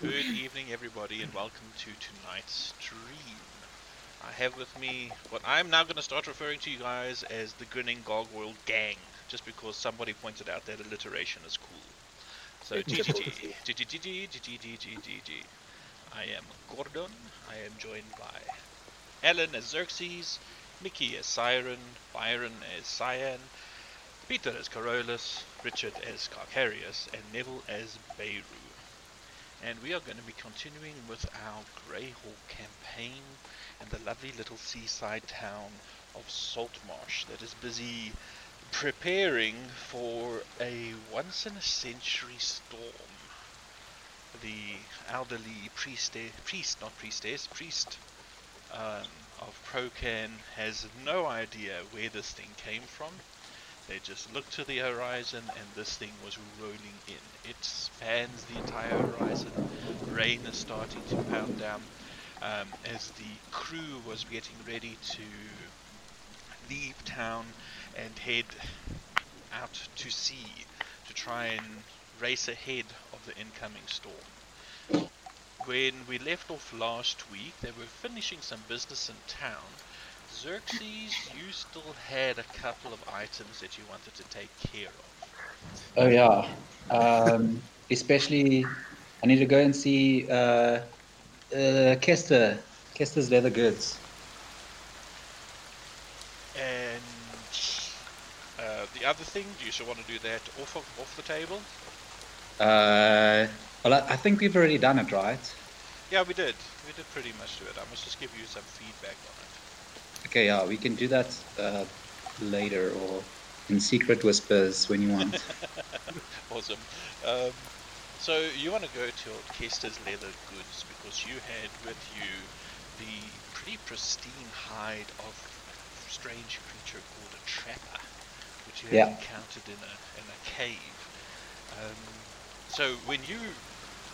Good evening, everybody, and welcome to tonight's stream. I have with me what I'm now going to start referring to you guys as the Grinning Gargoyle Gang, just because somebody pointed out that alliteration is cool. So, GGG, GGG, GGG, I am Gordon. I am joined by Alan as Xerxes, Mickey as Siren, Byron as Cyan, Peter as Carolus, Richard as Carcarius, and Neville as Beirut and we are going to be continuing with our Greyhawk campaign in the lovely little seaside town of Saltmarsh that is busy preparing for a once in a century storm. The elderly priestess, priest, not priestess, priest um, of Procan has no idea where this thing came from they just looked to the horizon and this thing was rolling in. It spans the entire horizon. Rain is starting to pound down. Um, as the crew was getting ready to leave town and head out to sea to try and race ahead of the incoming storm. When we left off last week, they were finishing some business in town Xerxes, you still had a couple of items that you wanted to take care of. Oh yeah, um, especially I need to go and see uh, uh, Kester, Kester's leather goods. And uh, the other thing, do you still want to do that off of, off the table? Uh, well, I, I think we've already done it, right? Yeah, we did. We did pretty much do it. I must just give you some feedback on. Okay, yeah, we can do that uh, later or in secret whispers when you want. awesome. Um, so you want to go to Kester's Leather Goods because you had with you the pretty pristine hide of a strange creature called a trapper, which you had yeah. encountered in a in a cave. Um, so when you,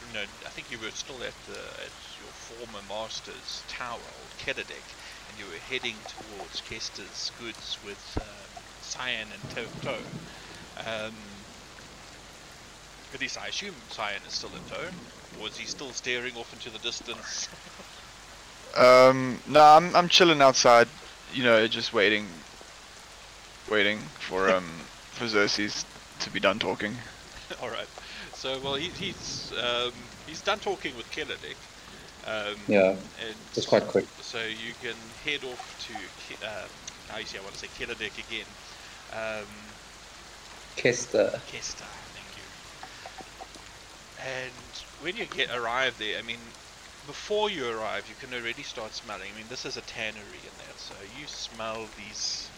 you know, I think you were still at the at your former master's tower, old Kedadek you were heading towards Kester's goods with um, Cyan and Toto. Um, at least I assume Cyan is still in tow. Or is he still staring off into the distance? um, no, I'm, I'm chilling outside, you know, just waiting, waiting for um for Xerxes to be done talking. All right. So, well, he, he's um, he's done talking with Kellerdick. Um, yeah, it's quite quick. So you can head off to, uh, I see, I want to say Kellerdeck again. Um, Kester. Kester, thank you. And when you get arrive there, I mean, before you arrive, you can already start smelling. I mean, this is a tannery in there, so you smell these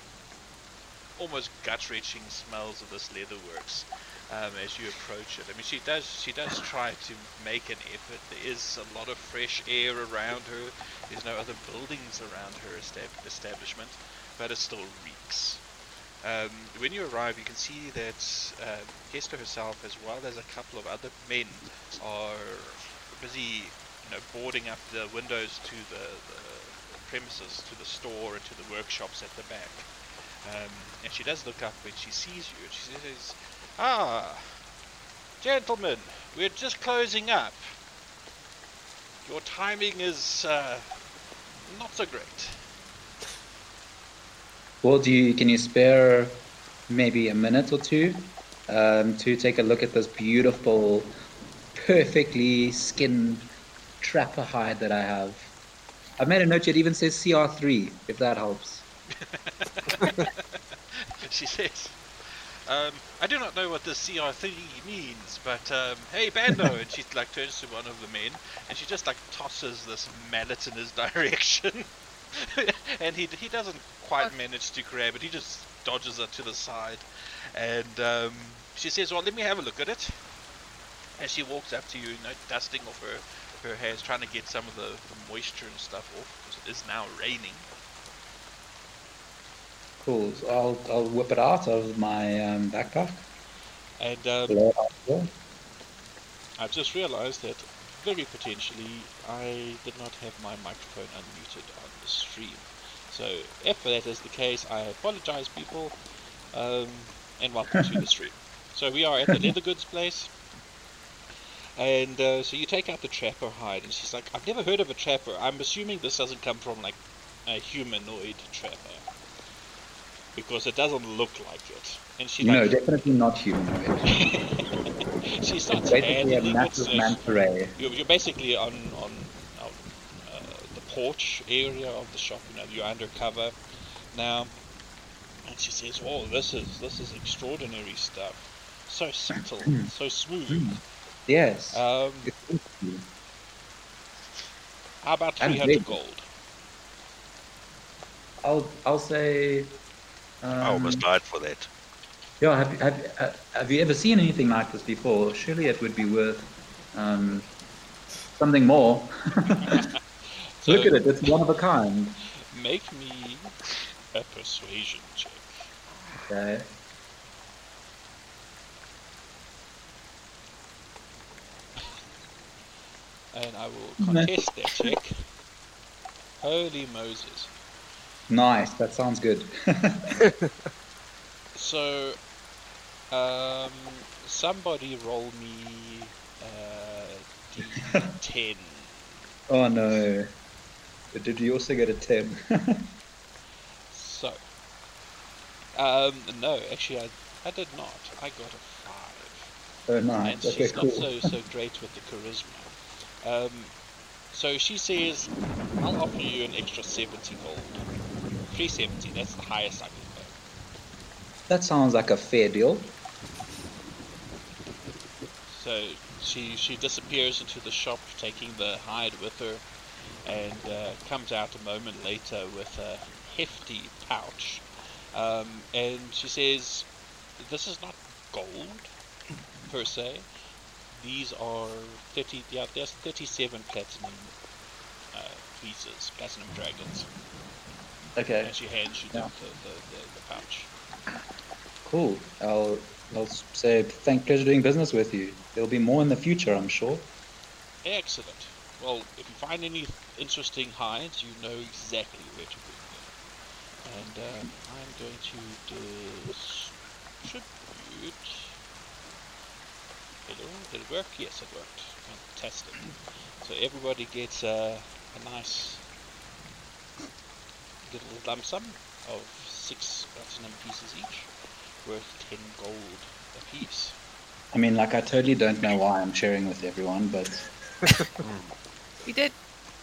almost gut-wrenching smells of this leatherworks um, as you approach it. I mean, she does she does try to make an effort. There is a lot of fresh air around her. There's no other buildings around her estab- establishment, but it still reeks. Um, when you arrive, you can see that uh, Kester herself, as well as a couple of other men, are busy, you know, boarding up the windows to the, the premises, to the store, and to the workshops at the back. Um, and she does look up when she sees you, she says, Ah, gentlemen, we're just closing up. Your timing is uh, not so great. Well, do you can you spare maybe a minute or two um, to take a look at this beautiful, perfectly skinned trapper hide that I have? I've made a note. It even says CR3, if that helps. she says. Um, I do not know what the CR3 means, but um, hey, Bando! and she like turns to one of the men, and she just like tosses this mallet in his direction, and he he doesn't quite manage to grab it. He just dodges it to the side, and um, she says, "Well, let me have a look at it." And she walks up to you, you know, dusting off her her hairs, trying to get some of the, the moisture and stuff off because it is now raining. Cool. So I'll I'll whip it out of my um, backpack. And um, I've just realised that very potentially I did not have my microphone unmuted on the stream. So if that is the case, I apologise, people, um, and welcome to the stream. So we are at the leather goods place. And uh, so you take out the trapper hide, and she's like, "I've never heard of a trapper. I'm assuming this doesn't come from like a humanoid trapper because it doesn't look like it." And she No, like definitely not humanoid. she It's basically a handling it. massive manta ray. you're, you're basically on on, on uh, the porch area of the shop. You know, you're undercover now. And she says, "Oh, this is this is extraordinary stuff. So subtle, so smooth. Mm. Yes. Um, how about 300 gold? I'll I'll say. Um, I almost died for that. Yeah, have, you- have, uh, have you ever seen anything like this before? Surely it would be worth um, something more. So Look at it, it's one of a kind. Make me a persuasion check. Okay. And I will Meh. contest that check. Holy Moses. Nice, that sounds good. So, um, somebody roll me uh, d10. oh no. But did you also get a 10? So, um, no, actually, I, I did not. I got a 5. oh and nice, okay, she's cool. not so so great with the charisma. Um, so she says, "I'll offer you an extra seventy gold, three seventy. That's the highest I can go." That sounds like a fair deal. So she she disappears into the shop, taking the hide with her, and uh, comes out a moment later with a hefty pouch. Um, and she says, "This is not gold per se. These are thirty. Yeah, there's thirty-seven platinum uh, pieces, platinum dragons." Okay, And she hands you Yeah. the, the, the, the pouch. cool. I'll, I'll say thank pleasure doing business with you. There'll be more in the future, I'm sure. Excellent. Well, if you find any interesting hides, you know exactly where to bring them. And um, I'm going to distribute. Hello, did it work? Yes, it worked. Fantastic. So everybody gets a, a nice little lump sum of six platinum pieces each, worth ten gold apiece. I mean, like, I totally don't know why I'm sharing with everyone, but We did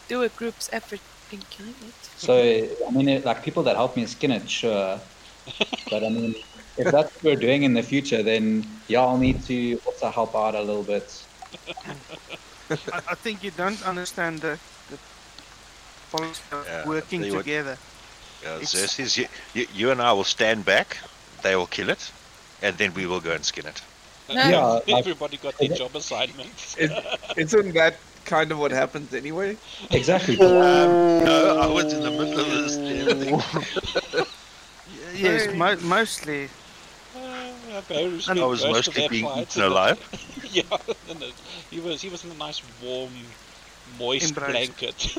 do a group's effort in killing it. so I mean, it, like people that help me skin it, sure. But I mean, if that's what we're doing in the future, then yeah, I'll need to also help out a little bit. I, I think you don't understand the, the policy of Yeah, working they would- together. Uh, It's- Xerxes, you, you, you and I will stand back, they will kill it, and then we will go and skin it. Yeah, like- everybody got their job assignments. Is, isn't that kind of what happens anyway? Exactly. Um, no, I was in the middle of this damn thing. Yes, mo- mostly. Uh, Barry I was mostly being fight eaten alive. yeah, in the- he was he was in a nice warm, moist Embraced. blanket.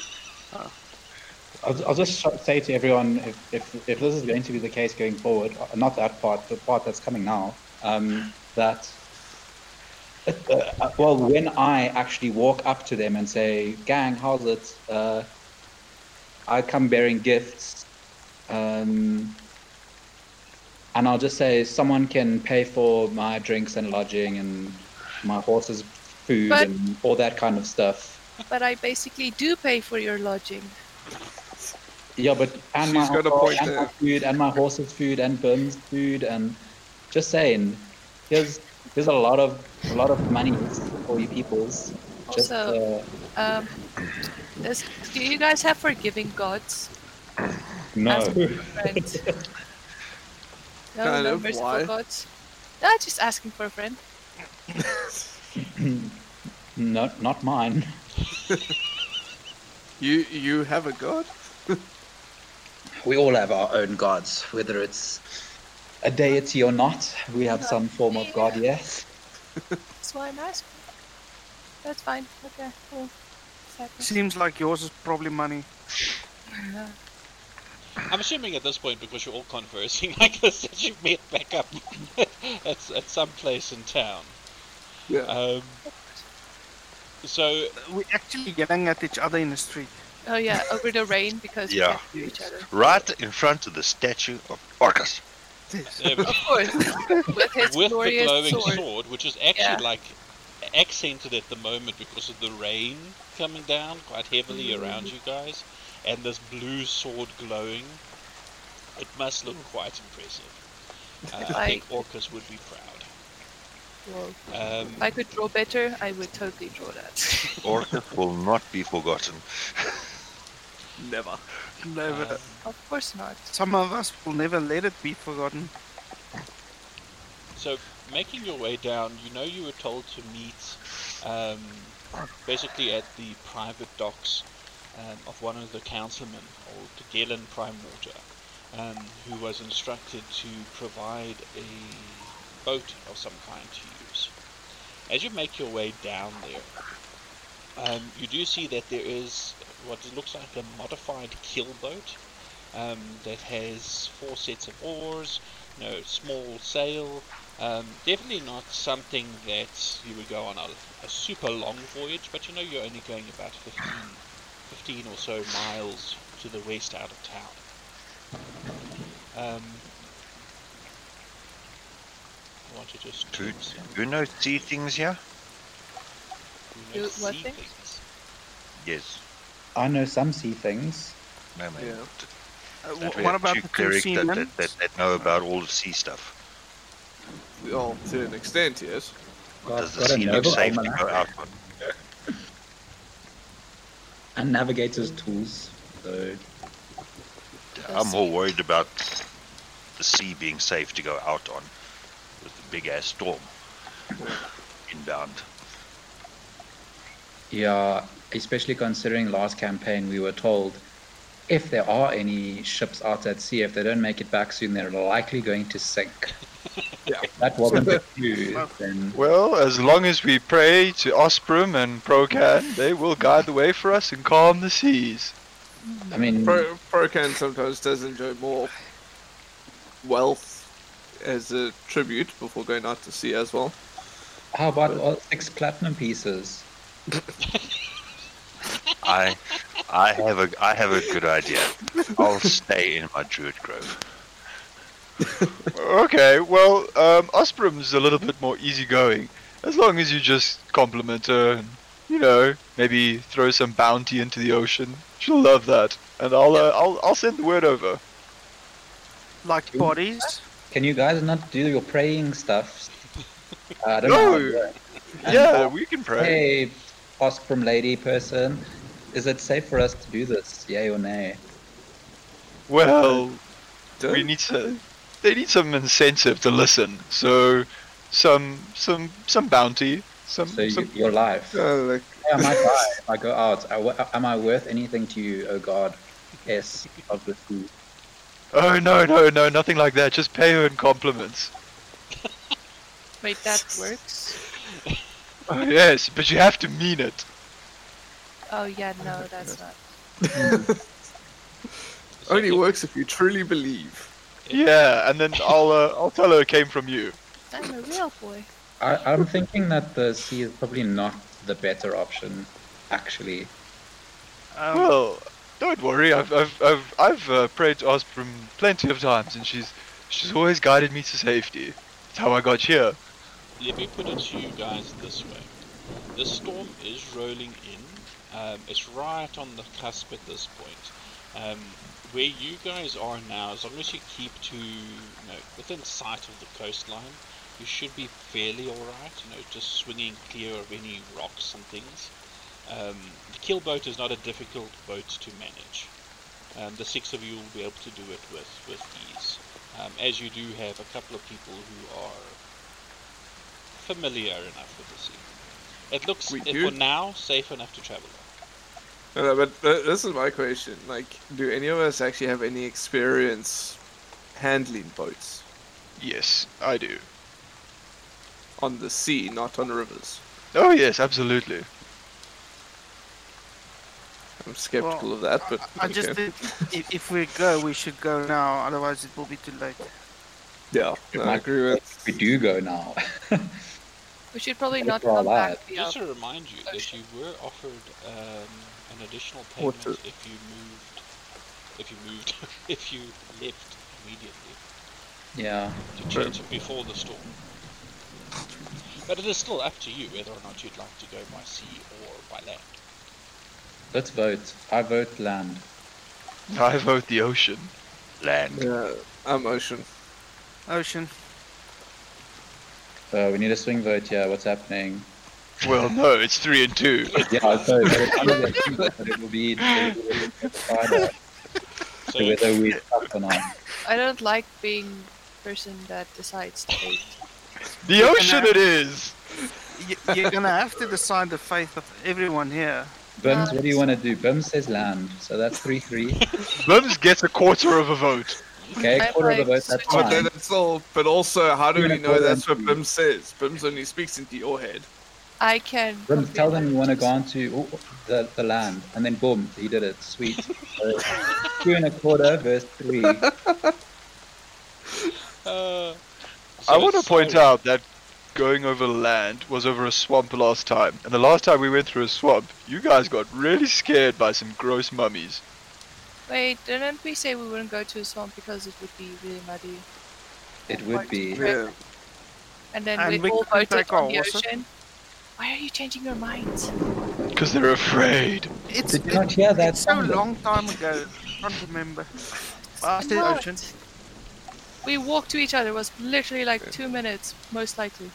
I'll, I'll just say to everyone, if, if, if this is going to be the case going forward, uh, not that part, the part that's coming now, um, that, uh, uh, well, when I actually walk up to them and say, gang, how's it? Uh, I come bearing gifts. Um, and I'll just say, someone can pay for my drinks and lodging and my horse's food But- and all that kind of stuff. But I basically do pay for your lodging. Yeah, but and my She's a alcohol point and there. my food and my horse's food and Ben's food and just saying, there's there's a lot of a lot of money for you peoples. Just Also- uh, Um, does, do you guys have forgiving gods? no, Ask my friend. No, Kind of, why? gods. Ah, just asking for a friend. not not mine. You you have a god? We all have our own gods, whether it's a deity or not. We have some form of god, yes. That's why I'm asking. That's fine. Okay, cool. Exactly. Seems like yours is probably money. Yeah. I'm assuming at this point, because you're all conversing, I guess that you've met back up at, at some place in town. Yeah. Um, So We're actually yelling at each other in the street. Oh yeah, over the rain because we Yeah. can't hear each other. Right in front of the statue of Orcus. Yes. there we go. Of course, with his with the glowing sword. sword. which is actually Yeah. like accented at the moment because of the rain coming down quite heavily Mm. around you guys, and this blue sword glowing. It must look quite impressive. Uh, I think Orcus would be proud. Well, Um, if I could draw better, I would totally draw that. Orcus will not be forgotten. Never. Never. um, of course not. Some of us will never let it be forgotten. So, making your way down, you know you were told to meet um, basically at the private docks um, of one of the councilmen, or old Gellan Primewater, um, who was instructed to provide a boat of some kind to use. As you make your way down there, um, you do see that there is what looks like a modified keelboat um, that has four sets of oars, you know, small sail, um, definitely not something that you would go on a, a super long voyage, but you know you're only going about 15, 15 or so miles to the west out of town. Um, I want to just Do, do you know see things here? you know, Do what see things? things. Yes. I know some sea things. No, man. Yeah. Uh, That what about the two clerics that, that, that, that know about all the sea stuff. Well, to an extent, yes. Got, Does the sea look safe to go out on? and navigator's tools. So I'm more worried about the sea being safe to go out on with the big ass storm inbound. yeah, especially considering last campaign we were told if there are any ships out at sea, if they don't make it back soon, they're likely going to sink. Yeah. If that wasn't the clue, then Well, as long as we pray to Osprey and Procan, they will guide the way for us and calm the seas. I mean, Pro Procan sometimes does enjoy more wealth as a tribute before going out to sea as well. how about all six platinum pieces? I I have a I have a good idea. I'll stay in my druid grove. Okay, well, um, Osprem's a little bit more easygoing. As long as you just compliment her and, you know, maybe throw some bounty into the ocean. She'll love that. And I'll, uh, I'll, I'll send the word over. Like bodies? Can you guys not do your praying stuff? Uh, I don't No. know. how. And, Yeah, uh, we can pray. Hey, Osprey lady person, is it safe for us to do this? Yay or nay? Well, we need to. They need some incentive to listen. So, some, some, some bounty. Some, So some. your life. Uh, like, Hey, I might die if I go out. I, am I worth anything to you, oh God? S of the sea. Oh no, no, no, nothing like that. Just pay her in compliments. Wait, that works? Oh yes, but you have to mean it. Oh yeah, no, that's not. Only works if you truly believe. Yeah, and then I'll, uh, I'll tell her it came from you. I'm a real boy. I, I'm thinking that the sea is probably not the better option, actually. Um, Well, don't worry. I've I've I've, I've uh, prayed to Osprey plenty of times, and she's she's always guided me to safety. That's how I got here. Let me put it to you guys this way. The storm is rolling in. Um, it's right on the cusp at this point. Um, where you guys are now, as long as you keep to you know, within sight of the coastline, you should be fairly alright. You know, just swinging clear of any rocks and things. Um, the keelboat is not a difficult boat to manage. Um, the six of you will be able to do it with, with ease. Um, as you do have a couple of people who are familiar enough with the sea. It looks, for now, safe enough to travel on. No, no, but, but this is my question. Like, do any of us actually have any experience handling boats Yes, I do. on the sea, not on rivers? Oh yes, absolutely. I'm skeptical Well, of that, but I just okay. think if, if we go, we should go now. Otherwise, it will be too late. yeah, no, I agree with. We do go now. We should probably not come back. Just to remind you that you were offered um, an additional payment Water. if you moved, if you moved, if you left immediately Yeah. to change it before the storm. But it is still up to you whether or not you'd like to go by sea or by land. Let's vote. I vote land. I vote the ocean. Land. Yeah, I'm ocean. Ocean. So we need a swing vote here. What's happening? Well, no, it's three and two. Yeah, I vote. But it's only a swing vote, but it will be it will be decided So whether we stop or not. I don't like being the person that decides to vote. The ocean it is! Y- You're gonna have to decide the fate of everyone here. Bims, what do you want to do? Bims says land, so that's 3 3. Bims gets a quarter of a vote. Okay, I'm quarter of a like vote, that's switching But then it's all. But also, how do You're we gonna know call that's what them- Bim says? Bim's only speaks into your head. I can. Bims, tell them you want to go on to oh, the, the land, and then boom, he did it. Sweet. So, two and a quarter verse three. Uh, I want to it's- point out that going over land was over a swamp last time. And the last time we went through a swamp, you guys got really scared by some gross mummies. Wait, didn't we say we wouldn't go to a swamp because it would be really muddy? It would be. Yeah. And then And we we all could voted on the horses. ocean. Why are you changing your minds? Because they're afraid. It's, Did you not hear that it's so long time ago. Can't remember. I said What? ocean. We walked to each other. It was literally like two minutes, most likely.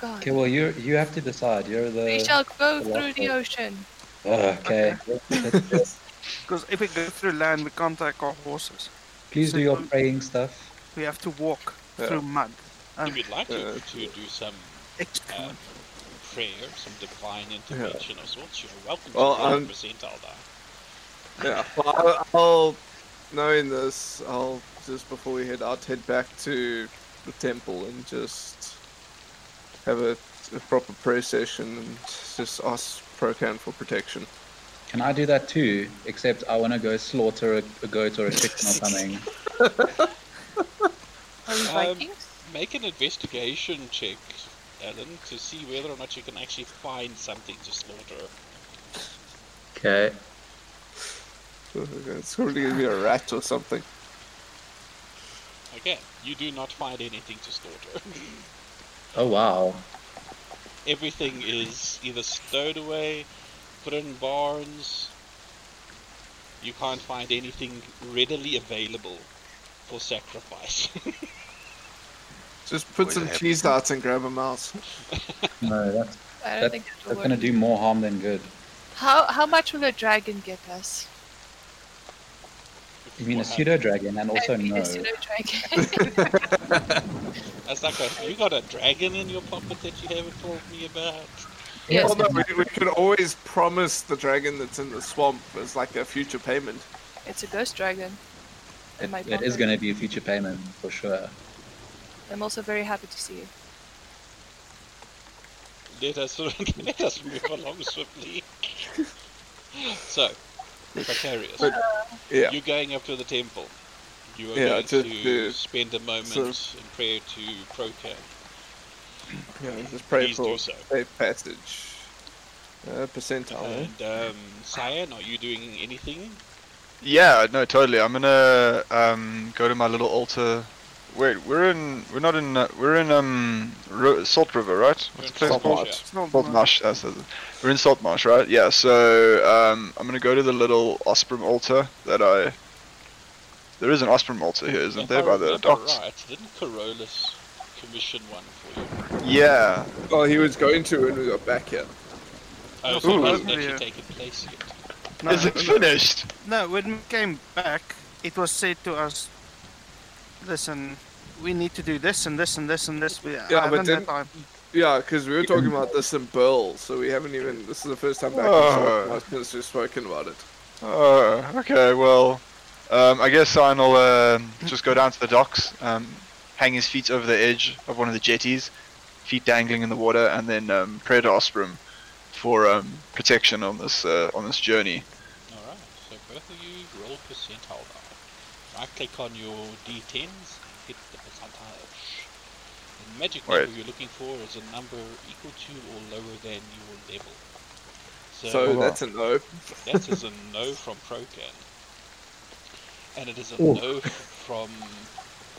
God. Okay, well, you you have to decide. You're the. we shall go the through the ocean. Oh, okay. Let's. Because if we go through land, we can't take our horses. Please do your praying stuff. We have to walk Yeah. through mud. If you'd like to, Uh, to do some uh, excellent. Prayer, some divine intervention of sorts, you're welcome Well, to I'm- 100% Aldar. Yeah. Well, I'll, I'll, knowing this, I'll just before we head out, head back to the temple and just have a, a proper prayer session and just ask Procan for protection. Can I do that too? Except I want to go slaughter a, a goat or a chicken or something. Are we Um, Vikings? Make an investigation check, Alan, to see whether or not you can actually find something to slaughter. Okay. It's probably gonna be a rat or something. Okay, you do not find anything to slaughter. Oh wow. Everything is either stowed away, put in barns. You can't find anything readily available for sacrifice. Just put Where some the heck- cheese darts and grab a mouse. No, that's I don't that, think that will that's work. gonna do more harm than good. How how much will a dragon get us? You mean a What happened? pseudo dragon and also I mean, no. a pseudo dragon. That's like a, you got a dragon in your pocket that you haven't told me about. Yes. Well, no, we, we could always promise the dragon that's in the swamp as like a future payment. it's a ghost dragon. It, it is going to be a future payment for sure. I'm also very happy to see you. Let us let us move along swiftly. so, Precarious, But- Yeah. you're going up to the temple. You are Yeah, going to- to, to- spend a moment so- in prayer to Procan. Yeah, just pray Please for do so. safe passage. Uh, percentile, eh? And um, Cyan, are you doing anything? Yeah, no, totally. I'm gonna um, go to my little altar. Wait, we're in. We're not in. Uh, we're in um Ro- Salt River, right? What's the place Salt called? Marsh. It's not Salt much. Marsh. That's it. We're in Salt Marsh, right? Yeah. So um, I'm gonna go to the little Osprey altar that I. There is an Osprey altar here, isn't If there, I by the remember docks? Right, didn't Carolus commission one for you? Yeah. Well, he was going to when we got back here. Oh, so Ooh. it hasn't Yeah. actually taken place yet. No, is it finished? no, when we came back, it was said to us, listen, we need to do this and this and this and this. We but I haven't then- time. Yeah, because we were talking about this in Burle, so we haven't even. This is the first time back in Oh. Salt since we've spoken about it. Oh, okay. Well, um, I guess Cyan will uh, just go down to the docks, um, hang his feet over the edge of one of the jetties, feet dangling in the water, and then um, pray to Osprey for um, protection on this uh, on this journey. Alright, so both of you roll percentile die. Right click on your d10s, hit the percentage. And magic Right. number you're looking for is a number equal to or lower than your level. So, So that's a no. that is a no from Procan. And it is a Ooh. no from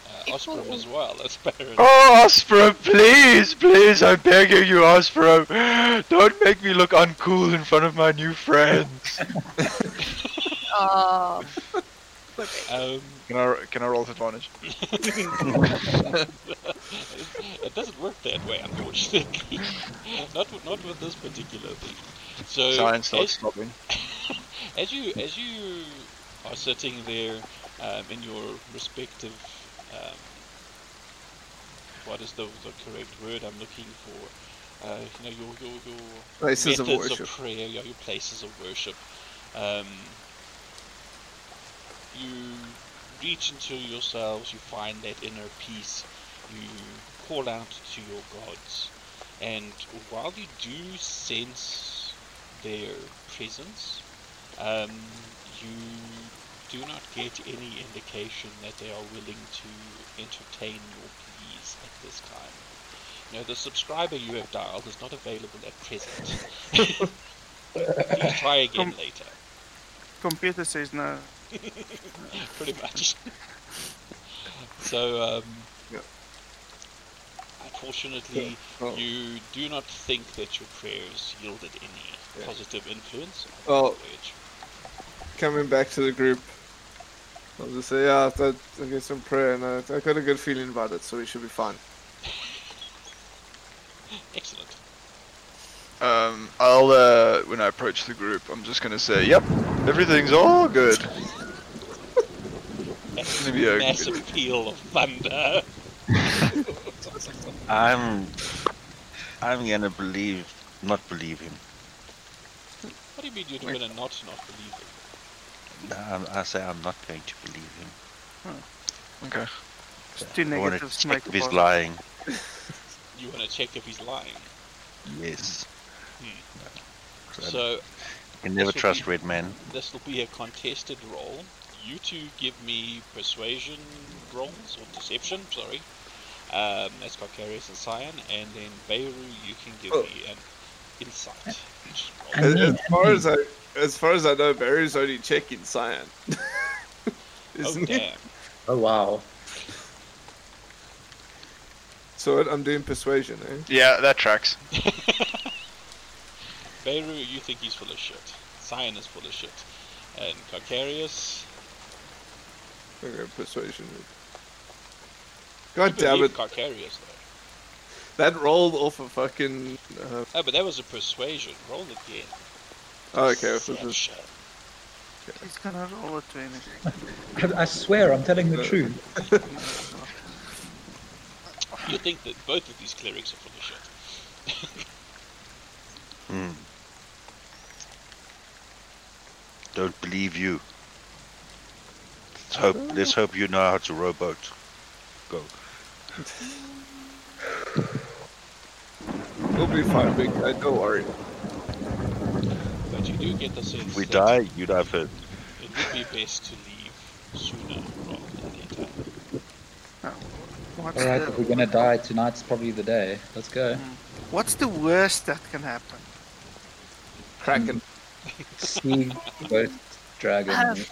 uh, Osprey as well, as Baron. Oh, Osprey, please, please, I'm begging you, Osprey. Don't make me look uncool in front of my new friends. Ah, Um, Can I, can I roll with advantage? it doesn't work that way, unfortunately. not with, not with this particular thing. So Science not as, stopping. as you as you are sitting there um, in your respective um, what is the, the correct word I'm looking for? Uh, you know your your your Places of methods worship. prayer, yeah, your places of worship. You reach into yourselves, you find that inner peace, you call out to your gods, and while you do sense their presence, um, you do not get any indication that they are willing to entertain your pleas at this time. You know, the subscriber you have dialed is not available at present. Please try again Com- later. Computer says no. Pretty much. so, um, Yeah. unfortunately, Oh. you do not think that your prayers yielded any Yeah. positive influence. on Well- voyage. Coming back to the group, I'll just say, yeah, I, I get some prayer, and I, I got a good feeling about it, so we should be fine. Excellent. Um, I'll, uh, when I approach the group, I'm just gonna say, yep, everything's all good. That's gonna be a massive peal of thunder. I'm I'm gonna believe not believe him. What do you mean you're going to not not believe it? I'm, I say I'm not going to believe him. Okay. It's too I want to check if he's point. lying. You want to check if he's lying. Yes. Hmm. So So you can never trust be- Red Man. this will be a contested roll. You two give me persuasion rolls or deception. Sorry. Um, that's Carcarius and Cyan, and then Beirut, you can give Oh. me an insight. I As, mean- as far as I, as far as I know, Barry's only checking Cyan. oh Isn't he? damn! Oh wow. So I'm doing persuasion, eh? Yeah, that tracks. Beirut, you think he's full of shit. Cyan is full of shit, and Carcarius. Okay, persuasion. God damn it! Carcarius though. That rolled off a fucking. Uh, Oh, but that was a persuasion. Roll again. oh, okay, this is- Deception. He's gonna roll a 20. I, I swear, I'm telling the No. truth. You think that both of these clerics are full of shit. Hmm. Don't believe you. Let's hope. Let's hope you know how to row boat. Go. we'll be fine, big guy. Don't worry. But you do get the sense If we that die, you die first. it would be best to leave sooner rather than later. Oh. What's, Alright, if we're gonna die, tonight's probably the day. Let's go. Hmm. what's the worst that can happen? Kraken. Sea, ghost, dragon.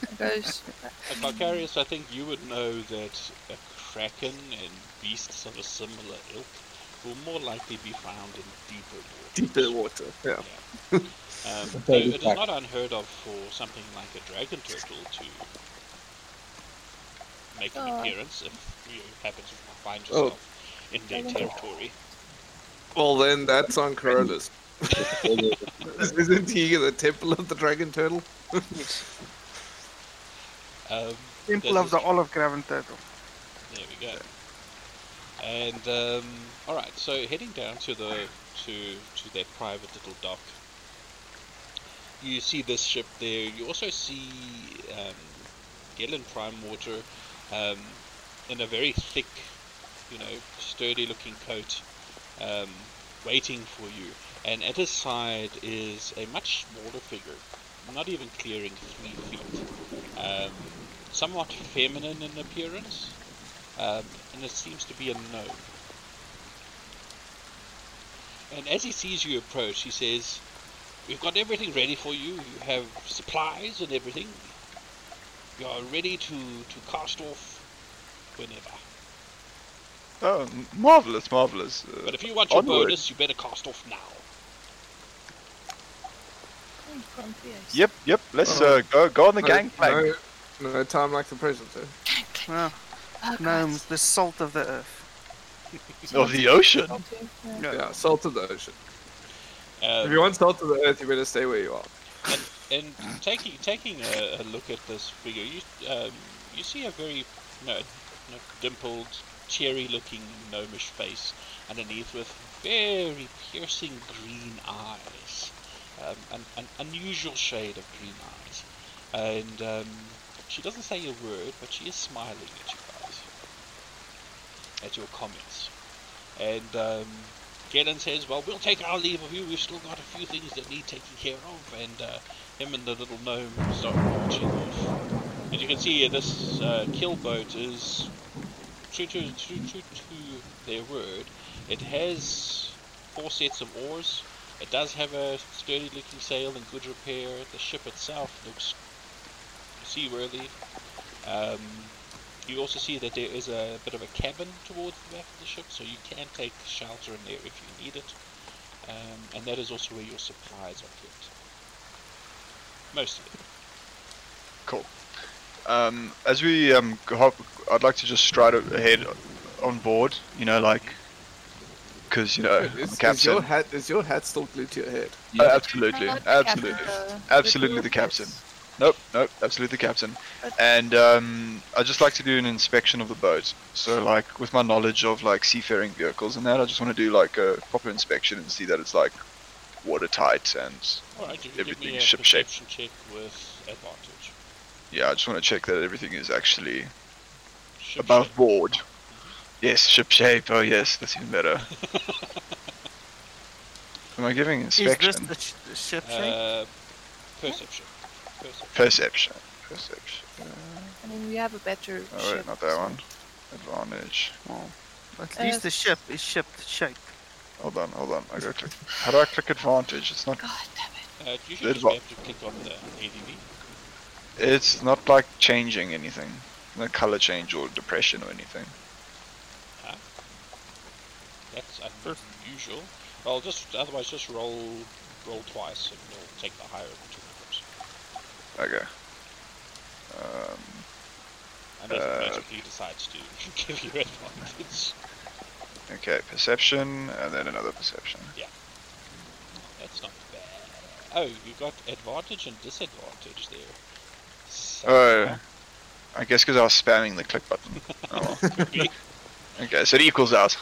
Um, Goes. And Carcarius, I think you would know that a kraken and beasts of a similar ilk will more likely be found in deeper waters. Deeper water. Yeah. Um, though it is not unheard of for something like a dragon turtle to make an Oh. appearance if you happen to find Oh. yourself in their territory. Well, then that's on Carolus. Isn't he the temple of the dragon turtle? Um, Temple of the. Olive Graven Turtle. There we go. And um, all right, so heading down to the to to that private little dock, you see this ship there. You also see um, Gelen Prime Water um, in a very thick, you know, sturdy-looking coat, um, waiting for you. And at his side is a much smaller figure, not even clearing three feet. Um, somewhat feminine in appearance, um, and it seems to be a gnome. And as he sees you approach, he says, We've got everything ready for you. You have supplies and everything. You are ready to, to cast off whenever. Oh, marvelous, marvelous. Uh, But if you want your onward. bonus, you better cast off now. Oh, grumpy eyes. Yep, yep. Let's Oh. uh, go go on the no, gangplank. No, no time like the present. eh? Well, Oh, God. gnomes, the salt of the earth. Of the ocean. Yeah. Yeah, salt of the ocean. if Um, you want salt of the earth, you better stay where you are. and taking taking a, a look at this figure, you um, you see a very you know, you know, dimpled, cherry-looking gnomish face underneath with very piercing green eyes, um, an, an unusual shade of green eyes, and um, she doesn't say a word, but she is smiling at you guys, at your comments, and. Um, Gellan says, "Well, we'll take our leave of you. We've still got a few things that need taking care of." And uh, him and the little gnome start marching off. As you can see, this uh, keelboat is true to, true, true to their word. It has four sets of oars. It does have a sturdy-looking sail in good repair. The ship itself looks seaworthy. Um, you also see that there is a bit of a cabin towards the back of the ship, so you can take shelter in there if you need it. Um, and that is also where your supplies are kept. Most of it. Um, as we um, go hop, I'd like to just stride ahead on board. You know, like, because you know, I'm Is, the is your captain. hat is your hat still glued to your head? Uh, absolutely, Not the absolutely, captain, the- absolutely the the blue captain. Face. Nope, nope, absolutely the captain. And um, I'd just like to do an inspection of the boat. So, like, with my knowledge of like seafaring vehicles and that, I just want to do like a proper inspection and see that it's like watertight and Alright, you can give me Everything a ship shape. check with advantage. yeah, I just want to check that everything is actually Ship above shape. board. Yes, ship shape. Oh yes, that's even better. Am I giving inspection? Is inspection? this the, sh- the ship shape? Uh, perception. Perception. Perception. Perception. I mean, we have a better Oh ship. wait, not that so- one. Advantage. Well, at uh, least the ship is ship shape. Hold on, hold on. I gotta click. How do I click advantage? It's not. God damn it. Uh, you should just what- be able to click on the ADV. It's not like changing anything. No color change or depression or anything. That's unusual. Well, just otherwise, just roll roll twice, and you'll take the higher of the two numbers. Okay. Um, Unless Uh, it magically decides to give you advantage. okay, perception, and then another perception. Yeah. That's not bad. Oh, you got advantage and disadvantage there. So, Oh, I guess because I was spamming the click button. Oh, well. okay, so it equals out.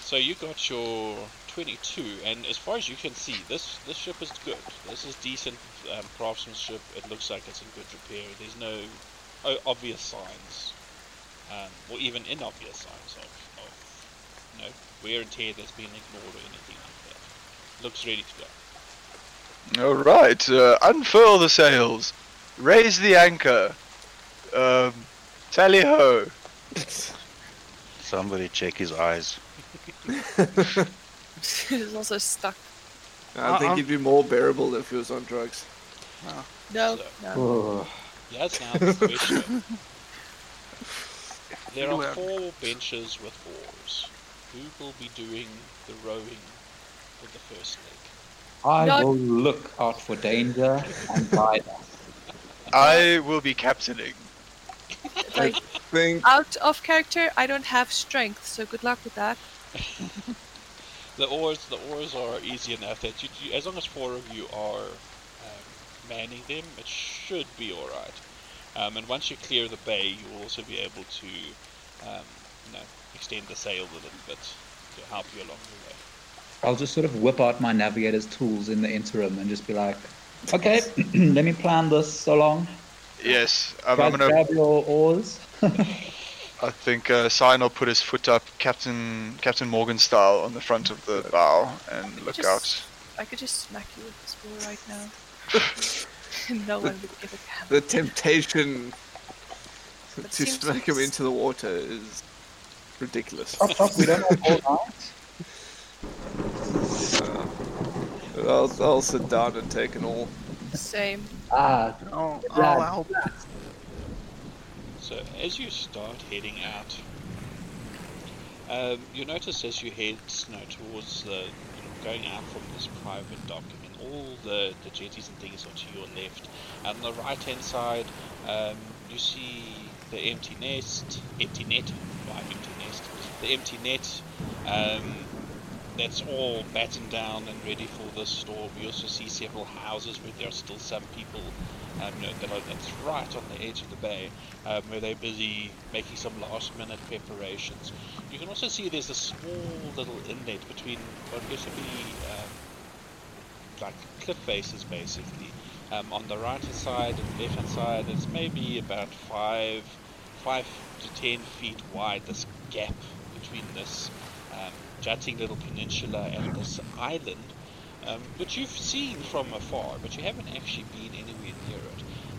So you got your 22, and as far as you can see, this this ship is good. This is decent um, craftsmanship. It looks like it's in good repair. There's no obvious signs, um, or even inobvious signs of, of you know, wear and tear that's been ignored or anything like that. Looks ready to go. All right, uh, unfurl the sails, raise the anchor, um, tally ho. Somebody check his eyes. He's also stuck. I think he'd be more bearable if he was on drugs. No, So- no. That's now the question. There are four benches with oars. Who will be doing the rowing with the first leg? I Not- will look out for danger and guide us. I will be captaining. Like, Think out of character, I don't have strength, so good luck with that. The oars, the oars are easy enough that you, you as long as four of you are um, manning them, it should be all right. Um, and once you clear the bay, you will also be able to, um, you know, extend the sail a little bit to help you along the way. I'll just sort of whip out my navigator's tools in the interim and just be like, okay, let me plan this along. Yes, um, Guys, I'm gonna. grab your oars. I think uh, Cyan put his foot up, Captain Captain Morgan style, on the front of the bow and look Just- out. I could just smack you with this wheel right now. no one would give a damn. the temptation to seems smack him into the water is ridiculous. Top, top, we don't have all night. Uh, I'll, I'll sit down and take an all. Same. Ah, I'll, Yeah. I'll help. So as you start heading out, um, you notice as you head towards the you know, going out from this private dock. I mean, all the, the jetties and things are to your left. And on the right hand side, um, you see the empty nest, empty net, why empty nest? The empty net. Um, that's all battened down and ready for the storm. You also see several houses where there are still some people um, you know, that that's right on the edge of the bay, um, where they're busy making some last minute preparations. You can also see there's a small little inlet between what appears to be um, like cliff faces basically. Um, on the right hand side and left hand side, it's maybe about five, five to ten feet wide. This gap between this um, jutting little peninsula and this island, um, which you've seen from afar, but you haven't actually been it.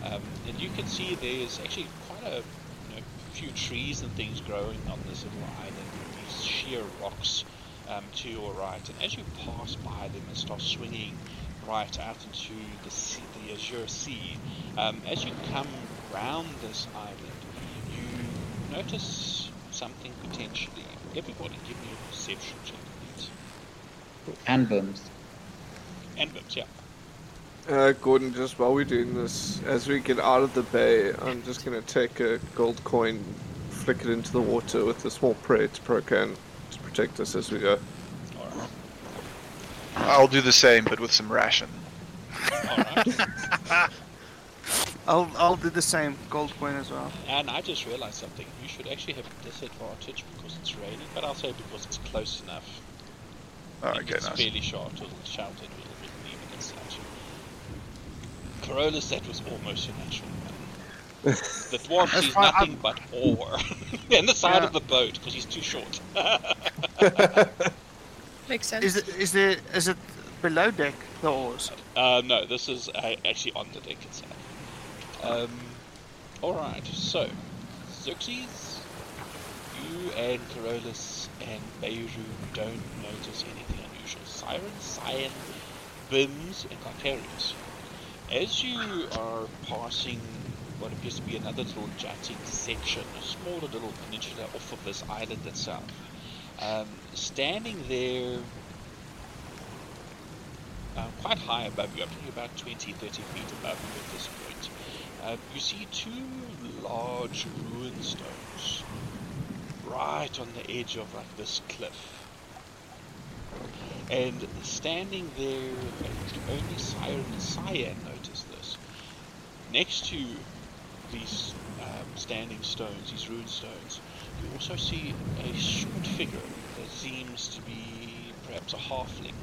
Um, and you can see there's actually quite a you know, few trees and things growing on this little island, these sheer rocks um, to your right. And as you pass by them and start swinging right out into the, sea, the Azure Sea, um, as you come round this island, you notice something potentially. Everybody give me a perception check, please. and booms. And Bims, yeah. Uh, Gordon, just while we're doing this, as we get out of the bay, I'm just gonna take a gold coin, flick it into the water with a small prayer to Procan to protect us as we go. Alright. I'll do the same, but with some ration. Alright. I'll I'll do the same. Gold coin as well. and I just realized something. You should actually have a disadvantage because it's raining, but I'll say because it's close enough. Oh, and okay, it's nice. fairly short, it'll shout it a little bit even and such. Carolus, that was almost a natural one. The dwarf That's sees fine, nothing but ore. in the side Yeah. of the boat because he's too short. Makes sense. Is it is there is it below deck the oars? Uh, no, this is uh, actually on the deck itself. Um, alright, so, Xerxes, you and Carolus and Beirut don't notice anything unusual. Siren, Cyan, Bims, and Carcarius. As you are passing what appears to be another little jutting section, a smaller little peninsula off of this island itself, um, standing there uh, quite high above you, I think about 20, 30 feet above you at this point. Uh, you see two large rune stones right on the edge of like this cliff. And standing there, only Siren Cyan. Next to these um, standing stones, these rune stones, you also see a short figure that seems to be perhaps a halfling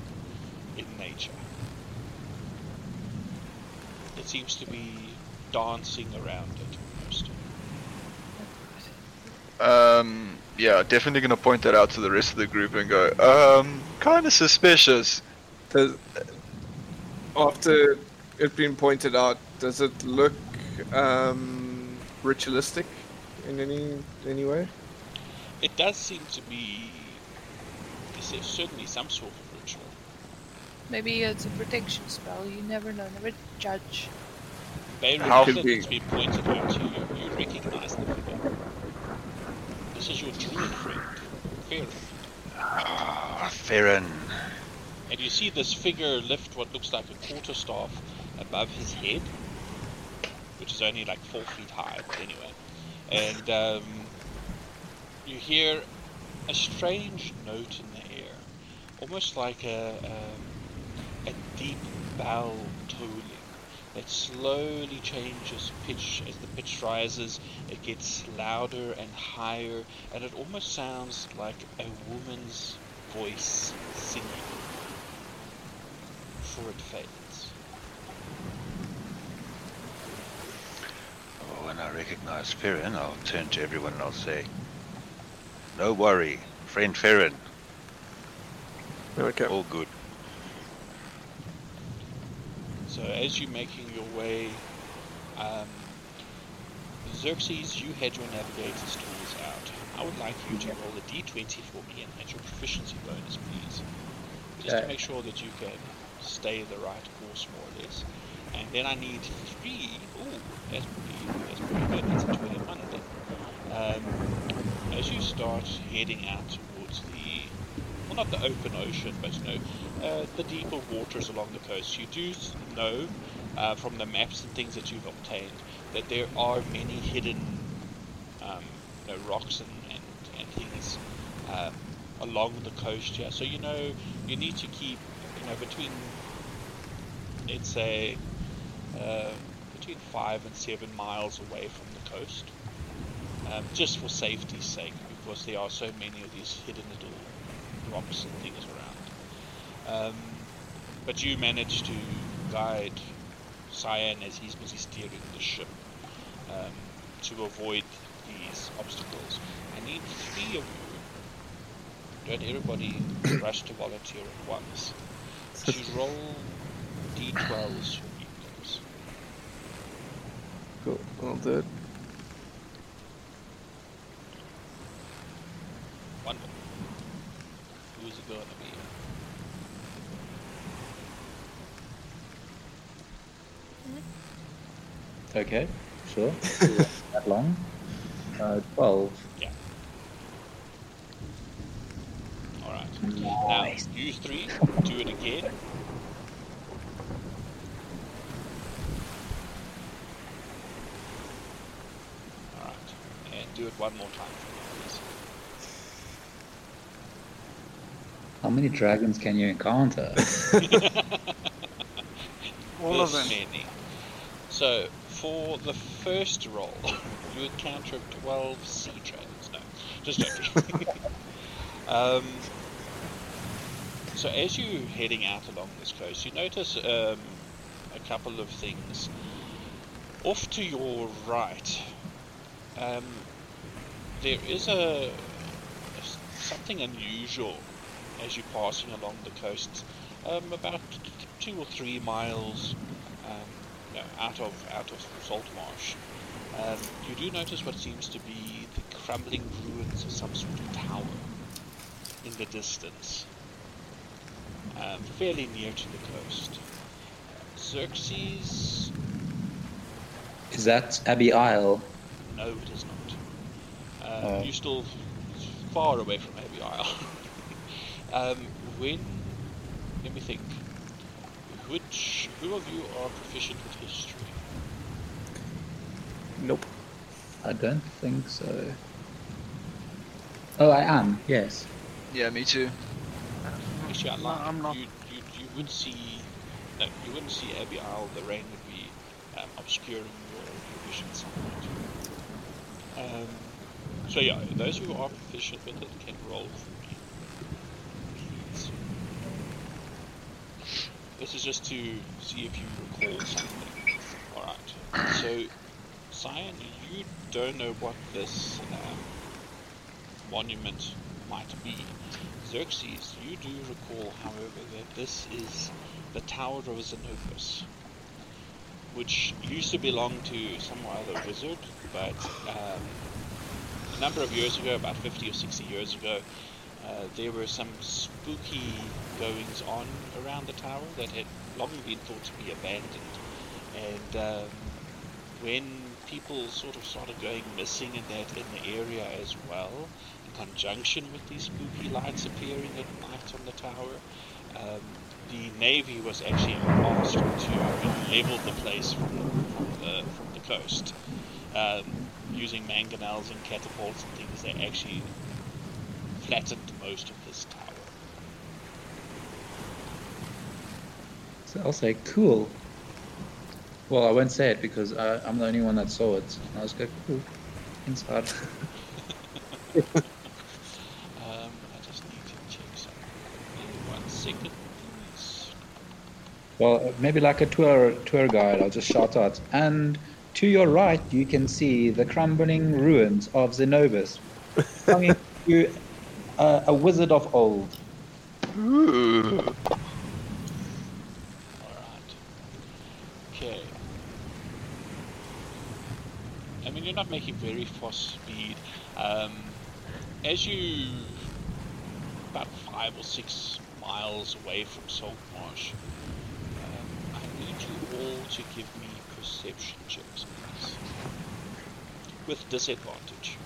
in nature. It seems to be dancing around it almost. Um, yeah, definitely gonna point that out to the rest of the group and go, um, kind of suspicious. After it being pointed out, does it look um, ritualistic in any any way? It does seem to be there's certainly some sort of ritual. Maybe it's a protection spell. You never know. Never judge. Beirut, How now could that be- pointed out to you, you recognize the figure. This is your druid friend, Farron. Ah, Farron. And you see this figure lift what looks like a quarterstaff above his head, which is only like four feet high, but anyway. And um, you hear a strange note in the air, almost like a, a, a deep bell tolling that slowly changes pitch as the pitch rises. It gets louder and higher, and it almost sounds like a woman's voice singing before it fades. When I recognize Farron, I'll turn to everyone and I'll say, No worry, friend Farron, Okay. all good. So as you're making your way um, Xerxes, you had your navigator's tools out. I would like you to roll a d20 for me and add your proficiency bonus, please. Just to make sure that you can stay the right course, more or less. And then I need three. Ooh, that's pretty, that's pretty good. That's a 21 then. Um, as you start heading out towards the, well, not the open ocean, but you know, uh, the deeper waters along the coast, you do know uh, from the maps and things that you've obtained that there are many hidden um, you know, rocks and, and, and things uh, along the coast here. So you know you need to keep you know between let's say uh, between five and seven miles away from the coast, um, just for safety's sake, because there are so many of these hidden little rocks and things around. Um, but you managed to guide Cyan as he's busy steering the ship um, to avoid these obstacles. I need three of you. Don't everybody rush to volunteer at once. To roll d12s for me, please. Cool. I'll do. Wonderful. Who's it gonna be? Okay, sure. that long. Uh, 12. Yeah. Alright. Nice. Now, you three, do it again. Alright. And do it one more time for me, please. How many dragons can you encounter? All of them. Many. So, for the first roll, you encounter 12 sea dragons. No, just joking. um, so, as you're heading out along this coast, you notice um, a couple of things. Off to your right, um, there is a something unusual as you're passing along the coast, um, about two or three miles um, know, out of out of salt marsh. Um, you do notice what seems to be the crumbling ruins of some sort of tower in the distance, um, fairly near to the coast. Xerxes, Is that Abbey Isle? no, it is not. Uh. You're still far away from Abbey Isle. um, when, let me think. Which, who of you are proficient with history? Nope. I don't think so. Oh, I am, yes. Yeah, me too. Actually, I No, lied. I'm not. You, you, you would see, no, you wouldn't see Abbey Isle. The rain would be um, obscuring your, your vision somewhat. Um, so yeah, those who are proficient with it can roll for. This is just to see if you recall something. Alright, so Cyan, you don't know what this um, monument might be. Xerxes, you do recall, however, that this is the Tower of Xenopus, which used to belong to some other wizard, but um, a number of years ago, about 50 or 60 years ago, uh, there were some spooky goings on around the tower that had long been thought to be abandoned. And um, when people sort of started going missing in that in the area as well, in conjunction with these spooky lights appearing at night on the tower, um, the navy was actually asked to level the place from, from the from the coast. Um, using mangonels and catapults and things, they actually flattened most of this tower. So I'll say, cool. Well, I won't say it because I, I'm the only one that saw it. And I'll just go, cool. Inside. Um, I just need to check something. One second, please. Well, maybe like a tour tour guide, I'll just shout out. And to your right, you can see the crumbling ruins of Zenobus, belonging to uh, a wizard of old. Ooh. Alright. Okay. I mean, you're you're not making very fast speed. Um, as you about five or six miles away from Salt Marsh, um, I need you all to give me perception checks, please, with disadvantage.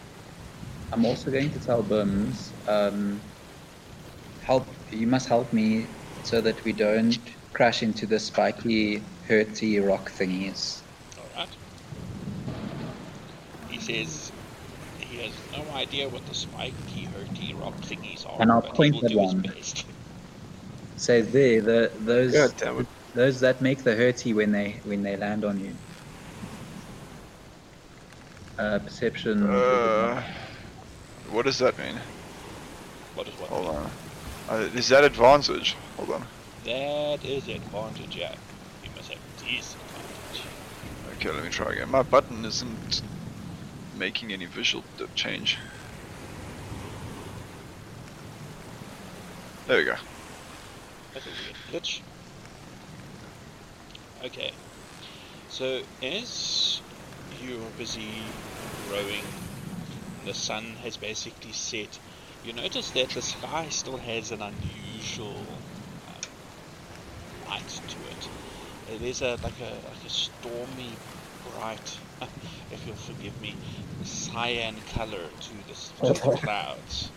I'm also going to tell Bims, um, help. You must help me so that we don't crash into the spiky, hurty rock thingies. Alright. He says he has no idea what the spiky, hurty rock thingies are, And I'll but point he will at do one. best. So there, the those God damn it. Those that make the hurty when they when they land on you. Uh, perception. Uh, what does that mean? What is what? Hold on. Uh, is that advantage? Hold on. That is advantage, yeah. You must have disadvantage. Okay, let me try again. My button isn't making any visual change. There we go. That's a weird glitch. Okay. So as you're busy rowing, the sun has basically set. You notice that the sky still has an unusual um, light to it. Uh, There's a like a like a stormy, bright, if you'll forgive me, cyan color to the, to the clouds.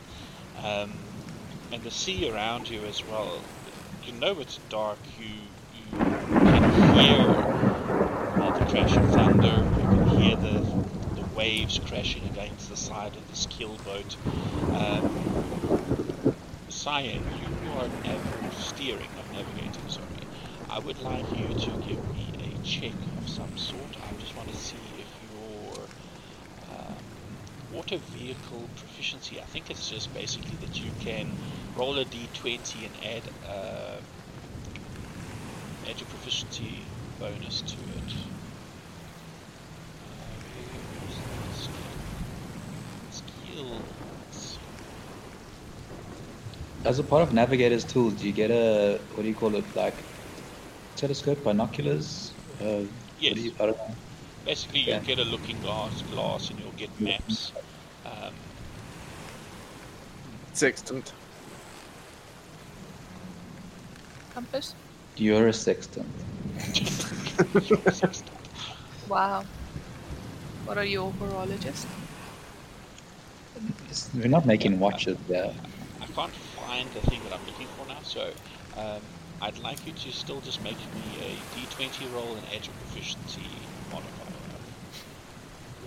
Um, and the sea around you as well. You know it's dark. You you can hear well, the crash of thunder. You can hear the the waves crashing against the side of this keel boat. Um, Cyan, you are nav- steering, not navigating. Sorry. I would like you to give me a check of some sort. I just want to see if your um, water vehicle proficiency. I think it's just basically that you can roll a d20 and add uh, add your proficiency bonus to it. Uh, where is the skill? Skills. As a part of Navigator's tools, do you get a what do you call it? Like telescope, binoculars? Uh, Yes. you, I don't know. Basically, Yeah. you'll get a looking glass, glass, and you'll get maps. Um, Sextant. Compass? You're a sextant. Wow. What are you, horologist? We're not making watches there. I can't find the thing that I'm looking for now, so um, I'd like you to still just make me a d20 roll and add your proficiency modifier.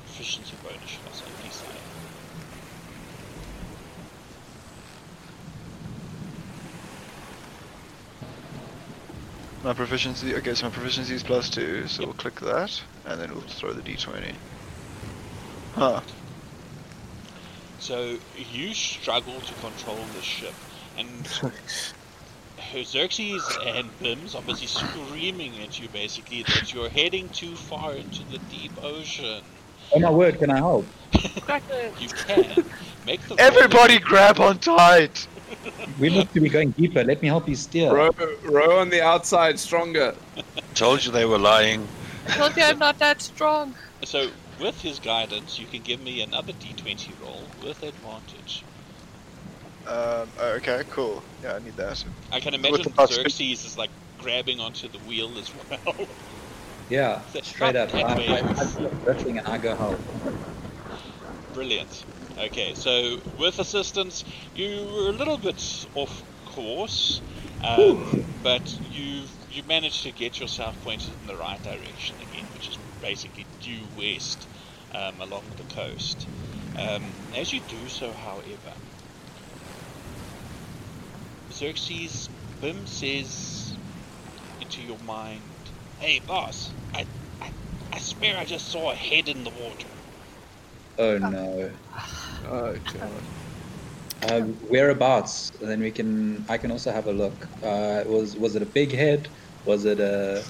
Proficiency bonus, should I say, My proficiency. Okay, so my proficiency is plus two, so we'll click that, and then we'll throw the d20. Huh. So you struggle to control the ship, and Xerxes and Bims are busy screaming at you basically that you're heading too far into the deep ocean. Oh my word, can I help? Cracker. You can make the Everybody grab on tight! We look to be going deeper. Let me help you steer. Row, row on the outside stronger. Told you they were lying. I told you I'm not that strong. So, with his guidance, you can give me another d20 roll with advantage. Um, okay, cool. Yeah, I need that. I can imagine Xerxes is like grabbing onto the wheel as well. Yeah, straight up. I, that I, bad. I feel drifting and I go help. Brilliant. Okay, so with assistance, you were a little bit off course, um, but you you managed to get yourself pointed in the right direction again, which is basically due west um, along the coast. Um, as you do so, however, Xerxes Bim says into your mind, "Hey, boss, I, I, I swear I just saw a head in the water." Oh no. Oh god. Uh, whereabouts? And then we can. I can also have a look. Uh, was was it a big head? Was it a?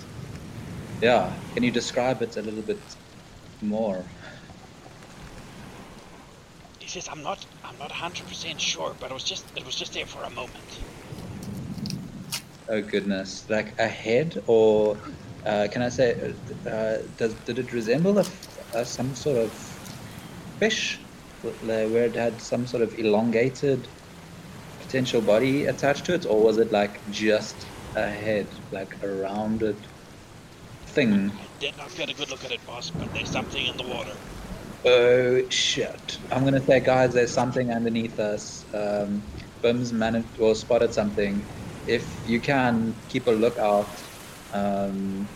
Yeah. Can you describe it a little bit more? He says, "I'm not, I'm not 100% sure, but it was just, it was just there for a moment." Oh goodness! Like a head, or uh, can I say? Uh, does did it resemble a, f- uh, some sort of fish, where it had some sort of elongated potential body attached to it, or was it like just a head, like a rounded thing? I did not get a good look at it, boss, but there's something in the water. Oh shit! I'm gonna say, guys, there's something underneath us. Um, Bim's managed or spotted something. If you can keep a lookout, um,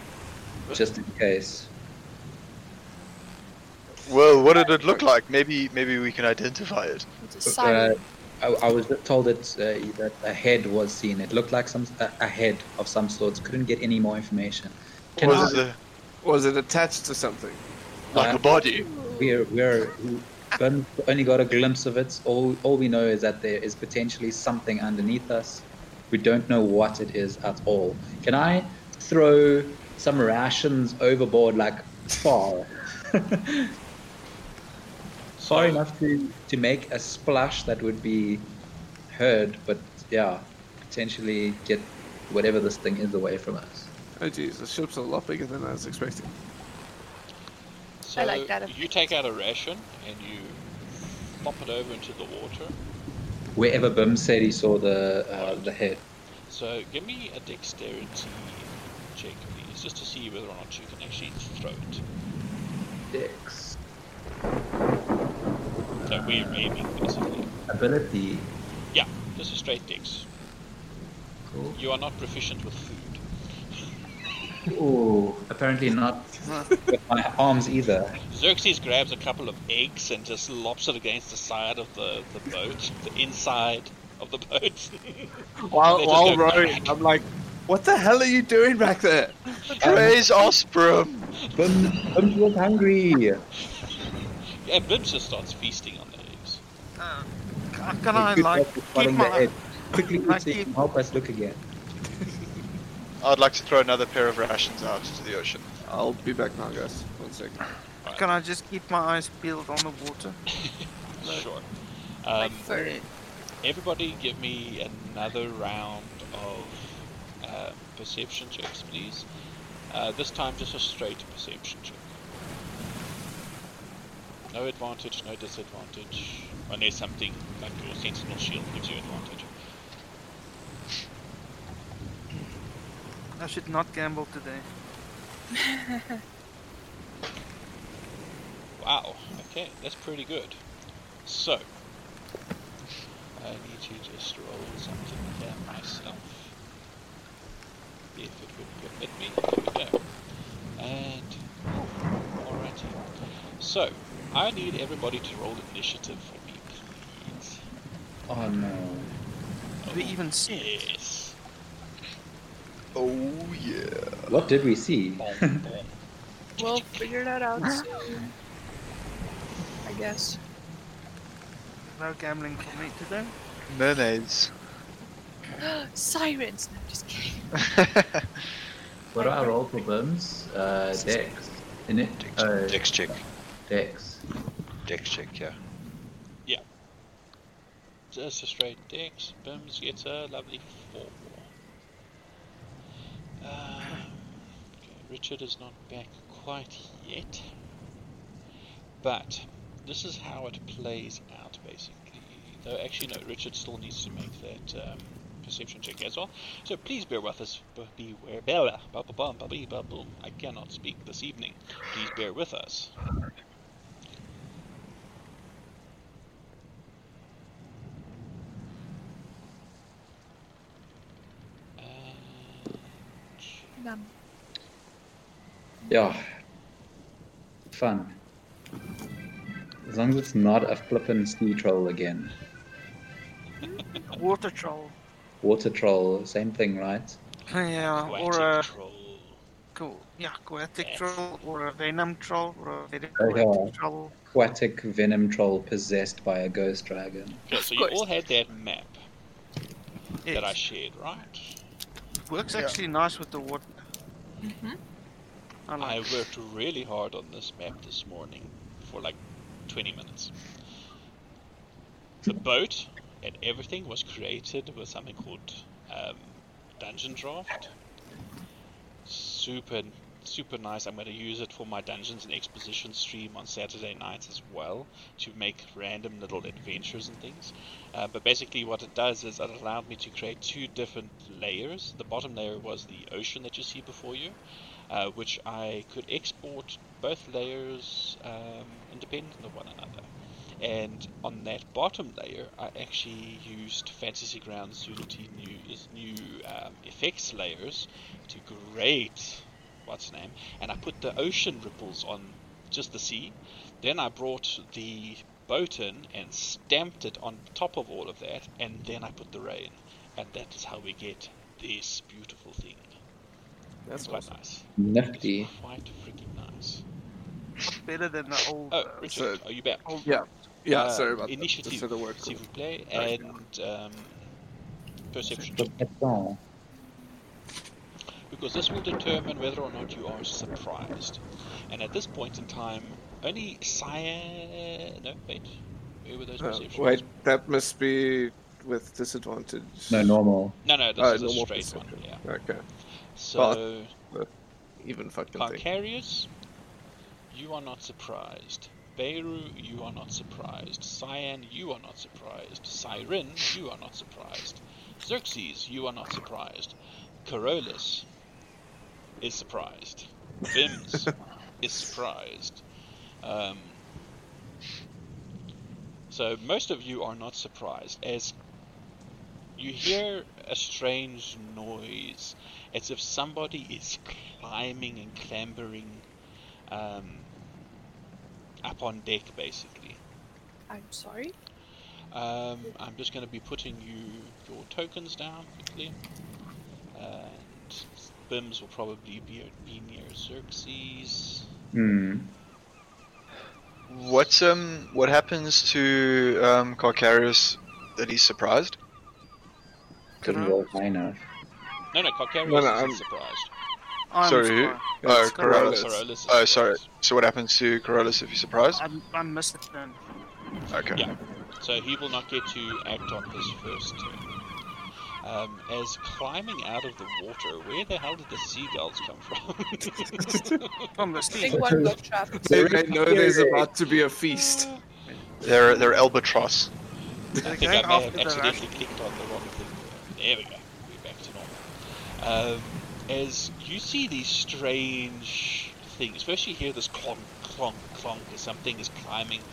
just in case. Well, what did it look like? Maybe maybe we can identify it. It's Uh. I, I was told that, uh, that a head was seen. It looked like some a, a head of some sorts. Couldn't get any more information. Can was I- it a, Was it attached to something? like a body? We're we're Bim's only got a glimpse of it. All all we know is that there is potentially something underneath us. We don't know what it is at all. Can I throw some rations overboard, like far, far enough to to make a splash that would be heard, but yeah, potentially get whatever this thing is away from us. Oh jeez, the ship's a lot bigger than I was expecting. So I like that you take out a ration and you flop it over into the water. Wherever Bim said he saw the uh, the head. So give me a dexterity check, please, just to see whether or not you can actually throw it. Dex. So we're aiming, basically. Ability. Yeah, just a straight dex. Cool. You are not proficient with food. Ooh, apparently not with my arms either. Xerxes grabs a couple of eggs and just lops it against the side of the, the boat, the inside of the boat. While while rowing, crack. I'm like, what the hell are you doing back there? Um, Praise Osprem! Bim, Bim was hungry. Yeah, Bim just starts feasting on the eggs. Uh, c- can I Good like job for keep spotting the my head. Quickly, like quickly, keep- help us look again. I'd like to throw another pair of rations out to the ocean. I'll be back now, guys. One second. can I just keep my eyes peeled on the water? Sure. like Um, for it. everybody give me another round of uh, perception checks, please. Uh, this time just a straight perception check. No advantage, no disadvantage. Unless something like your sentinel shield gives you advantage. I should not gamble today. Wow, okay, that's pretty good. So, I need to just roll something here myself. If it would permit me, there we go. And, oh, alrighty. So, I need everybody to roll initiative for me, please. Oh no. Do we even see it? Yes. Oh yeah. What did we see? Boom, boom. We'll figure that out soon. I guess. No gambling for me today. Mayonnaise. Sirens! No, just kidding. What are our roll for Bims? Uh, Dex. In it? Dex, Oh, dex check. Dex. Dex check, yeah. Just a straight dex. Bims gets a lovely four. Uh, okay, Richard is not back quite yet. But this is how it plays out basically. Though actually no, Richard still needs to make that um, perception check as well. So please bear with us. Beware. Bella. I cannot speak this evening. Please bear with us. And Num. Yeah. Fun. As long as it's not a flippin' sea troll again. Water troll. Water troll, same thing, right? Yeah, or aquatic a troll. cool, yeah, aquatic Yes. troll, or a venom troll, or a very Oh, aquatic troll. Aquatic venom troll possessed by a ghost dragon. Okay, so you all had that map that I shared, right? Works Yeah. actually nice with the water. hmm I I like it. worked really hard on this map this morning for like 20 minutes. The boat and everything was created with something called um, Dungeondraft. Super, super nice. I'm going to use it for my Dungeons and Exposition stream on Saturday nights as well to make random little adventures and things. Uh, but basically, what it does is it allowed me to create two different layers. The bottom layer was the ocean that you see before you, uh, which I could export both layers um, independent of one another. And on that bottom layer, I actually used Fantasy Grounds Unity new new um, effects layers to create what's the name, and I put the ocean ripples on just the sea. Then I brought the boat in and stamped it on top of all of that, and then I put the rain, and that is how we get this beautiful thing. That's it's quite awesome. nice. Nifty. It's quite freaking nice. Better than the old. Oh, uh, Richard, so- are you back? old Yeah. Yeah, Uh, sorry about initiative, that. Just had to work. s'il vous plaît, Right. and um, perception. Perception. because this will determine whether or not you are surprised. And at this point in time, only Cyan. No, wait. Where were those Uh, wait, that must be with disadvantage. No, normal. No, no, this Oh, is a normal straight one. perception. Yeah. Okay. So, Even fucking thing. Carcarius, you are not surprised. Beirut, you are not surprised. Cyan, you are not surprised. Siren, you are not surprised. Xerxes, you are not surprised. Carolus is surprised. Bims is surprised. Um, so most of you are not surprised as you hear a strange noise as if somebody is climbing and clambering um, up on deck basically. I'm sorry. Um, I'm just going to be putting you your tokens down quickly. And Bims will probably be, be near Xerxes. Hmm. What's um what happens to um Carcarius that he's surprised? Didn't roll high enough. No, no, Carcarius No, no, isn't I'm- surprised. I'm Sorry, who? Oh, It's Carolus. Carolus. Carolus is Oh, sorry. So what happens to Carolus if he's surprised? I, I missed it then. Okay. Yeah. So he will not get to act on his first turn. Um, as climbing out of the water, where the hell did the seagulls come from? From the I think one got trapped. They may know there's about to be a feast. They're they're albatross. I think I may have accidentally clicked on the wrong thing. There we go. We're back to normal. Um, as you see these strange things, first you hear this clonk, clonk, clonk as something is climbing up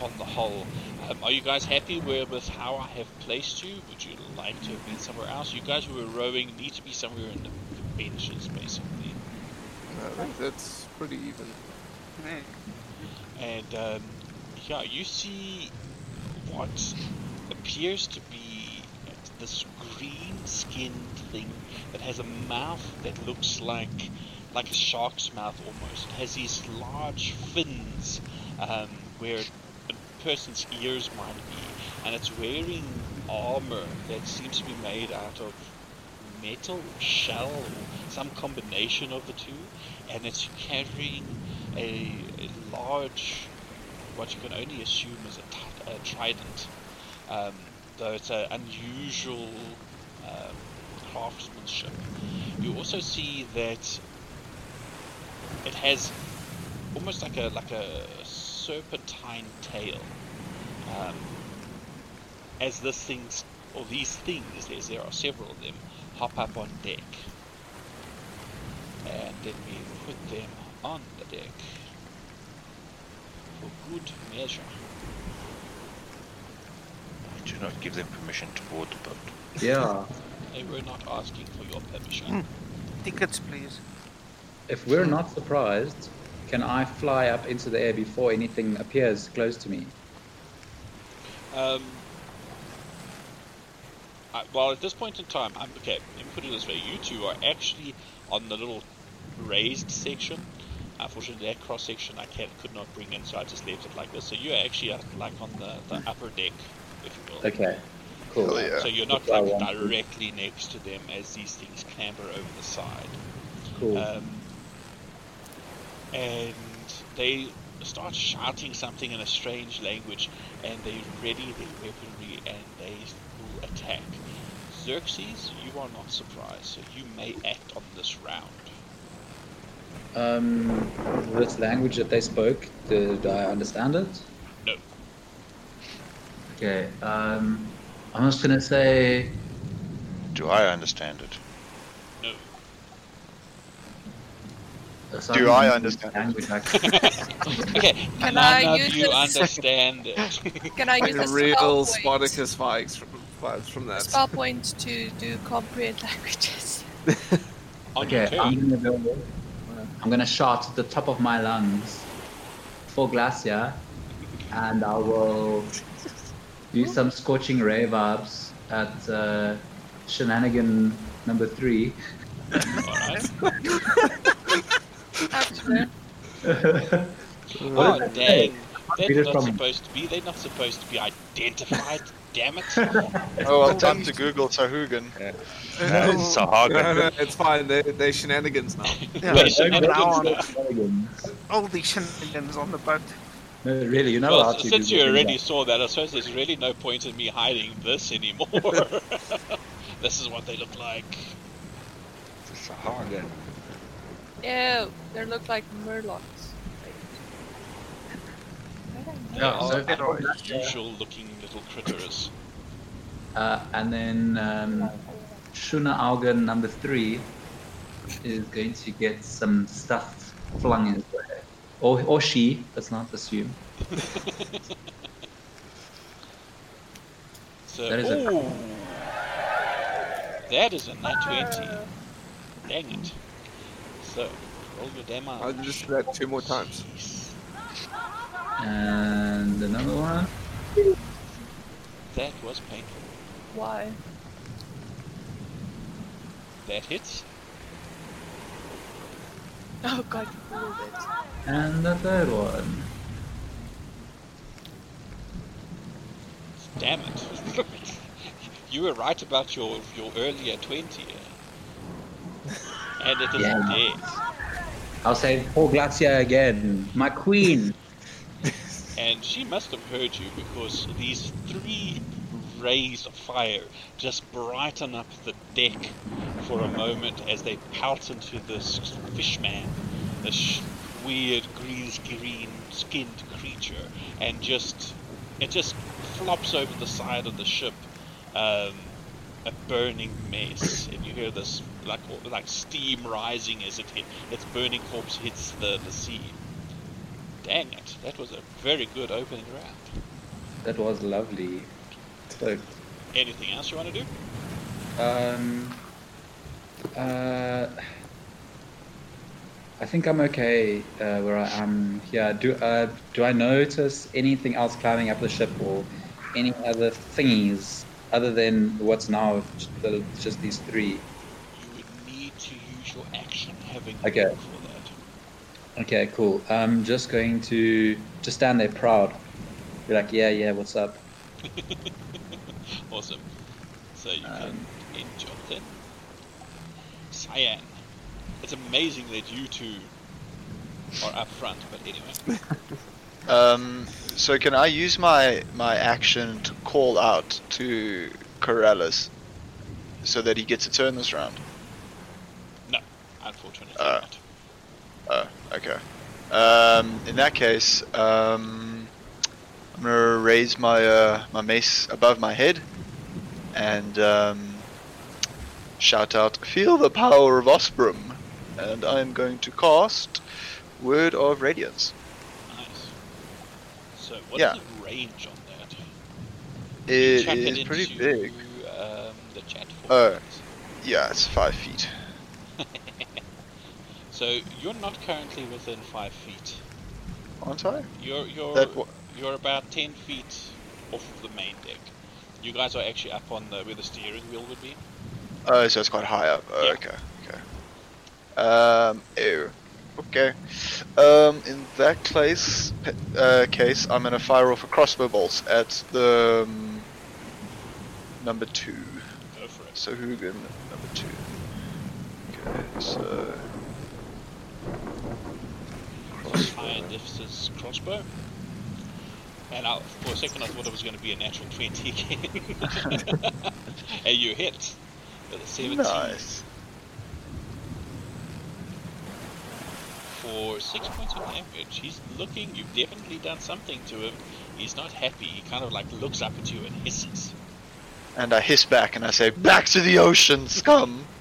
on the whole. Um, are you guys happy with, with how I have placed you? Would you like to have been somewhere else? You guys who are rowing need to be somewhere in the, the benches, basically. I think that's pretty even. And um, yeah, you see what appears to be this green-skinned thing that has a mouth that looks like like a shark's mouth almost. It has these large fins um, where a person's ears might be, and it's wearing armor that seems to be made out of metal shell or some combination of the two, and it's carrying a, a large, what you can only assume is a, t- a trident, um, though it's an unusual um, craftsmanship. You also see that it has almost like a like a serpentine tail. Um, as this thing's or these things, there's, there are several of them, hop up on deck, and then we put them on the deck for good measure. I do not give them permission to board the boat. Yeah. They were not asking for your permission. Tickets, please. If we're not surprised, can I fly up into the air before anything appears close to me? Um, I, well, at this point in time, I'm okay. Let me put it this way: you two are actually on the little raised section. Unfortunately, that cross section I can could not bring in, so I just left it like this. So you're actually uh, like on the, the upper deck, if you will. Okay. Cool. Hell yeah. So you're not like what I wanted. directly next to them as these things clamber over the side. Cool. Um, and they start shouting something in a strange language, and they ready their weaponry and they will attack. Xerxes, you are not surprised, so you may act on this round. Um, this language that they spoke, did I understand it? No. Okay. Um, I'm just gonna say. Do I understand it? No. uh, Do I understand? Language Okay, Can I of use you this- understand it. Can I use Like a real spell Spartacus vibes from, vibes from that. spell point to do comprehend languages? Okay. I'm gonna go. I'm gonna shout at the top of my lungs for Glacia, and I will do some scorching ray vibes at uh, shenanigan number three. Alright. Actually, Oh, dang. They're not from- supposed to be. They're not supposed to be identified. Damn it. Oh, well, time to Google Sahugan. Uh, Sahagan. No, no, it's fine. They, they're shenanigans now. Yeah, Wait, so from now now on- on, Shenanigans. all these shenanigans on the boat. No, really, you know how Well, since you already like- saw that, I suppose there's really no point in me hiding this anymore. this is what they look like. It's a Sahuagin. Ew, they look like murlocs. they're so- unusual looking little critters. Uh, and then um, Sahuagin number three is going to get some stuff flung his way. Or, or she, let's not assume. So, That is a- that is a nat 20. Dang it. So, roll your damn I'll just do that two more times. And another one. That was painful. Why? That hits. Oh god, you fooled it. And the third one. Damn it. you were right about your, your earlier 20. Eh? And it Yeah. dead. I'll say poor Glacia again. My queen. And she must have heard you because these three rays of fire just brighten up the deck for a moment as they pout into this fishman, this weird grease green skinned creature, and just it just flops over the side of the ship, um, a burning mess, and you hear this like like steam rising as it hit its burning corpse hits the, the sea. Dang it, that was a very good opening round. That was lovely. So, Anything else you want to do? um, uh, I think I'm okay uh, where I am here. Do uh, do I notice anything else climbing up the ship or any other thingies other than what's now j- the- just these three? You would need to use your action having Okay. for that. Okay, cool. I'm just going to just stand there proud. Be like, yeah, yeah, what's up? awesome. So you Um, can end job then. Cyan. It's amazing that you two are up front, but anyway. Um, so can I use my my action to call out to Carolus so that he gets a turn this round? No, unfortunately Uh, not. Oh, okay. Um, in that case, um, I'm gonna raise my uh, my mace above my head and um, shout out, "Feel the power of Osprem!" And I'm going to cast Word of Radiance. So what's yeah. the range on that? It is into, pretty big. Um, the chat Oh. format. Yeah, it's five feet. So you're not currently within five feet. Aren't I? You're you're you're about ten feet off of the main deck. You guys are actually up on the where the steering wheel would be. Oh, so it's quite high up. Oh, Yeah. okay, okay. Um, ew. Okay. Um, in that case, uh, case, I'm gonna fire off a crossbow bolt at the um, number two. Go for it. Sahuagin, number two. Okay, so Iron Diff's crossbow. And I, for a second I thought it was going to be a natural 20 again. and you hit with a 17. nice. For six points of damage. He's looking. You've definitely done something to him. He's not happy. He kind of like looks up at you and hisses. And I hiss back and I say, Back to the ocean, scum!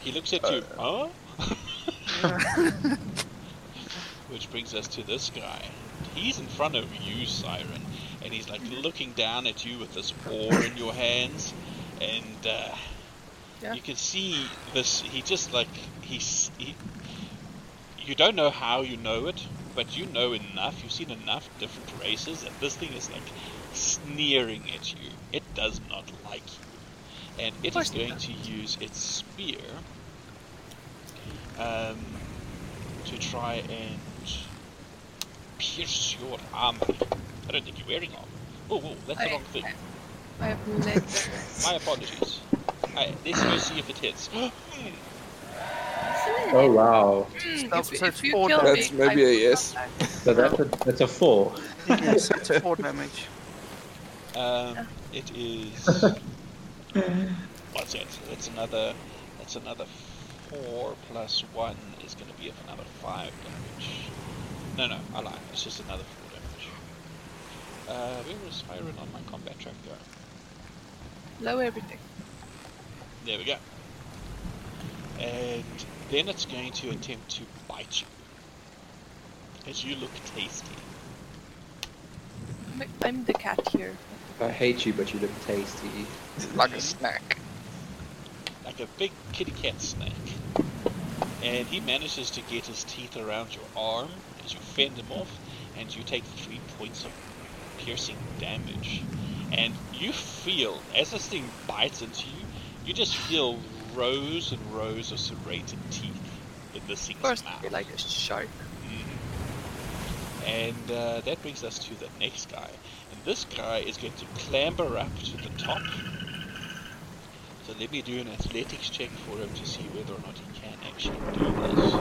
He looks at you. Huh? Which brings us to this guy. He's in front of you, Siren, and he's like looking down at you with this oar in your hands, and uh, Yeah. you can see this. He just like he's he. You don't know how you know it, but you know enough. You've seen enough different races that this thing is like sneering at you. It does not like you, and it is going to use its spear um, to try and pierce your armor. I don't think you're wearing armor. Oh, whoa, that's the wrong thing. I have legs. My apologies. Alright, let's go see if it hits. Oh wow. Hmm, if, if you kill That's me, maybe I a will yes. come back. So that's a that's a four. yes, it's four damage. Um, it is. What's it? It's another. That's another four plus one is going to be another five damage. No, no, I lied. It's just another four damage. Uh, where was Siren on my combat track go? Low everything. There we go. And then it's going to attempt to bite you. As you look tasty. I'm, I'm the cat here. I hate you, but you look tasty. Like a snack. like a big kitty cat snake. And he manages to get his teeth around your arm as you fend him off, and you take three points of piercing damage. And you feel, as this thing bites into you, you just feel rows and rows of serrated teeth in this thing's course, mouth. like a shark. Mhm. And uh, that brings us to the next guy. And this guy is going to clamber up to the top. So let me do an athletics check for him to see whether or not he can actually do this.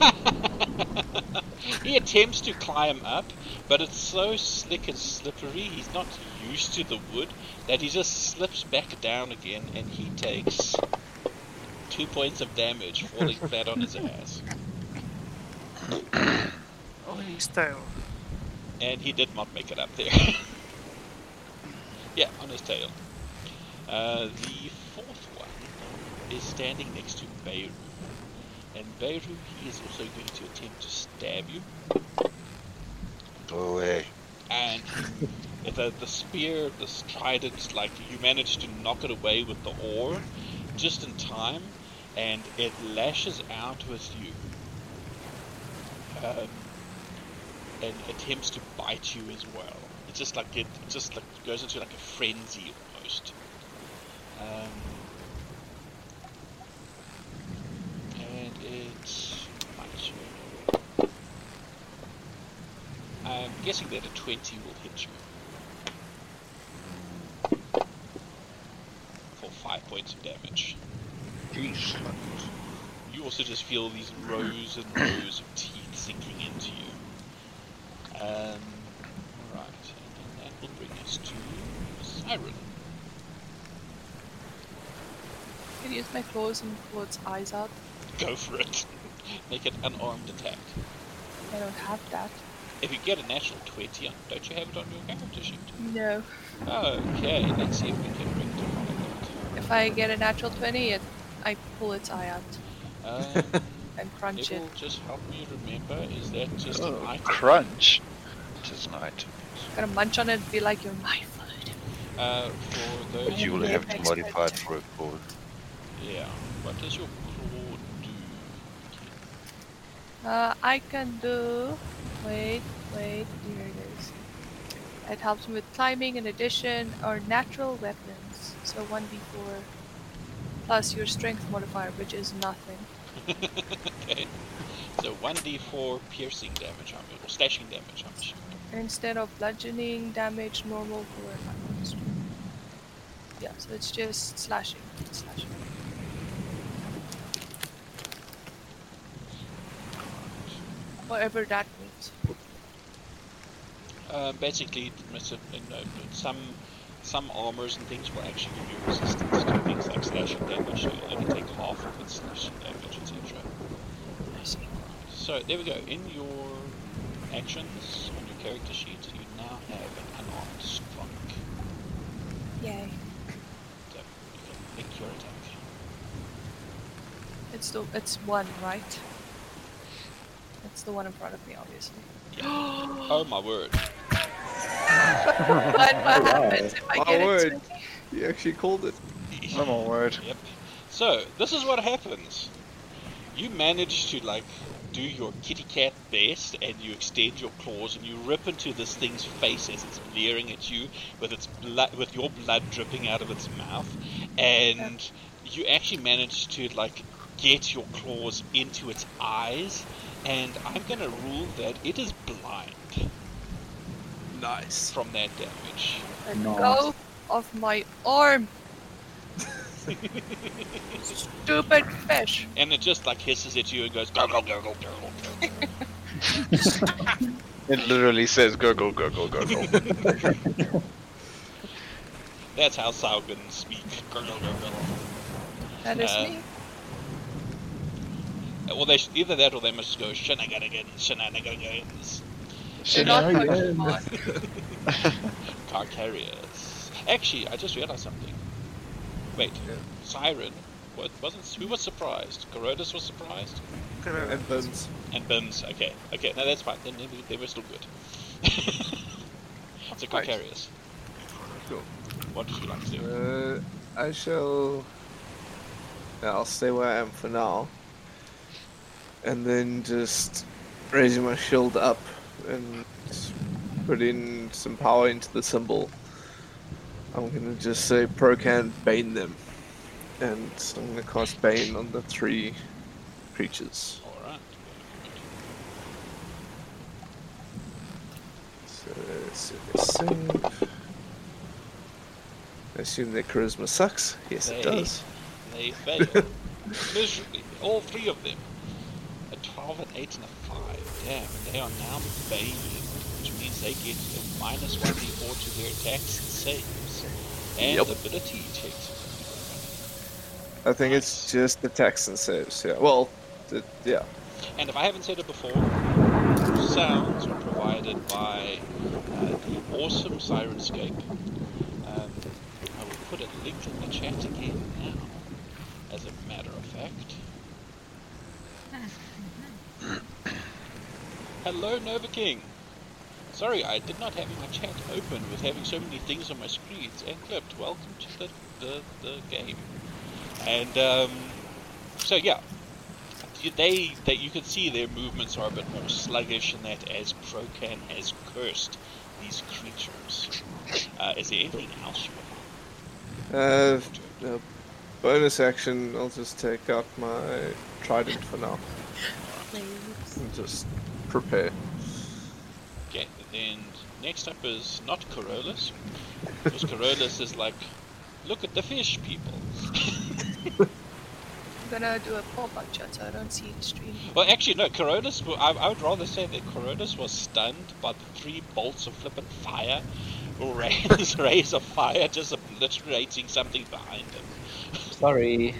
he attempts to climb up, but it's so slick and slippery, he's not used to the wood, that he just slips back down again and he takes two points of damage falling flat on his ass. Oh, his tail. and he did not make it up there. yeah, on his tail. Uh, the fourth one is standing next to Beirut. And Beirut, he is also going to attempt to stab you. Go away. And the, the spear, the trident, like you manage to knock it away with the oar just in time, and it lashes out with you. Um, and attempts to bite you as well. It's just like it, it just like goes into like a frenzy almost. Um, and it bites you. I'm guessing that a 20 will hit you. For 5 points of damage. Jeez. You also just feel these rows and rows of teeth sinking into you. Um, right, and then that will bring us to Siren. Can I use my claws and claw its eyes out? Go for it. Make it an unarmed attack. I don't have that. If you get a natural 20, don't you have it on your character sheet? No. Okay, let's see if we can rectify If I get a natural 20, it, I pull its eye out. Um, and crunch it it. will just help me remember, is that just Oh, an item? crunch. It is an item. Gotta munch on it and be like, you're my food. Uh, for those But you will have to modify it for a claw. Yeah. What does your claw do? Uh, I can do. Wait, wait, here it is. It helps me with climbing in addition, or natural weapons. So 1d4 plus your strength modifier, which is nothing. okay. So 1d4 piercing damage, I'm or slashing damage, I'm assuming. Instead of bludgeoning damage, normal for Yeah, so it's just slashing. slashing. Whatever that means. Uh, basically, it's a, you know, some some armors and things will actually give you resistance to things like slashing slashing damage, so you'll only take half of its slashing damage, etc. I see. So there we go. In your actions on your character sheet, you now have an unarmed strike. Yay. So you can make your attack. It's the it's one, right? It's the one in front of me, obviously. Oh my word. But what happens if I My get word. to me? You actually called it. Oh my word. Yep. So this is what happens. You manage to like do your kitty cat best, and you extend your claws and you rip into this thing's face as it's leering at you with its blood, with your blood dripping out of its mouth, and you actually manage to like get your claws into its eyes, and I'm gonna rule that it is blind Nice. from that damage. Let Nice. go of my arm. Stupid fish. And it just like hisses at you and goes gurgle gurgle gurgle gurgle. It literally says gurgle, gurgle, gurgle. That's how Sahuagins speak. Gurgle gurgle. That is Uh, me. Well, they sh- either that or they must go shenanigans, shenanigans, They're Shenanigans. Pokemon. Carcarius. Actually, I just realized something. Wait, Yeah. Siren. What wasn't? Who was surprised? Carolus was surprised, Correct. And Bims. and Bims. Okay, okay, no, that's fine. Then they, were- they were still good. so car Right. carriers. Cool. What did you like to do? Uh, I shall. Yeah, I'll stay where I am for now. And then just raising my shield up and putting some power into the symbol. I'm gonna just say Procan Bane them. And I'm gonna cast Bane on the three creatures. All right. So let's see if they save. I assume their charisma sucks. Yes, it does. They fail miserably. All three of them. A 12, an 8, and a 5. Damn, and they are now Bane, which means they get a minus 1d4 to their attacks and saves. And Yep. ability checks. I think it's just the attacks and saves. Yeah. Well, the, yeah. And if I haven't said it before, sounds are provided by uh, the awesome Syrinscape. Um, I will put a link in the chat again now, as a matter of fact. Hello, Nova King. Sorry, I did not have my chat open with having so many things on my screens and clipped. Welcome to the, the, the game. And, um, so yeah, they that you can see their movements are a bit more sluggish and that as Procan has cursed these creatures. Uh, is there anything else you would Uh, like uh, bonus action. I'll just take out my trident for now and just prepare. Okay, then next up is not Carolus. Because Carolus is like, look at the fish, people. I'm gonna do a pop up chat so I don't see the stream. Well, actually, no, Carolus, I, I would rather say that Carolus was stunned by the three bolts of flippant fire, or rays, rays of fire just obliterating something behind him. Sorry.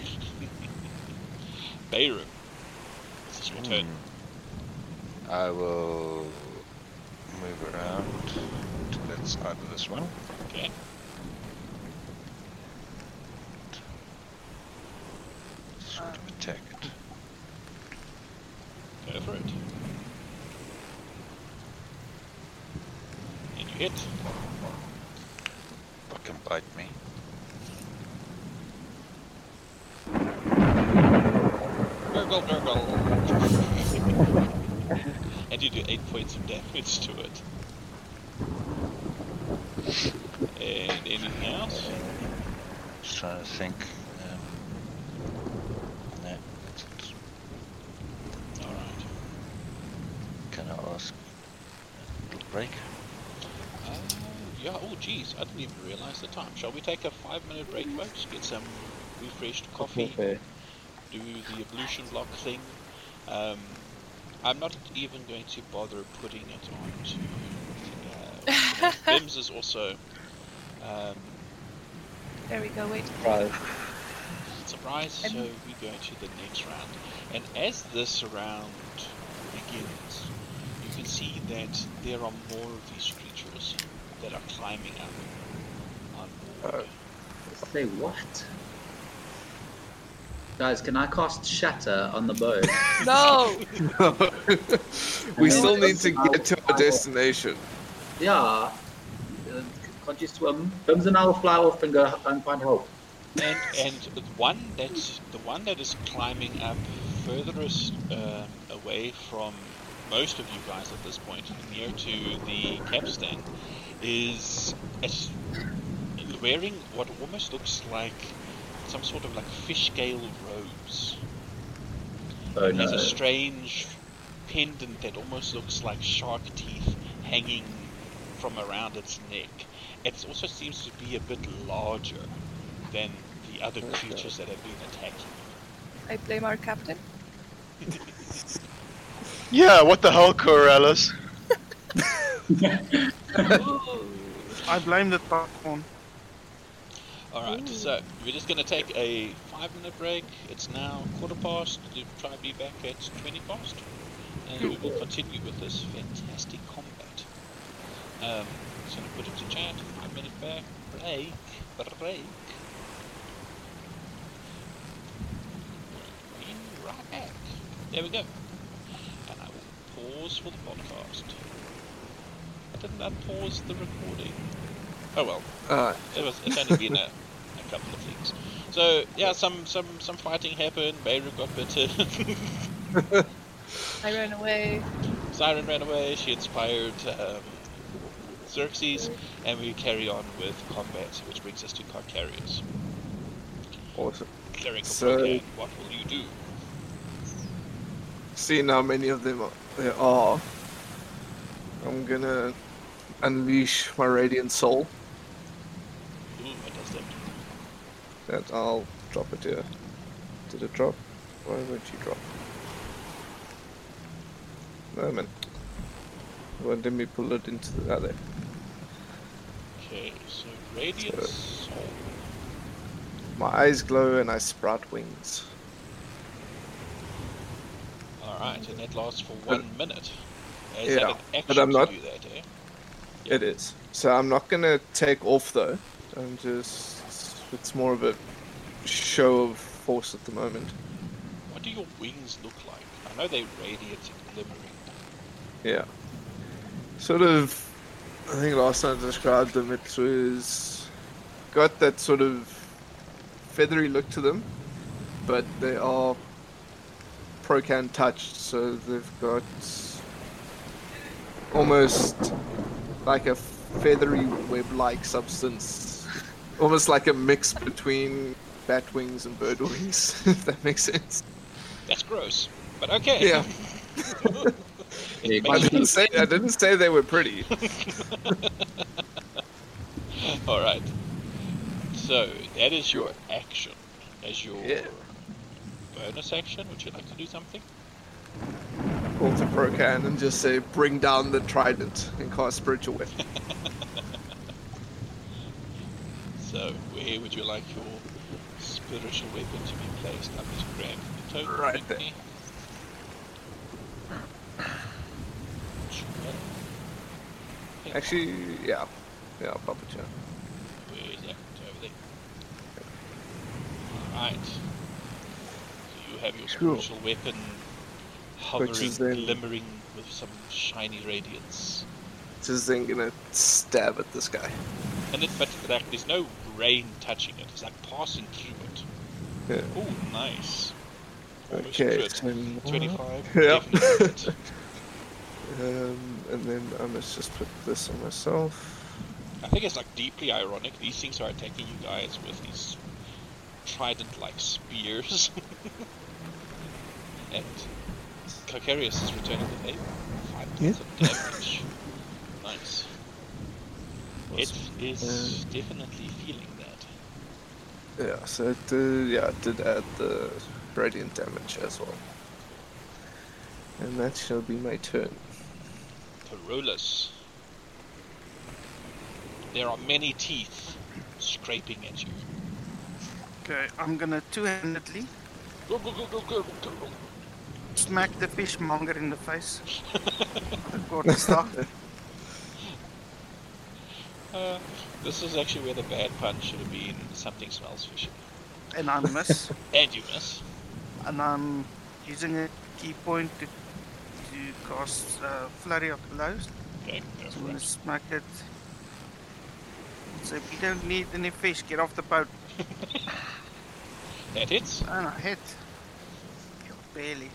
Bayrum, this is your turn. Hmm. I will move around to that side of this one. Okay. Sort of attack it. Go for it. And you hit. Fucking bite me. Gurgle, gurgle. and you do 8 points of damage to it. And anything else? Just trying to think. Um, no. Alright. Can I ask a little break? Uh, yeah, oh geez, I didn't even realize the time. Shall we take a 5 minute break, folks? Get some refreshed coffee, Okay. do the ablution block thing. Um, I'm not even going to bother putting it on to. Uh, Bims is also. Um, There we go, wait. Right. Surprise, so we go to the next round. And as this round begins, you can see that there are more of these creatures that are climbing up on board. Say what? Guys, can I cast Shatter on the boat? No! we still need to get to our our- destination. yeah. Uh, Can't you swim? Bims and I will fly off and go and find help. and and the one that's the one that is climbing up furthest um, away from most of you guys at this point, near to the capstan, is is wearing what almost looks like some sort of like fish scale robes. Oh It no. has a strange pendant that almost looks like shark teeth hanging from around its neck. It also seems to be a bit larger than the other creatures that have been attacking. I blame our captain. Yeah, what the hell, Carolus? I blame the popcorn. Alright, so we're just gonna take a five minute break. It's now quarter past. We'll try to be back at 20 past. And we will continue with this fantastic combat. Um, just gonna put it to chat. Five minute back. Break. Break. Right back. There we go. And I will pause for the podcast. I didn't that pause the recording? Oh well. Uh, It was it's only been a, a couple of things. So yeah, some some some fighting happened. Beirut got bitten. I ran away. Siren ran away. She inspired um, Xerxes, and we carry on with combat, which brings us to Carcarius. awesome. Cleric of So- Rogan, what will you do? Seeing how many of them are, there are, I'm gonna unleash my radiant soul. Ooh, what does that I'll drop it here. Did it drop? Why won't you drop? No man. Well, let me pull it into the other. Okay, so radiant So-. My eyes glow and I sprout wings. All right, and that lasts for one minute. Is Yeah, but I'm not- do that, eh? It is. So I'm not gonna take off though. I'm just. It's more of a show of force at the moment. What do your wings look like? I know they're radiant and glimmering. Yeah. Sort of. I think last time I described them, it was got that sort of feathery look to them, but they are Procan touched, so they've got almost like a feathery web-like substance, almost like a mix between bat wings and bird wings, if that makes sense. That's gross, but okay. Yeah. I didn't say I didn't say they were pretty. All right. So that is your action. As your Yeah. bonus action, would you like to do something? Call to Procan and just say, bring down the trident and cast spiritual weapon. So where would you like your spiritual weapon to be placed? I'm just grab the token Right. Sure. Actually, yeah. Yeah, I'll pop it here. Where is that? Over there. Alright. So you have your Cool. spiritual weapon hovering, glimmering with some shiny radiance. Just then gonna stab at this guy. And it, but like, there's no rain touching it. It's like passing through it. Yeah. Oh, nice. Almost Okay, crit. 25. Yeah. Um, and then I must just put this on myself. I think it's like deeply ironic. These things are attacking you guys with these trident-like spears, and Carcarius is returning the favor. Five Yeah. of damage. nice. It is Uh, definitely. Yeah, so it, uh, yeah, it did add the radiant damage as well. And that shall be my turn. Carolus. There are many teeth scraping at you. Okay, I'm gonna two-handedly Go, go, go, go, go, go, go. smack the fishmonger in the face. with the quarterstaff. Uh, this is actually where the bad pun should have been. Something smells fishy. and I miss. And you miss. and I'm using a ki point to to cast uh, flurry of blows. Okay, go So I'm gonna it. smack it. So if you don't need any fish. Get off the boat. That hits. And I hit. Barely.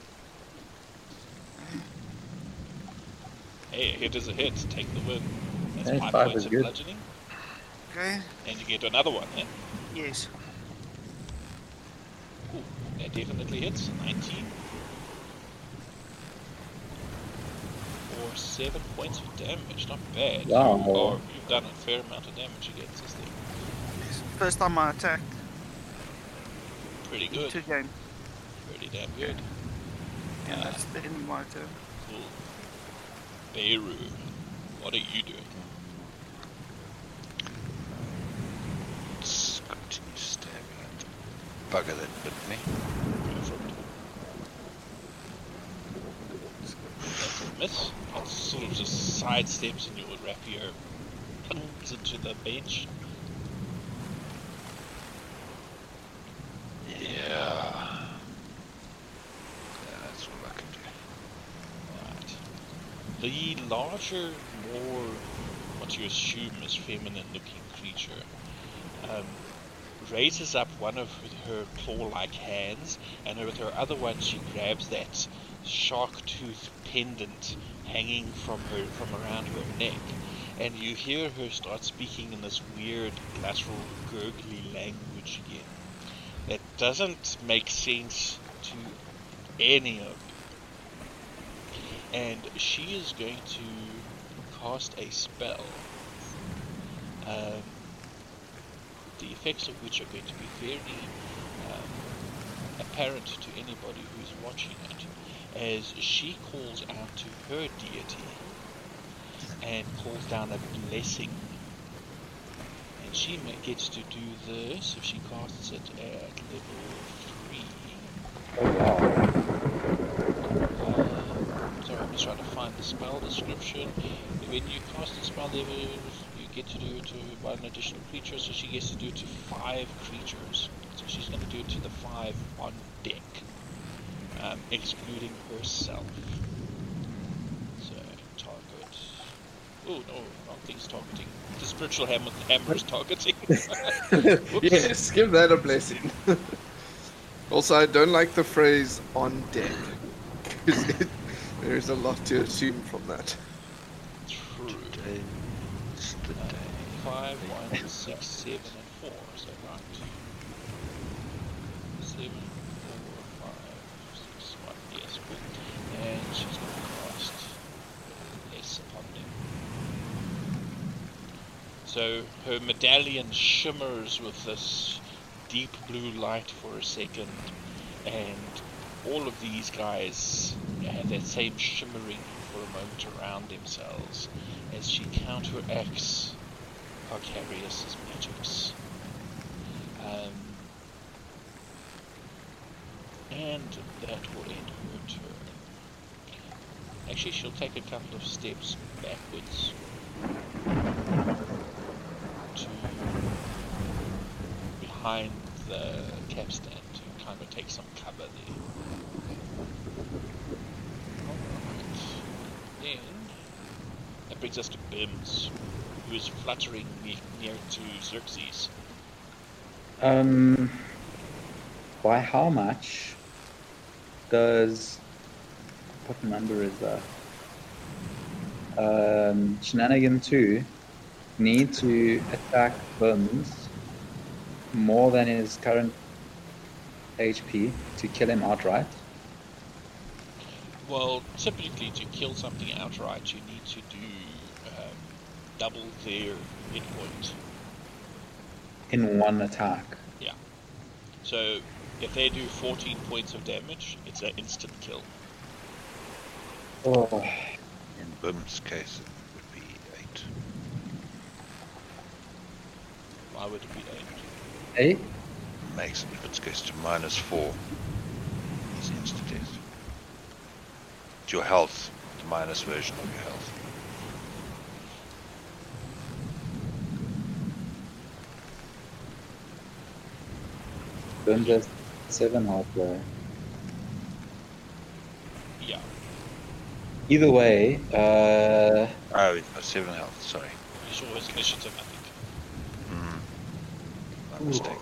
Hey, a hit is a hit. Take the win. That's Hey, five, five points is of good. bludgeoning. Okay. And you get another one, eh? Yes. Ooh, that definitely hits. 19. Or 7 points of damage. Not bad. Wow. You are, you've done a fair amount of damage against this thing. First time I attacked. Pretty good. Two game. Pretty damn good. Yeah, Uh, that's the end of my turn. Cool. Beirut, what are you doing? Let's continue stabbing at the bugger that bit me. Go for it. That's miss. It sort of just sidesteps and you would wrap your rapier into the bench. Yeah. Yeah, that's all I can do. Right. The larger, more what you assume is feminine looking creature um, raises up one of her claw like hands, and with her other one, she grabs that shark tooth pendant hanging from her from around her neck. And you hear her start speaking in this weird, guttural, gurgly language again. That doesn't make sense to any of and she is going to cast a spell. Um, the effects of which are going to be very um, apparent to anybody who's watching it, as she calls out to her deity and calls down a blessing. And she gets to do this if she casts it at level 3. Oh. Uh, sorry, I'm just trying to find the spell description. When you cast the spell level, get to do it to one additional creature, so she gets to do it to five creatures. So she's going to do it to the five on deck, um, excluding herself. So, target. Oh no, wrong thing's targeting. The spiritual hammer, hammer is targeting. Whoops. yes, give that a blessing. also, I don't like the phrase on deck. 'cause it- there is a lot to assume from that. True. Today is the Uh, day. Five, one, six, seven, and four. Is that right? Seven, four, five, six, one. Yes, cool. And she's going to cast less upon them. So her medallion shimmers with this deep blue light for a second, and all of these guys have that same shimmering for a moment around themselves as she counteracts Arcarius' magics. Um, and that will end her turn. Actually, she'll take a couple of steps backwards to behind the capstan to kind of take some cover there. Alright. Then that brings us to Bims, who is fluttering ne- near to Xerxes. Um, by how much does what number is that? Um, Shenanigan two need to attack Bims more than his current HP to kill him outright. Well, typically to kill something outright, you need double their hit points. in one attack. Yeah. So if they do 14 points of damage, it's an instant kill. Oh, In Bim's case, it would be eight. Why would it be 8? eight? makes it, it goes to minus four. He's instant death. It's your health, the minus version of your health. Don't just seven health there. Yeah. Either way, uh, Oh, it's got seven health, sorry. You saw his initiative, I think. Hmm. My mistake.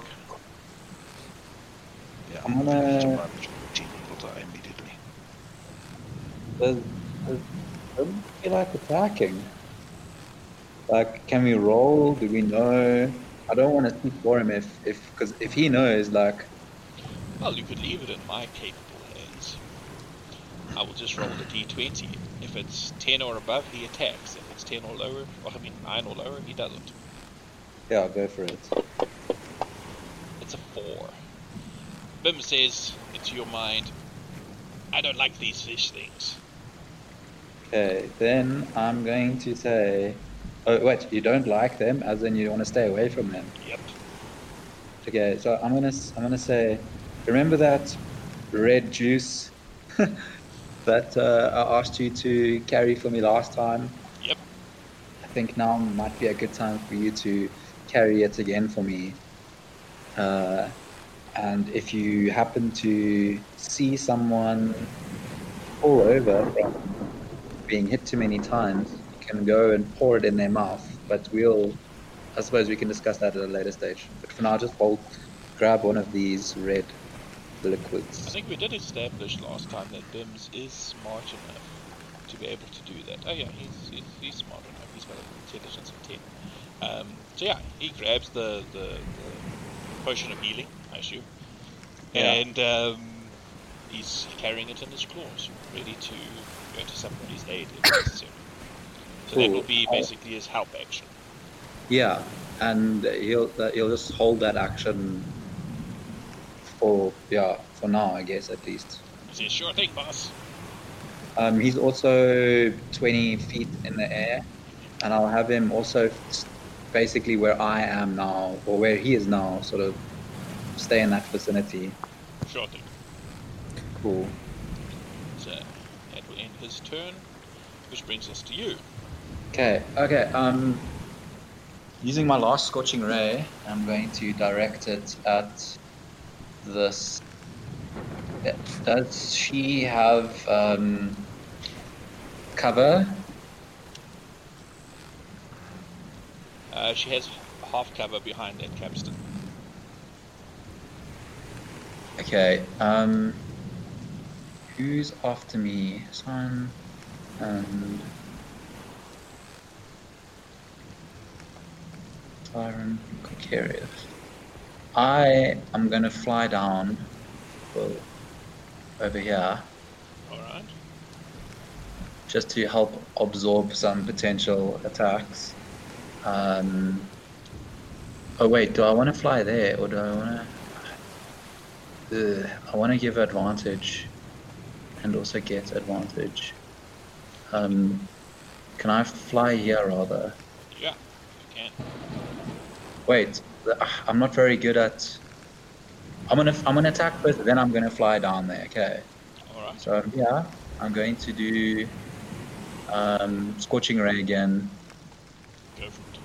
Yeah, I'm gonna- it's a minus 14 equal to immediately. does, does doesn't feel like attacking. Like, can we roll? Do we know? I don't want to speak for him if, if, because if he knows, like, Well, you could leave it in my capable hands. I will just roll the d20. If it's 10 or above, he attacks. If it's 10 or lower, or I mean 9 or lower, he doesn't. yeah, I'll go for it. It's a 4. Bim says into your mind, I don't like these fish things. Okay, then I'm going to say, oh wait, you don't like them, as in you want to stay away from them. Yep. Okay, so I'm gonna I'm gonna say, remember that red juice that uh, I asked you to carry for me last time? Yep. I think now might be a good time for you to carry it again for me. Uh, and if you happen to see someone all over from being hit too many times, can go and pour it in their mouth. But we'll, I suppose we can discuss that at a later stage. But for now, just hold, grab one of these red liquids. I think we did establish last time that Bims is smart enough to be able to do that. Oh yeah, he's, he's, he's smart enough. He's got an intelligence of 10. Um, so yeah, he grabs the, the, the potion of healing, I assume. Yeah. And um, he's carrying it in his claws, ready to go to somebody's aid if necessary. So that will be basically his help action. Yeah, and he'll he'll just hold that action for yeah for now, I guess at least. He says, sure thing, boss. Um, he's also 20 feet in the air, and I'll have him also basically where I am now, or where he is now, sort of stay in that vicinity. Sure thing. Cool. So that will end his turn, which brings us to you. Okay, okay. Um, using my last scorching ray, I'm going to direct it at this. Does she have um, cover? Uh, she has half cover behind that capstan. Okay. Um, who's after me? Son and Siren Carcarius. I am gonna fly down. Well, over here. Alright. just to help absorb some potential attacks. Um, oh wait, do I want to fly there or do I want to? I want to give advantage, and also get advantage. Um, can I fly here rather? Can. Wait, I'm not very good at. I'm gonna I'm gonna attack first, then I'm gonna fly down there. Okay. Alright. So yeah, I'm going to do um, Scorching Ray again. Go for it.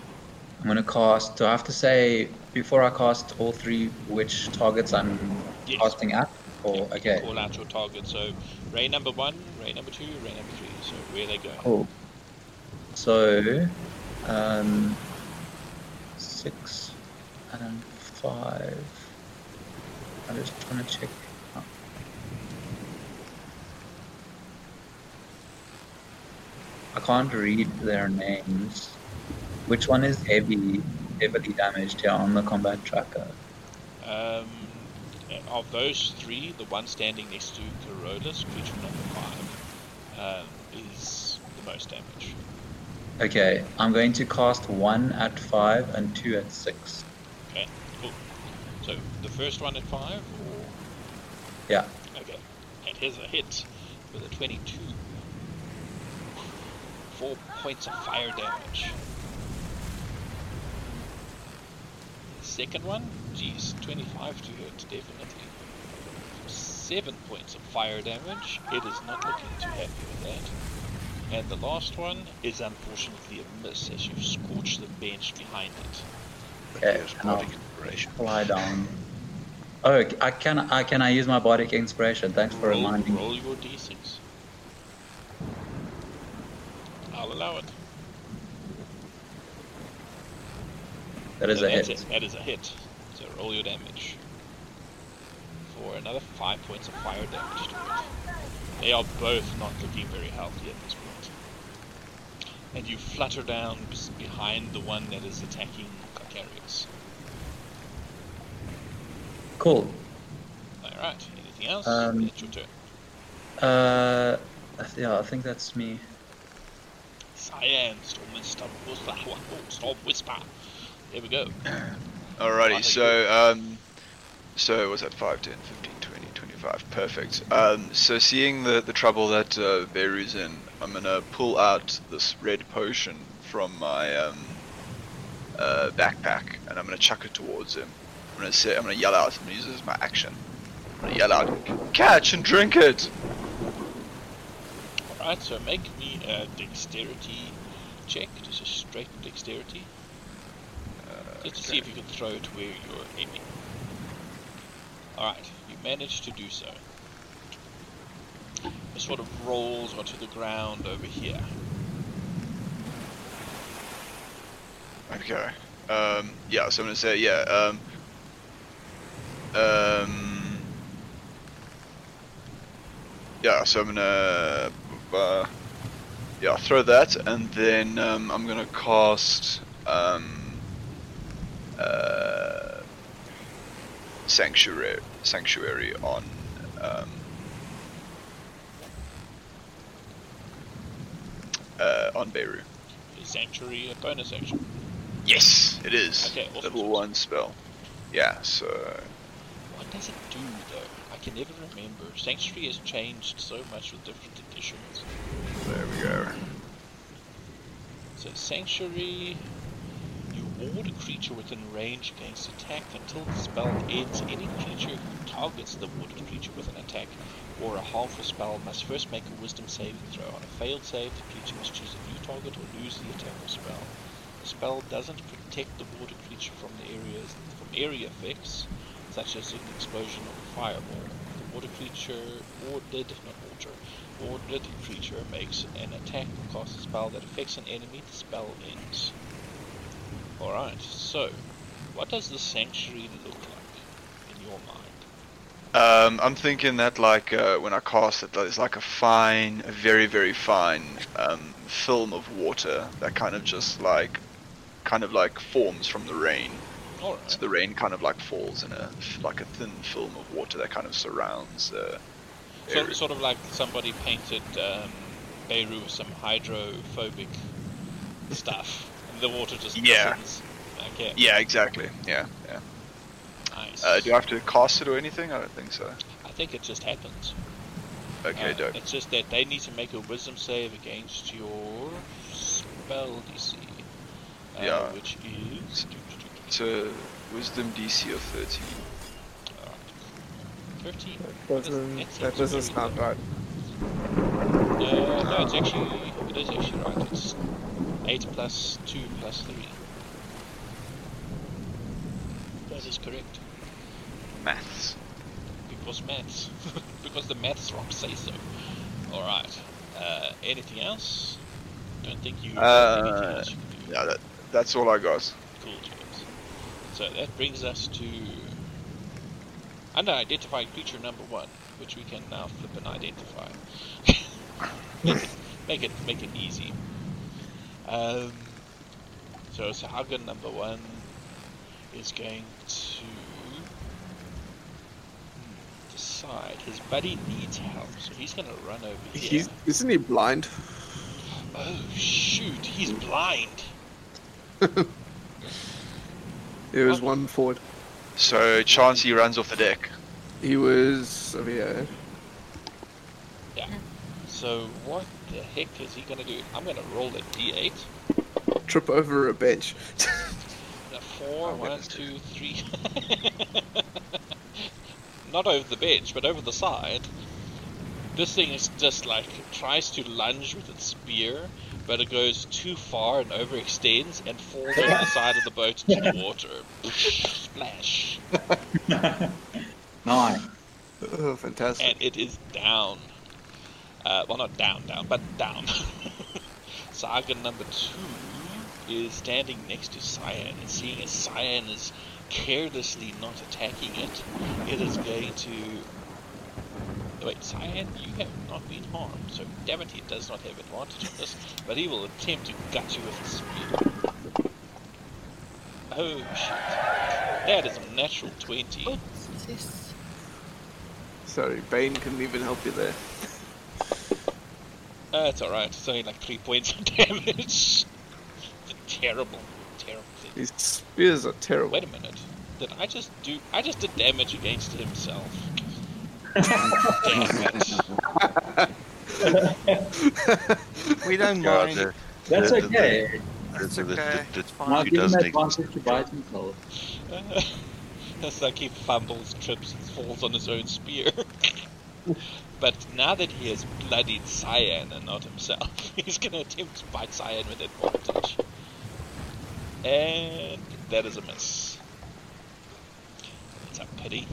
I'm to cast. Do I have to say before I cast all three which targets I'm Yes. casting at? Or Yeah, okay, Call out your target. So, ray number one, ray number two, ray number three. So, where they going? cool. So, um, six and five. I'm just trying to check. oh. I can't read their names. Which one is heavy, heavily damaged here on the combat tracker? Um, of those three, the one standing next to Carolus, creature number five, um, is the most damage. Okay, I'm going to cast one at five and two at six. Okay, cool. So, the first one at five, or Yeah. Okay. And here's a hit with a 22. Four points of fire damage. Second one, geez, 25 to hit, definitely. 7 points of fire damage. It is not looking too happy with that. And the last one is unfortunately a miss as you scorch the bench behind it. Okay, Here's and I'll bardic inspiration. fly down. Oh, I can I can I use my bardic inspiration? Thanks for roll, reminding. me. roll your d6. I'll allow it. That is So a hit. it. That is a hit. So roll your damage. For another 5 points of fire damage to it. They are both not looking very healthy at this point. And you flutter down behind the one that is attacking Carcarius. Cool. Alright, anything else? Um, it's your turn. Uh, yeah, I think that's me. Cyan, Storm and Storm Whisper. Oh, Storm Whisper. There we go. Alrighty, Right. so um, so was that 5, 10, 15, 20, 25? Perfect. Um, so seeing the the trouble that uh, Beru's in, I'm gonna pull out this red potion from my um, uh, backpack, and I'm gonna chuck it towards him. I'm gonna say, I'm gonna yell out. I'm gonna use this as my action. I'm gonna yell out, "Catch and drink it!" Alright, so make me a dexterity check. Just a straight dexterity. Uh, Just to see if you can throw it where you're aiming. Alright, you managed to do so. Sort of rolls onto the ground over here. Okay. Um, yeah, so I'm gonna say, yeah, um, um, yeah, so I'm gonna, uh, yeah, throw that, and then, um, I'm gonna cast, um, uh, Sanctuary, Sanctuary on, um, uh, on Beirut. Is Sanctuary a bonus action? Yes, it is. Okay, awesome, Level one spell. Yeah, so What does it do though? I can never remember. Sanctuary has changed so much with different editions. there we go. So Sanctuary, you ward a creature within range against attack until the spell ends. Any creature who targets the warded creature with an attack or a harmful spell must first make a Wisdom saving throw. On a failed save, the creature must choose a new target or lose the attack or spell. The spell doesn't protect the water creature from the areas from area effects, such as an explosion or a fireball. The water creature warded, not water, warded creature makes an attack or casts a spell that affects an enemy, the spell ends. Alright, so what does the sanctuary look like in your mind? Um, I'm thinking that like uh, when I cast it, there's like a fine, a very very fine um, film of water that kind of just like, kind of like forms from the rain. Alright. So the rain kind of like falls in a like a thin film of water that kind of surrounds. Uh, So, sort of like somebody painted um, Beirut with some hydrophobic stuff. And the water just Yeah. Okay. Yeah, exactly. Yeah, yeah. Nice. Uh, do I have to cast it or anything? I don't think so. I think it just happens. Okay, Uh, dope. It's just that they need to make a wisdom save against your spell DC. Uh, Yeah. Which is. It's a Wisdom DC of 13. Alright, 13. That doesn't, That that seems doesn't sound right. Uh, no, it's actually. It is actually right. It's 8 plus 2 plus 3. That is correct. Maths. Because maths. because the maths rocks say so. Alright. Uh, anything else? Don't think you anything Uh, else you can do. Yeah, that, that's all I got. Cool, James. So that brings us to unidentified creature number one, which we can now flip and identify. make, it, make it make it easy. Um, so Sahuagin number one is going to decide. His buddy needs help, so he's going to run over here. He's isn't he blind? Oh shoot, he's blind. There was oh. one forward. So Chancey runs off the deck. He was over here. So what the heck is he gonna do? I'm gonna roll a d8. Trip over a bench. a four. Oh, what One, is two, three. Not over the bench, but over the side. This thing is just like tries to lunge with its spear, but it goes too far and overextends and falls over the side of the boat into the water. Splash. Nice. Oh, fantastic. and it is down. Uh, well, not down, down, but down. Sahuagin number two is standing next to Cyan and seeing as Cyan is carelessly not attacking it, it is going to. Wait, Cyan, you have not been harmed, so damn it, he does not have advantage on this, but he will attempt to gut you with his spear. Oh shit. That is a natural 20. Oopsies. Sorry, Bane couldn't even help you there. Uh, it's alright, it's only like 3 points of damage. It's terrible, terrible thing. These spears are terrible. Wait a minute. Did I just do. I just did damage against himself. We don't God, mind. the- That's the- the- okay. the- It's the- the- okay. the- It's fine. He give him does take advantage to bite himself. It's like he fumbles, trips, and falls on his own spear. but now that he has bloodied Cyan and not himself, he's going to attempt to bite Cyan with advantage. And that is a miss. It's a pity.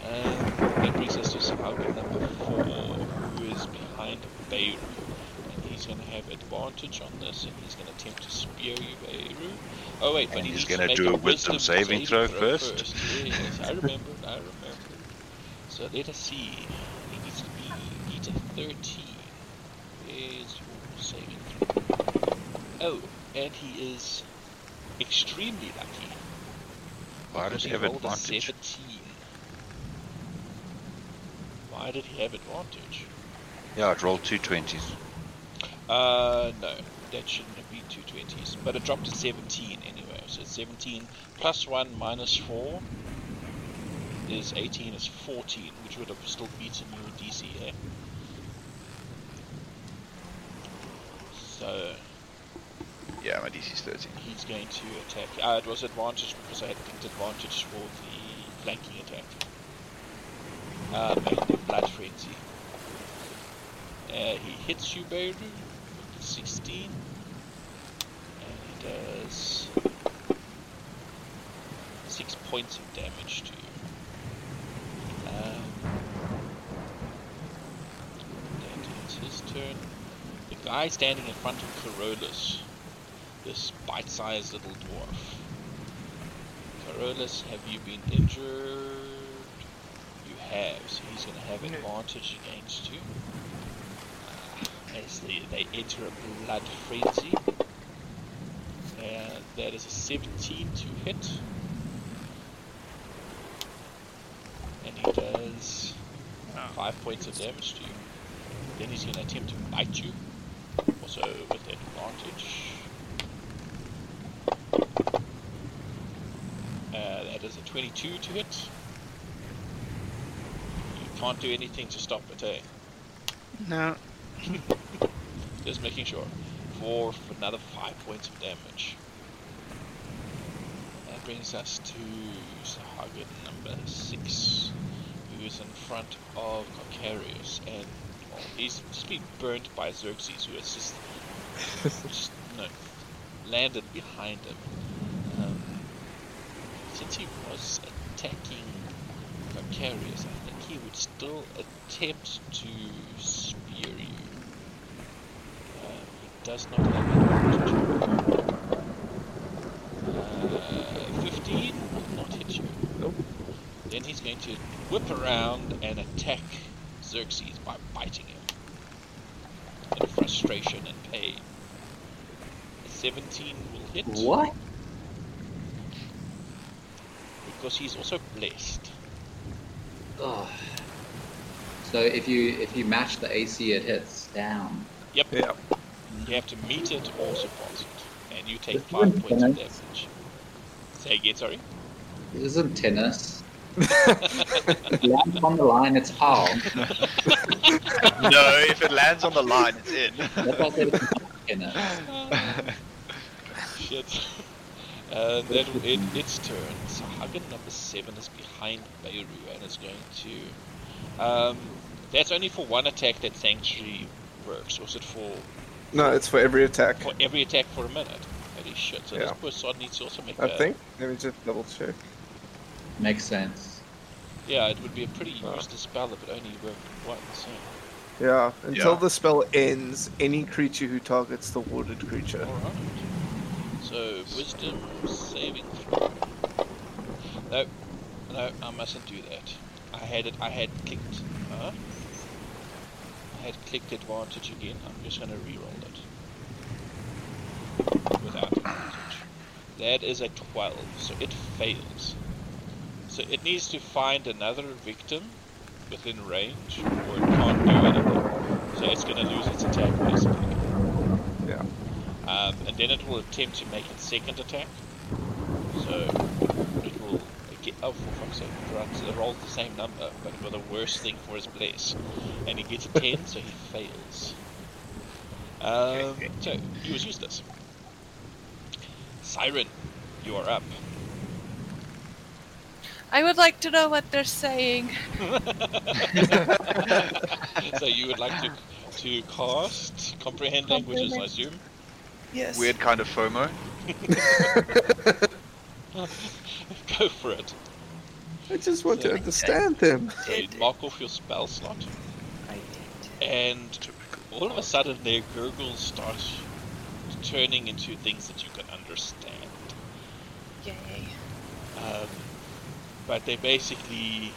And that brings us to Sahuagin number four, who is behind Beirut. And he's going to have advantage on this, and he's going to attempt to spear you, Beirut. Oh wait, but And he he's needs gonna make do a a wisdom saving throw first. Yes, I remember, I remember. So let us see. He needs to be beat a 13. Where's your saving throw? Oh, and he is extremely lucky. Why does he have advantage? 17. Why did he have advantage? Yeah, it rolled two twenties. Uh, no, that shouldn't have been two twenties, but it dropped to seventeen anyway. So it's seventeen plus one minus four is eighteen. Is fourteen, which would have still beaten your DC. Eh? So Yeah, my DC's 13. he's going to attack. Uh, it was advantage because I had picked advantage for the flanking attack. Uh, mainly blood frenzy. Uh, he hits you, the 16. And he does 6 points of damage to you. Um, is his turn. The guy standing in front of Carolus, this bite-sized little dwarf. Carolus, have you been injured? You have, so he's going to have advantage against you. Uh, as they, they enter a blood frenzy. And that is a 17 to hit. And he does 5 points of damage to you. Then he's going to attempt to bite you. Also with advantage. Uh, that is a 22 to hit. You can't do anything to stop it, eh? No. Just making sure. For, for another 5 points of damage. That brings us to Sahuagin number 6, who is in front of Carcarius, and well, he's just been burnt by Xerxes, who has just, just no, landed behind him. He was attacking Carcarius, I think he would still attempt to spear you. Um, he does not have advantage. Uh, 15 will not hit you. Nope. Then he's going to whip around and attack Xerxes by biting him. In frustration and pain. A 17 will hit. What? Because he's also blessed. Oh. So if you if you match the AC, it hits down. Yep. Yeah. You have to meet it or surpass it. And you take This 5 isn't points of tennis. damage. Say again, sorry. This isn't tennis. If it lands on the line, it's out. no, if it lands on the line, it's in. That's why I said it's not tennis. Oh, shit. Uh, that it, its turn. So Hagen number seven is behind Beirut and is going to. Um, that's only for one attack that Sanctuary works. Was it for No, it's for every attack. for every attack for a minute? Holy shit! So Yeah. this poor sod needs to also make. I a, think. Let me just double check. Makes sense. Yeah, it would be a pretty Oh. useless spell if it only worked once. So. Yeah, until Yeah. the spell ends, any creature who targets the warded creature. Alright. So, wisdom saving throw. No, no, I mustn't do that. I had it, I had clicked, huh? I had clicked advantage again. I'm just gonna re-roll it. Without advantage. That is a 12, so it fails. So it needs to find another victim within range, or it can't do anything. So it's gonna lose its attack, basically. Yeah. Um, and then it will attempt to make its second attack. So it will get, oh for fuck's sake, it runs- it rolls the same number, but with a worse thing for his place. And he gets a 10, so he fails. Um, so, he was useless. Siren, you are up. I would like to know what they're saying. so you would like to to cast comprehend languages, I assume. Yes. Weird kind of FOMO. Go for it. I just want to Yeah. understand them. So you mark off your spell slot. I did. and all of a sudden their gurgles start turning into things that you can understand. Yay. Um, but they basically,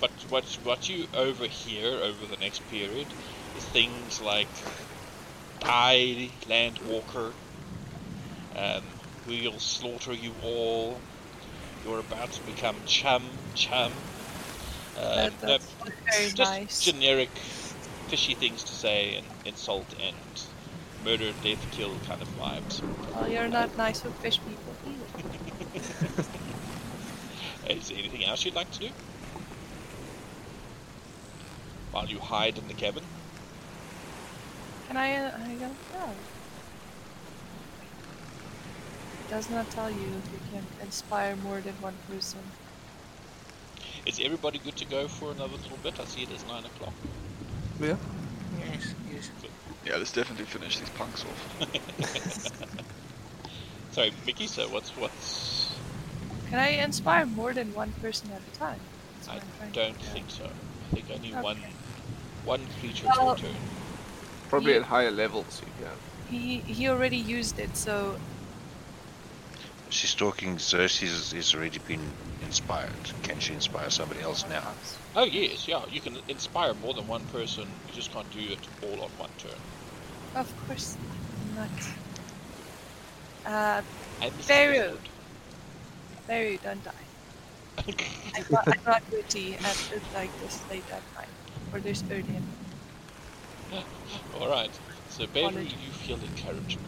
but what what you overhear over the next period is things like "Die, Landwalker," um, "We'll slaughter you all," "You're about to become chum, chum." Um, That, no, very just nice. generic fishy things to say and insult and murder, death, kill kind of vibes. well, you're not nice with fish people either. Is there anything else you'd like to do? While you hide in the cabin? Can I? Uh, I don't know. It does not tell you if you can inspire more than one person. Is everybody good to go for another little bit? I see it is 9 o'clock. Yeah. Yes, yes. Yeah, let's definitely finish these punks off. Sorry, Mickey, so what's what's... Can I inspire more than one person at a time? That's I don't think so. I think only one Okay. one creature Well- per turn. Probably Yeah. at higher levels you can. He he already used it, so She's talking. Xerxes has already been inspired. Can she inspire somebody else now? Oh yes, yeah, you can inspire more than one person, you just can't do it all on one turn. of course not. Uh, I Very misunderstood. Don't die. I'm not, I'm not witty at at like this late at night or this early. in- Alright, so Beirut, you feel encouragement.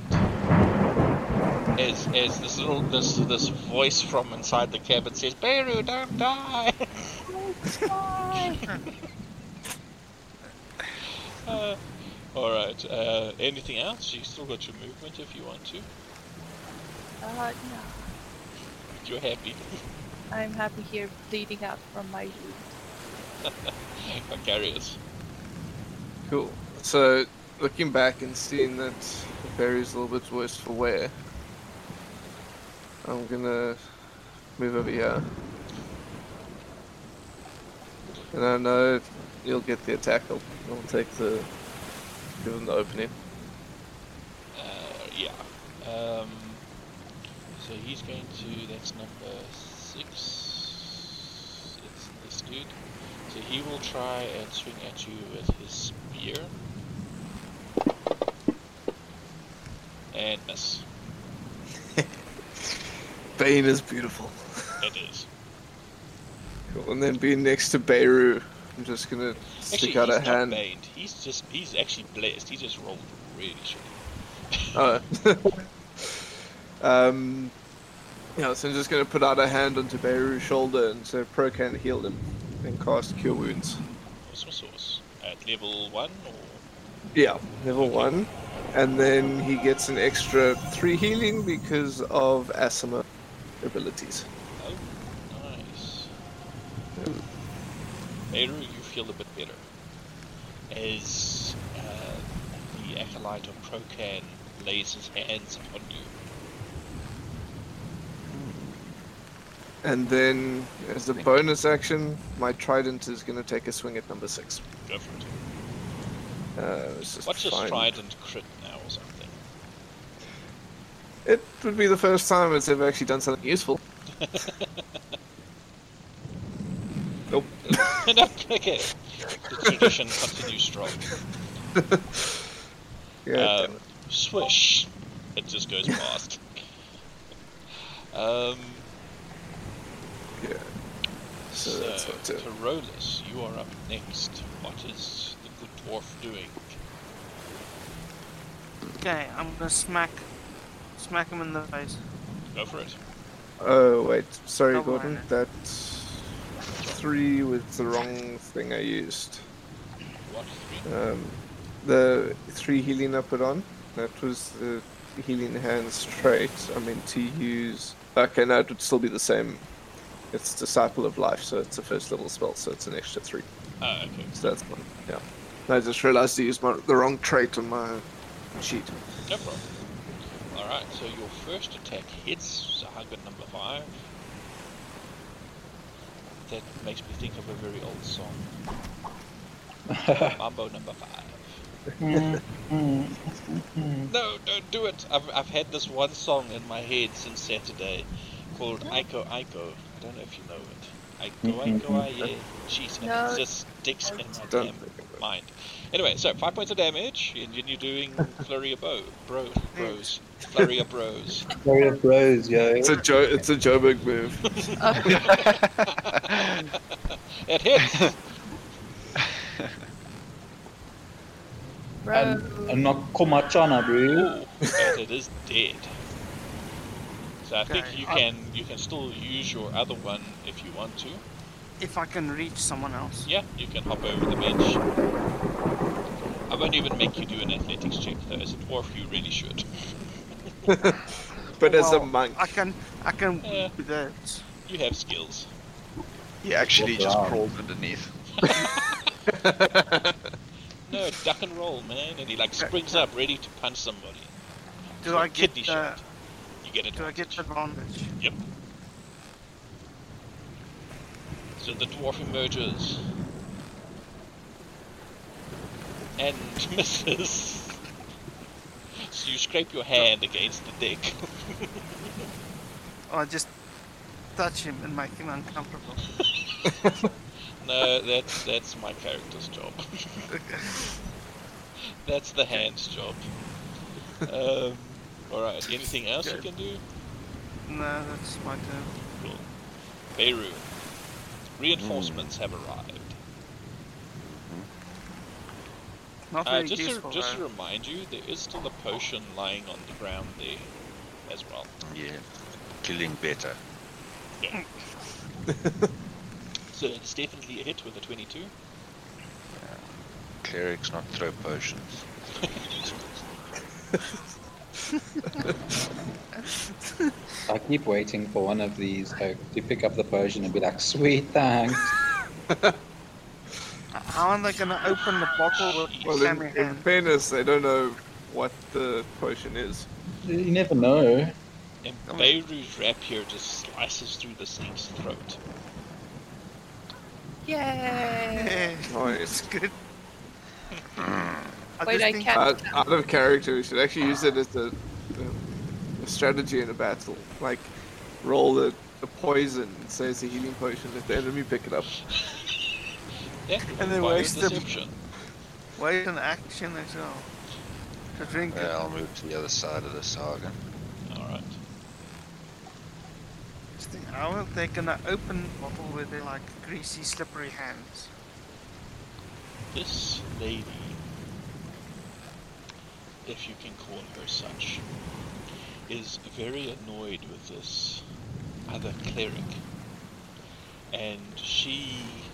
As, as this little this this voice from inside the cabin says, Beirut, don't die! uh, Alright, uh, anything else? You still got your movement if you want to. Uh, no. You're happy. I'm happy here bleeding out from my wound. Carcarius. Cool. So, looking back and seeing that the Barry's a little bit worse for wear, I'm gonna move over here. And I know you'll get the attack. I'll, I'll take the. give him the opening. Uh, yeah. Um, so he's going to. That's number six. It's this dude. So he will try and swing at you with his spear. And miss. Bane is beautiful. It is. Cool. And then being next to Beirut, I'm just gonna Actually, stick he's out a hand. baned. He's just. He's actually blessed. He just rolled really shitty. Oh. um, yeah, so I'm just to put out a hand onto Beirut's shoulder and so Pro can heal him and cast Cure Wounds. What's my source? At level one or Yeah, level one. And then he gets an extra three healing because of Aasimar abilities. Oh, nice. Eru, you feel a bit better. As uh, the acolyte of Procan lays his hands upon you. And then, as a bonus action, my trident is going to take a swing at number six. Go for it. Uh, just What's trident crit now or something? It would be the first time it's ever actually done something useful. nope. no, okay. The tradition continues strong. Yeah. Um, swish. It just goes past. um, yeah. So so. Carolus, you are up next. What is the good dwarf doing? Okay, I'm gonna smack, smack him in the face. Go for it. Oh wait, sorry, Double Gordon. minor. That three was the wrong thing I used. What three? Um, the three healing I put on. That was the healing hands trait. I meant to use. Okay, no, it would still be the same. It's Disciple of Life, so it's a first level spell, so it's an extra three. Ah, okay. So that's fine. Yeah. I just realized I used my, the wrong trait on my sheet. No problem. Alright, so your first attack hits Sahuagin number 5. That makes me think of a very old song. Mambo number 5. No, don't do it! I've, I've had this one song in my head since Saturday called Aiko Aiko. I don't know if you know it. Aiko Aiko Aye. Jeez, and No. it just sticks in my Don't damn think of it. Mind. Anyway, so 5 points of damage, and you're doing Flurry of Bow. Bro, bros. Flurry of Bros. Warrior Bros, yo. It's a Joe. It's a Joburg move. It hits! Bro. And, and not Komachana, bro. Ooh, but it is dead. So I think you can you can still use your other one if you want to. If I can reach someone else. Yeah, you can hop over the bench. I won't even make you do an athletics check though. As a dwarf, you really should. But as a monk, I can, I can Yeah. do that. You have skills. He actually just Wow. crawled underneath. No, duck and roll, man. And he like springs up, ready to punch somebody. Do So I get? kidney Uh, shot. You get it. do I get your advantage? Yep. So the dwarf emerges. And misses. So you scrape your hand against the deck. Or I just touch him and make him uncomfortable? no, that's that's my character's job. that's the hand's job. Um, Alright, anything else you can do? no, that's my turn. Cool. Beirut. Reinforcements have arrived. Not Uh, very just to, just to remind you, there is still a potion lying on the ground there as well. Yeah. Killing better. So it's definitely a hit with a 22. Clerics not throw potions. I keep waiting for one of these like, to pick up the potion and be like, sweet, thanks. How are they gonna open the bottle with well, in, in hand? fairness, they don't know what the potion is. You never know. And Come on. Beirut's rapier just slices through the snake's throat. Yay! Yeah, Nice. it's good. Wait, just I can't- Out, out of character, we should actually use it as a, a strategy in a battle. Like, roll the, the poison, say it's a healing potion, let the enemy pick it up. Yeah, And then fire waste them. deception. Wait an action as well. To drink it. Yeah, I'll move to the other side of the saga. Alright. I think, How are they gonna open the bottle with their like greasy, slippery hands? This lady, if you can call her such, is very annoyed with this other cleric. And she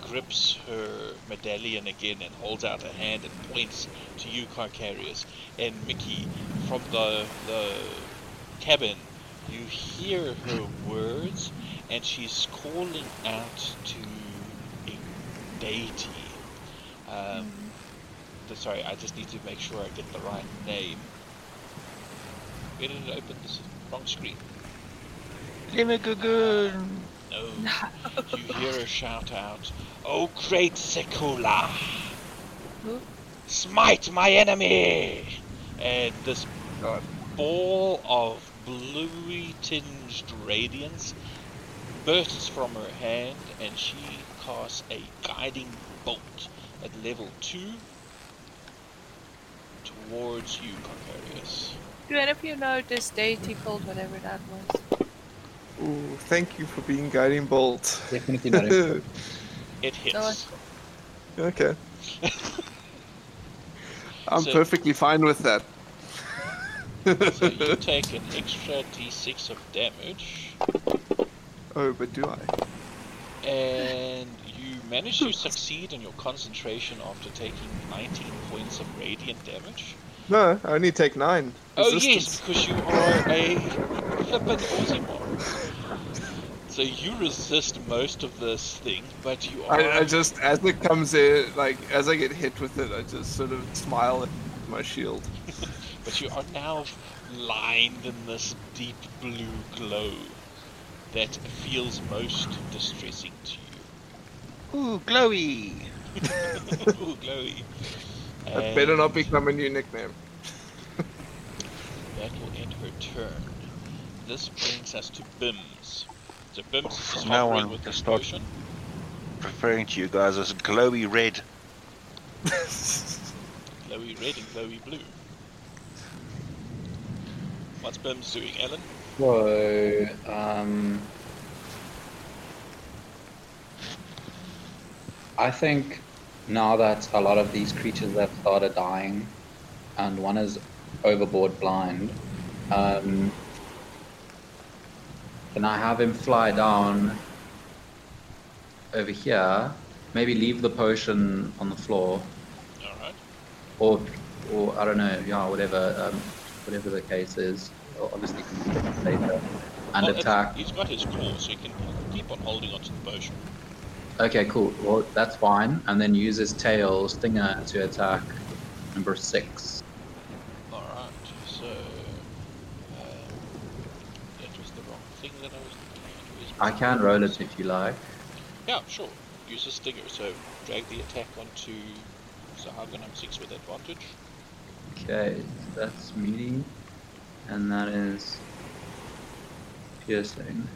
grips her medallion again and holds out her hand and points to you, Carcarius. And Mickey, from the the cabin, you hear her words, and she's calling out to a deity. Um, th- sorry, I just need to make sure I get the right name. Where did it open? This wrong screen. Limikagun! No. you hear a shout out, "Oh great Sekolah! Smite my enemy!" And this God. ball of bluey tinged radiance bursts from her hand, and she casts a guiding bolt at level two towards you, Carcarius. Do any of you know this deity called whatever that was? Ooh, thank you for being guiding bolt. Definitely not. It hits. okay. I'm So- perfectly fine with that. so you take an extra d6 of damage. oh, but do I? And you manage to succeed in your concentration after taking 19 points of radiant damage. No, I only take nine. Oh Resistance. yes, because you are a flippin' Aasimar. So you resist most of this thing, but you are. I, I just, as it comes in, like, as I get hit with it, I just sort of smile at my shield. But you are now lined in this deep blue glow that feels most distressing to you. Ooh, glowy! Ooh, glowy. That better not become a new nickname. That will end her turn. This brings us to Bims. So Bims is From now on, with we'll potion. Referring to you guys as glowy red. Glowy red and glowy blue. What's Bims doing, Ellen? So, um, I think now that a lot of these creatures have started dying, and one is overboard blind, um, can I have him fly down over here? Maybe leave the potion on the floor, Alright. or, or I don't know, yeah, whatever, um, whatever the case is. Obviously, can do that later. And Well, attack. He's got his claw, so he can keep on holding onto the potion. Okay, cool. Well, that's fine. And then use his tail stinger to attack number six. Alright, so. Uh, that was the wrong thing that I was looking at. I can roll it if you like. Yeah, sure. Use a stinger, so drag the attack onto Sahuagin number 6 with advantage. Okay, that's meaty, and that is piercing.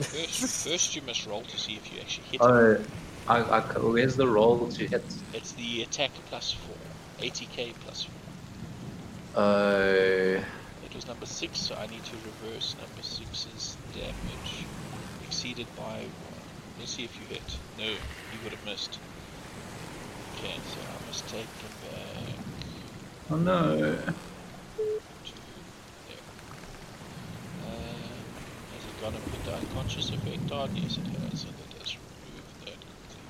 First, first you must roll to see if you actually hit it. Oh, I, I, where's the roll to hit? It's the attack plus 4. 80k plus 4. Uh, It was number 6, so I need to reverse number 6's damage. Exceeded by 1. Let's see if you hit. No, you would have missed. Okay, so I must take him back oh no. to there. Um, it put the unconscious effect on? Yes, it has, and it does remove that. quickly.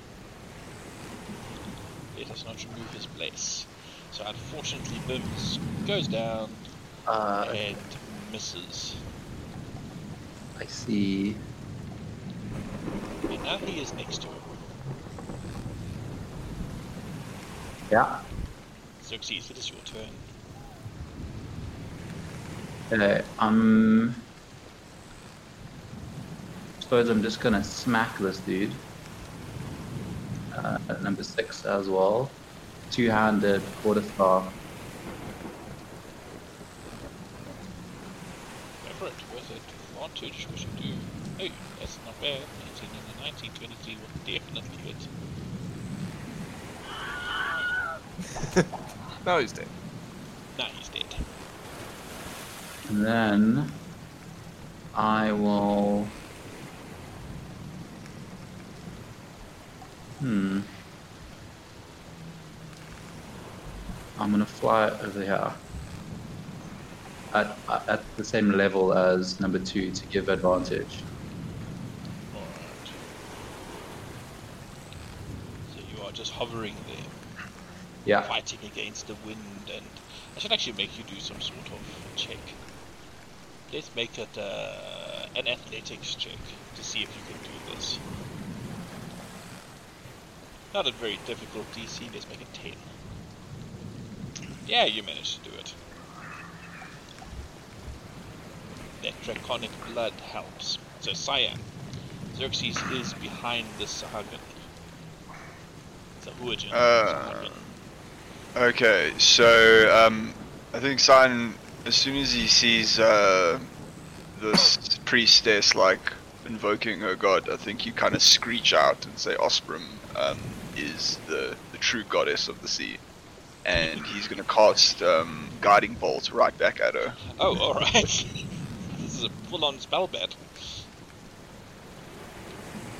It does not remove his place. So unfortunately, Bims goes down Uh, and misses. I see. And now he is next to him. Yeah. Xerxes, it is your turn. Okay, um. Suppose I'm just gonna smack this dude. Uh, at number six as well. Two-handed quarterstaff. Go for it, with advantage, because you do. Hey, that's not bad. 19 and a 19, 23 will definitely hit. No, he's dead. Nah, he's dead. And then I will. Hmm. I'm gonna fly over here. At, at the same level as number two to give advantage. So you are just hovering there. Yeah. Fighting against the wind and... I should actually make you do some sort of check. Let's make it uh, an athletics check to see if you can do this. Not a very difficult DC, let's make it 10. Yeah, you managed to do it. That draconic blood helps. So, Cyan, Xerxes is behind the Sahagan. Sahuagin. Uh. Okay, so um, I think Cyan, as soon as he sees uh, this priestess like invoking her god, I think you kind of screech out and say Osprem um, is the, the true goddess of the sea. And he's gonna cast um, guiding bolt right back at her. Oh, alright. this is a full-on spell bet.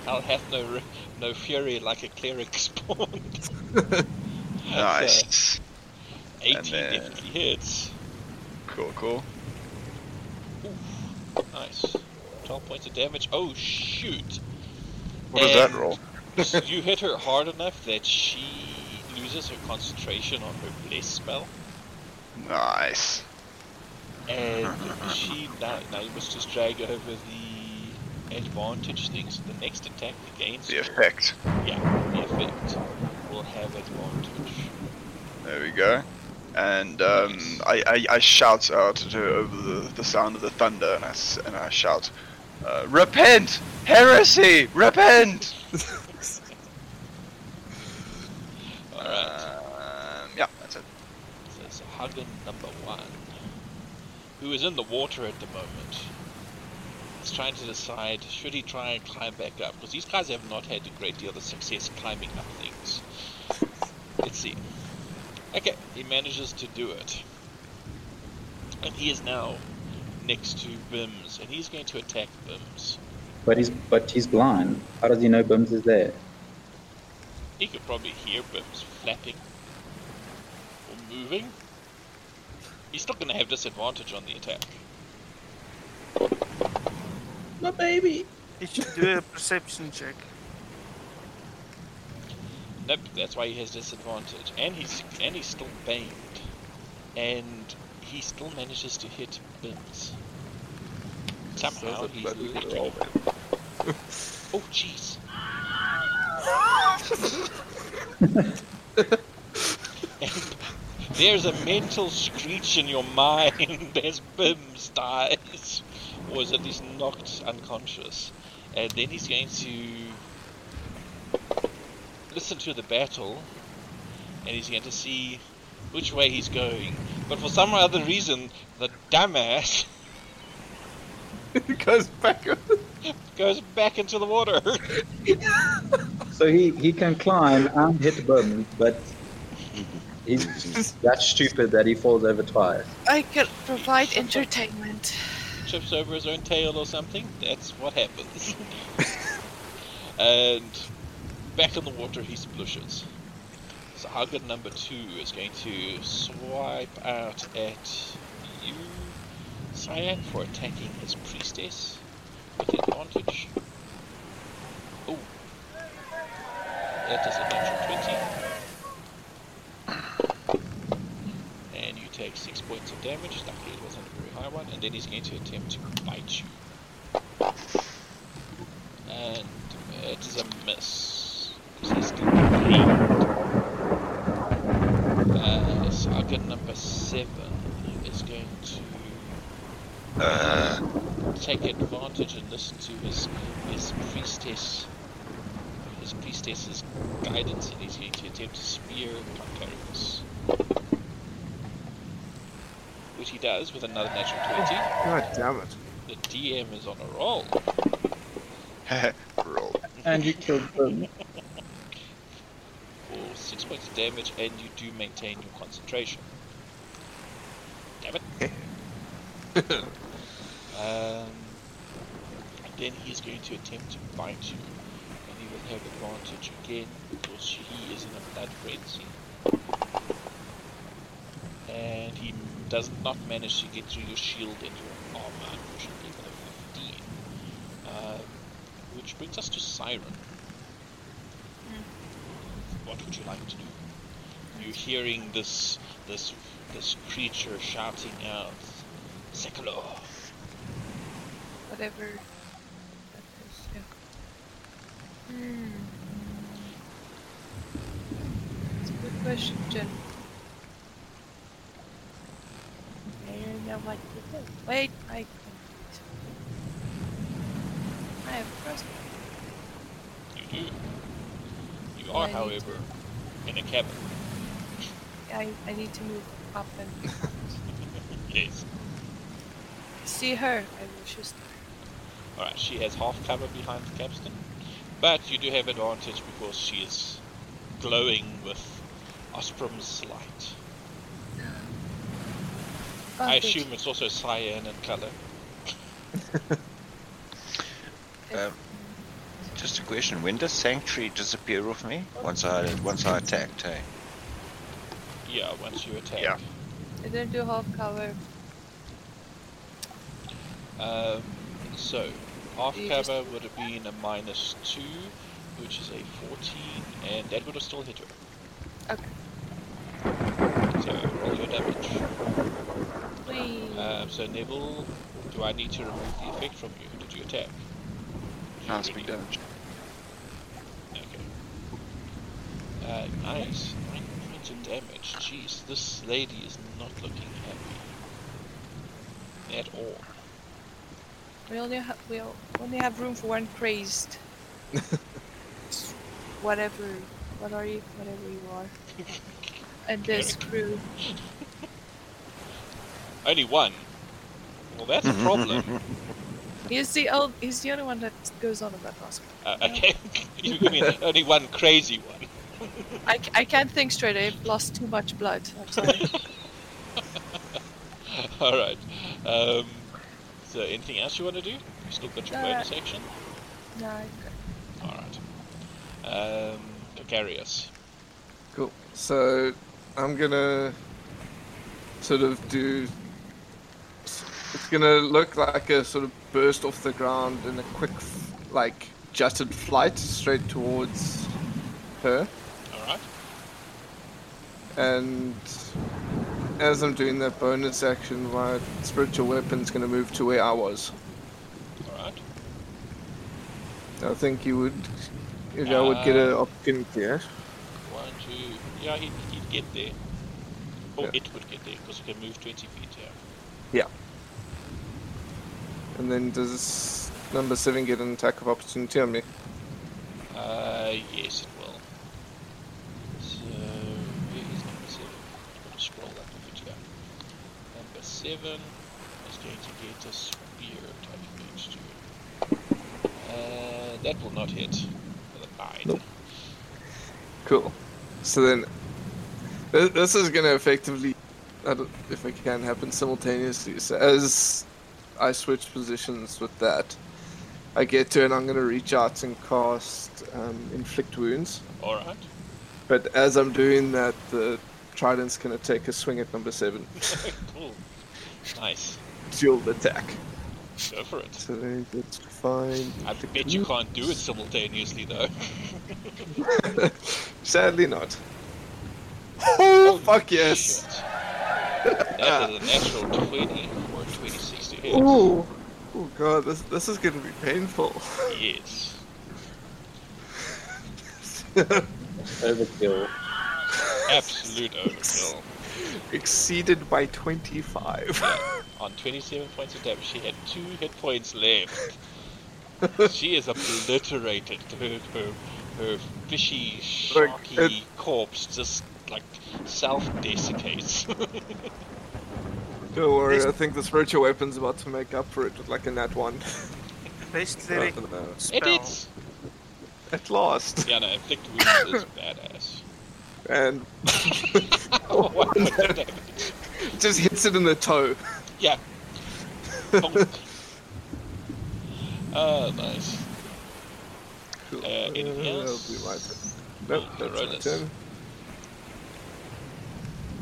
Hell hath no no fury like a cleric spawned. Nice. 18 And then- definitely hits. Cool, cool. Nice. 12 points of damage. Oh, shoot. What does that roll? You hit her hard enough that she loses her concentration on her bless spell. Nice. And she now, now you must just drag over the advantage things. The next attack against The her- effect. Yeah, the effect will have advantage. There we go. And um, I, I, I shout out at her over the, the sound of the thunder, and I, s- and I shout, uh, Repent! Heresy! Repent! Alright, Um, yeah, that's it. so it's Hagen number one, who is in the water at the moment. He's trying to decide should he try and climb back up, because these guys have not had a great deal of success climbing up things. Let's see. Okay, he manages to do it. And he is now next to Bims, and he's going to attack Bims. But he's but he's blind. How does he know Bims is there? He could probably hear Bims flapping or moving. He's still going to have disadvantage on the attack. My baby. You should do a perception check. Nope, that's why he has disadvantage. And he's and he's still baned. And he still manages to hit Bims. Somehow he's bloody lucky. Oh jeez. There's a mental screech in your mind as Bims dies, or is at least knocked unconscious. And then he's going to listen to the battle, and he's going to see which way he's going. But for some other reason, the dumbass goes back. goes back into the water. So he, he can climb and hit Bims, but he's that stupid that he falls over twice. I can provide entertainment. trips over his own tail or something. That's what happens. and back in the water, he splushes. Sahuagin number two is going to swipe out at you, Cyan, for attacking his priestess with advantage. Oh, that is a natural 20. And you take 6 points of damage, luckily it wasn't a very high one, and then he's going to attempt to bite you. And it is a miss. he's still blind. Uh, saga number 7 is going to Uh, take advantage and listen to his his priestess his priestess's guidance and he's going to attempt to spear Pontarus. Which he does with another natural 20. God damn it. The DM is on a roll. Roll. And you killed Bims. for 6 points of damage and you do maintain your concentration. Damn it. um, and then he's going to attempt to bite you. And he will have advantage again because he is in a blood frenzy. And he does not manage to get through your shield and your armor, unfortunately, with a 15. Um, which brings us to Siren. What would you like to do? You're hearing this this this creature shouting out, Sekolah. Whatever that is. Yeah. Hmm. It's a good question. I don't know what to do. Wait, I. I have a crossbow. You do. You are, I need however, in a cabin. I, I need to move up and Yes. see her. I will just. Alright, she has half cover behind the capstan. But you do have advantage because she is glowing with Osprem's light. Oh, I assume it's also cyan in color. Um, just a question: When does Sanctuary disappear off me? Once I once I attacked, hey? Yeah, once you attack. Yeah. I didn't do half cover. Um, so, half You just- cover would have been a minus 2, which is a 14, and that would have still hit her. Okay. So, roll your damage. Please. Um, so, Neville, do I need to remove the effect from you? Did you attack? Did you Nice big damage. Okay. Uh, nice. 9 points of damage. Jeez, this lady is not looking happy. At all. We only have we only have room for one crazed. whatever, what are you? Whatever you are. And this crew. Only one. Well, that's a problem. He's the old. He's the only one that goes on about Oscar. uh, okay, you mean only one crazy one. I, I can't think straight. I've lost too much blood. I'm sorry. All right. Um, so, anything else you want to do? You still got your Uh, bonus action. no, I'm good. All right. Um, Carcarius. Cool. So I'm gonna sort of do. It's gonna look like a sort of burst off the ground in a quick, f- like jutted flight straight towards her. All right. And as I'm doing that bonus action, my spiritual weapon's gonna move to where I was. All right. I think you would, if I would get an Uh, opportunity. Yeah? One, two. Yeah, he'd, he'd get there. Or Yeah. it would get there because it can move 20 feet. Yeah. And then does number seven get an attack of opportunity on me? Uh, yes, 7 is going to get a spear type damage to it. Uh, that will not hit. Nope. Cool. So then, th- this is going to effectively, I if it can happen simultaneously. So as I switch positions with that, I get to and I'm going to reach out and cast um, inflict wounds. All right. But as I'm doing that, the trident's going to take a swing at number seven. cool. Nice. dual attack. Go for it. So then it's fine. I bet you can't do it simultaneously though. Sadly not. Oh fuck yes! Shit. That is a natural 20 or 26 to hit. Ooh. Oh god, this this is gonna be painful. Yes. Overkill. Absolute overkill. Exceeded by 25. On 27 points of damage, she had two hit points left. she is obliterated. Her, her, her fishy, Look, sharky it- corpse just like self desiccates. Don't worry, This- I think the spiritual weapon's about to make up for it with like a nat one. Base I lyric spell. it is. At last. Yeah, no, inflict wounds is badass. And One point of damage. just hits it in the toe. Yeah. Bonk. Oh, nice. Cool. Uh, anything that'll else? be my turn. Nope, Roll- that's roll my this. turn.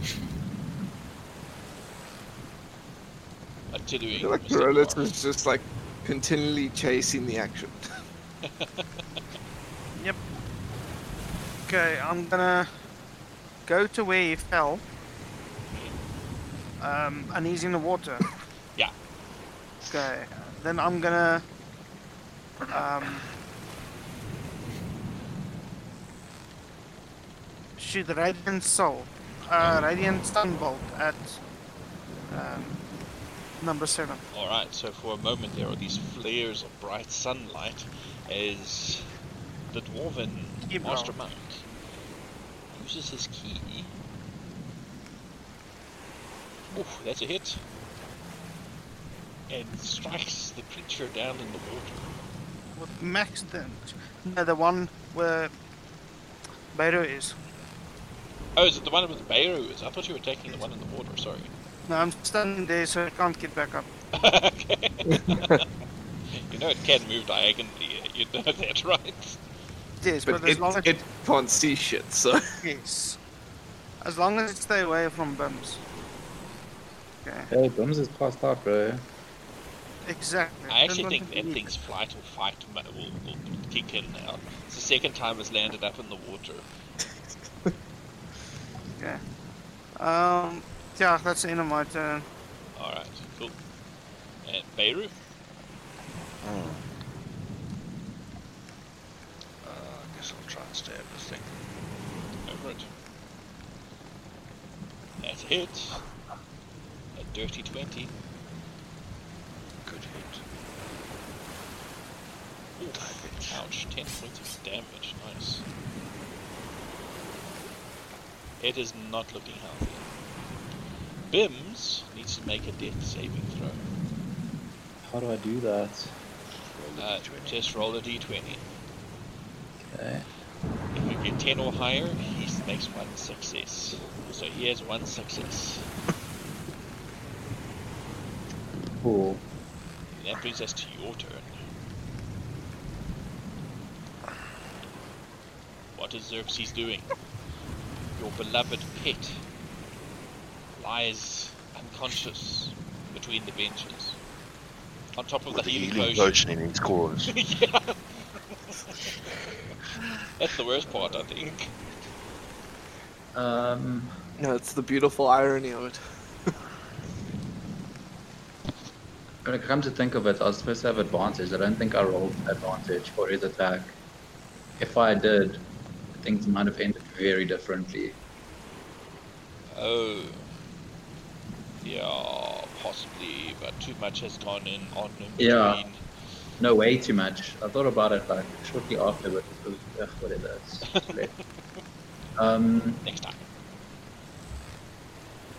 I feel like Mr. Carolus is just like continually chasing the action. Yep. Okay, I'm gonna go to where he fell. Um, and he's in the water. Yeah. Okay, then I'm gonna um, shoot the radiant soul, uh, radiant stun at um, number seven. Alright, so for a moment there are these flares of bright sunlight as the dwarven Keep master monk uses his key. Oof, that's a hit. And strikes the creature down in the water. with max damage. No, the one where Beiro is. Oh, is it the one with Beirut? I thought you were taking the one in the water, sorry. No, I'm standing there, so I can't get back up. okay. you know it can move diagonally, you know that, right? Yes, but, But as it, long as it can't see shit, so. yes, as long as it stay away from Bims. Okay, Hey, Bims is passed out, bro. exactly. I actually want think that thing's flight or fight mo- will, will kick in now. It's the second time it's landed up in the water. it. Okay. Um. Yeah, that's the end of my turn. Alright, cool. And Beirut? Hmm. Uh, I guess I'll try and stab this thing. Over it. That's a hit. A dirty 20. Good hit. Oof, ouch, 10 points of damage. Nice. It is not looking healthy. Bims needs to make a death saving throw. How do I do that? Roll Uh, just roll a d20. Okay. If you get 10 or higher, makes one success. So he has one success. Cool. That brings us to your turn. What is Xerxes doing? Your beloved pet lies unconscious between the benches. On top of With the healing healing potion. in its claws. yeah. That's the worst part, I think. Um, No, it's the beautiful irony of it. when it comes to think of it, I was supposed to have advantage. I don't think I rolled advantage for his attack. If I did, things might have ended very differently. Oh. Yeah, possibly, but too much has gone in on in Yeah. No, way too much. I thought about it like shortly after, but it was, ugh, whatever. It's too late. um, Next time.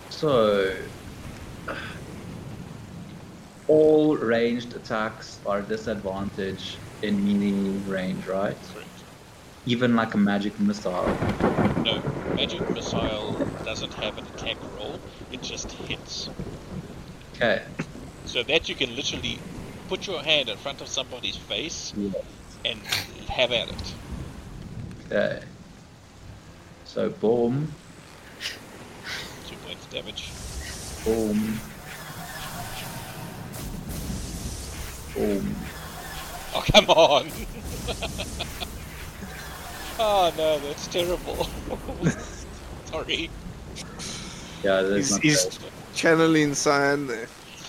so all ranged attacks are disadvantage in melee range, right? Correct. Even like a magic missile. No, Magic Missile doesn't have an attack roll, it just hits. Okay. So that you can literally put your hand in front of somebody's face Yeah. and have at it. Okay. So boom, Two points damage. boom, boom. Oh, come on! oh no, that's terrible. Sorry. Yeah, there's He's, not he's channeling cyan there.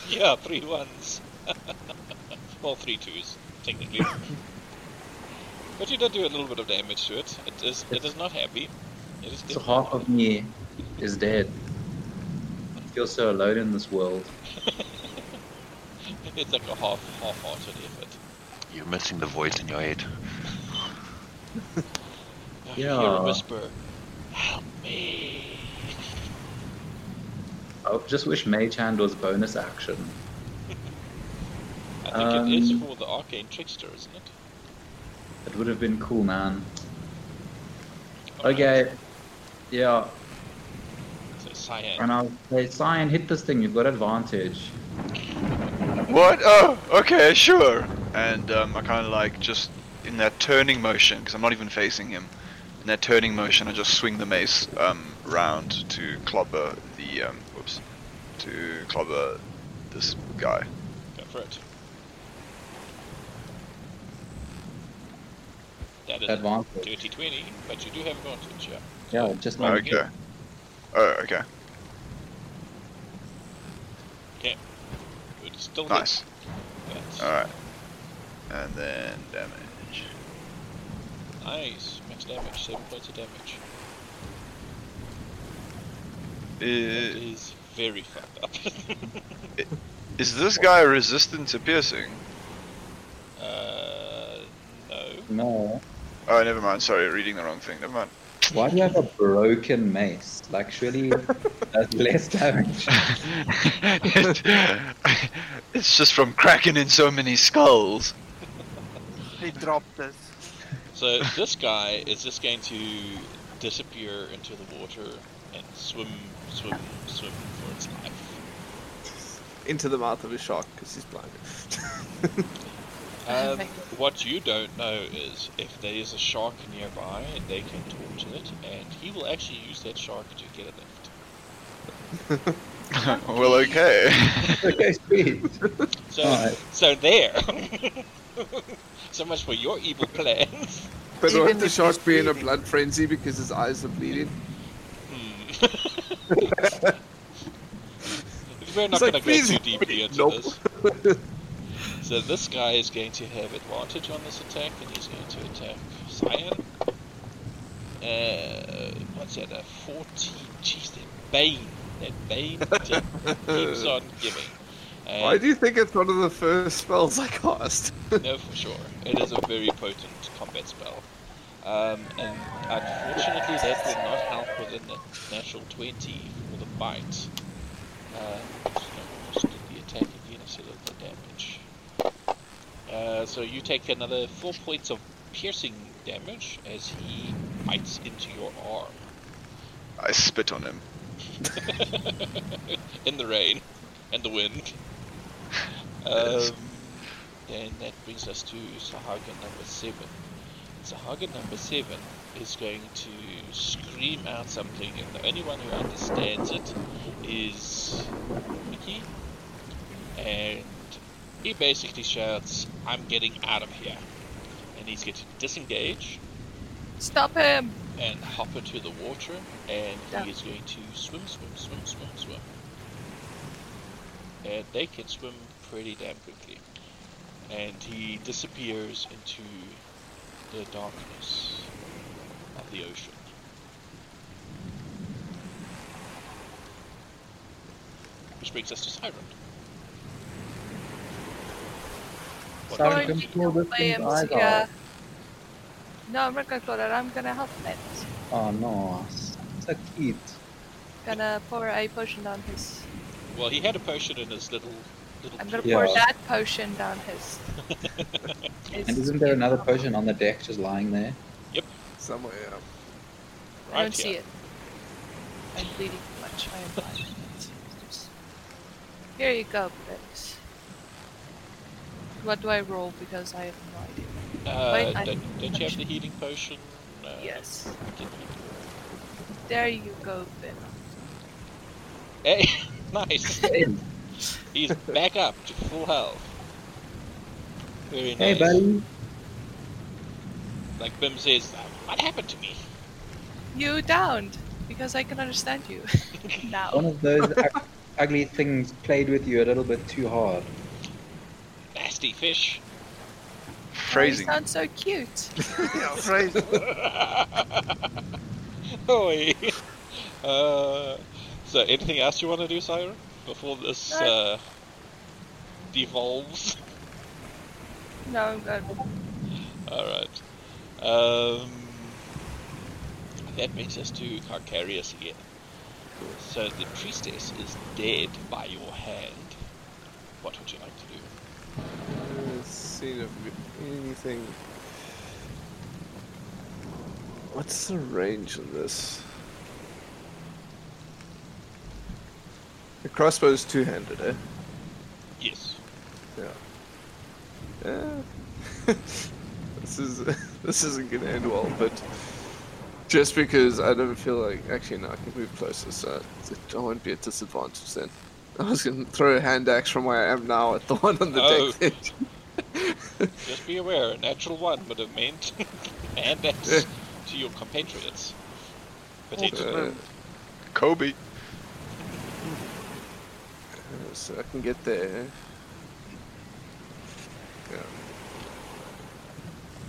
Yeah, three ones. well, three twos, technically. but you did do a little bit of damage to it. It is, it is not happy. It is So half of me is dead. I feel so alone in this world. It's like a half, half-hearted effort. You're missing the voice in your head. You hear a whisper, "Help me!" I just wish Mage Hand was bonus action. I think it is Um, for the arcane trickster, isn't it? It would have been cool, man. Alright, Okay. Yeah, So cyan. and I'll say, Cyan, hit this thing, you've got advantage. What? Oh, okay, sure. And um, I kind of like just in that turning motion, because I'm not even facing him. In that turning motion, I just swing the mace um, round to clobber the um, whoops, to clobber this guy. Go for it. That That is advantage. dirty 20, but you do have advantage, yeah. Yeah, just not Okay. Oh, okay. It's still Nice. but Alright. And then damage. nice. Max damage, 7 points of damage. That I- is very fucked up. Is this guy resistant to piercing? uh, no. No. Oh, never mind. Sorry, reading the wrong thing. Never mind. Why do you have a broken mace? Like, surely that's less damage. it's just from cracking in so many skulls. They dropped it. So this guy is just going to disappear into the water and swim, swim, swim for its life. Into the mouth of a shark because he's blind. Um, what you don't know is if there is a shark nearby, they can talk to it, and he will actually use that shark to get it left. well, okay. okay, sweet. So, Alright. so there. so much for your evil plans. But Even won't the shark he's be in a blood frenzy because his eyes are bleeding? Hmm. We're not going to go too deeply into nope. this. So this guy is going to have advantage on this attack, and he's going to attack Cyan. Uh, what's that? A 14. Jeez, that Bane. That Bane keeps on giving. And Why do you think it's one of the first spells I cast? no, for sure. It is a very potent combat spell. Um, and unfortunately, that will not help with a natural 20 for the bite. Uh, so just did the attack again instead of the damage. Uh, so you take another 4 points of piercing damage as he bites into your arm. I spit on him. in the rain and the wind. Um, then that brings us to Sahuagin number seven. Sahuagin number seven is going to scream out something, and the only one who understands it is Mickey. And he basically shouts, I'm getting out of here. And he's going to disengage Stop him! and hop into the water, and Yeah. he is going to swim, swim, swim, swim, swim. And they can swim pretty damn quickly. And he disappears into the darkness of the ocean. Which brings us to Siren. What Siren, do come you- pull this thing's him, eyes yeah. out. No, I'm not gonna call it. I'm gonna help it. Oh no, so cute. Gonna pour a potion down his. Well, he had a potion in his little little. I'm gonna pour Yeah. that potion down his. his And isn't there another skin. potion on the deck just lying there? Yep. Somewhere, yeah. I don't see it. I'm bleeding too much. I am blind. Just- Here you go, please. What do I roll? Because I have no idea. Uh, Wait, I- don't, don't you have the healing potion? Uh, Yes. There you go, Ben. Hey, nice. He's back up to full health. Very nice. Hey, buddy. Like Bim says, what happened to me? You downed because I can understand you now. One of those ug- ugly things played with you a little bit too hard. Nasty fish. Phrasing. You sound so cute. yeah, phrase. Oi. Uh, so, anything else you want to do, Siren? Before this No. uh, devolves? no, I'm good. Alright. Um, that brings us to Carcarius again. So the priestess is dead by your hand. What would you like to do? Seen of anything. What's the range of this? The crossbow is two-handed, eh? Yes. Yeah. this is this isn't gonna end well, but just because I don't feel like actually no, I can move closer, so I won't be at disadvantage then. I was gonna throw a hand axe from where I am now at the one on the Oh. deck edge. Just be aware, a natural one would have meant and that's to your compatriots. Potentially. Uh, Kobe. so I can get there. Yeah.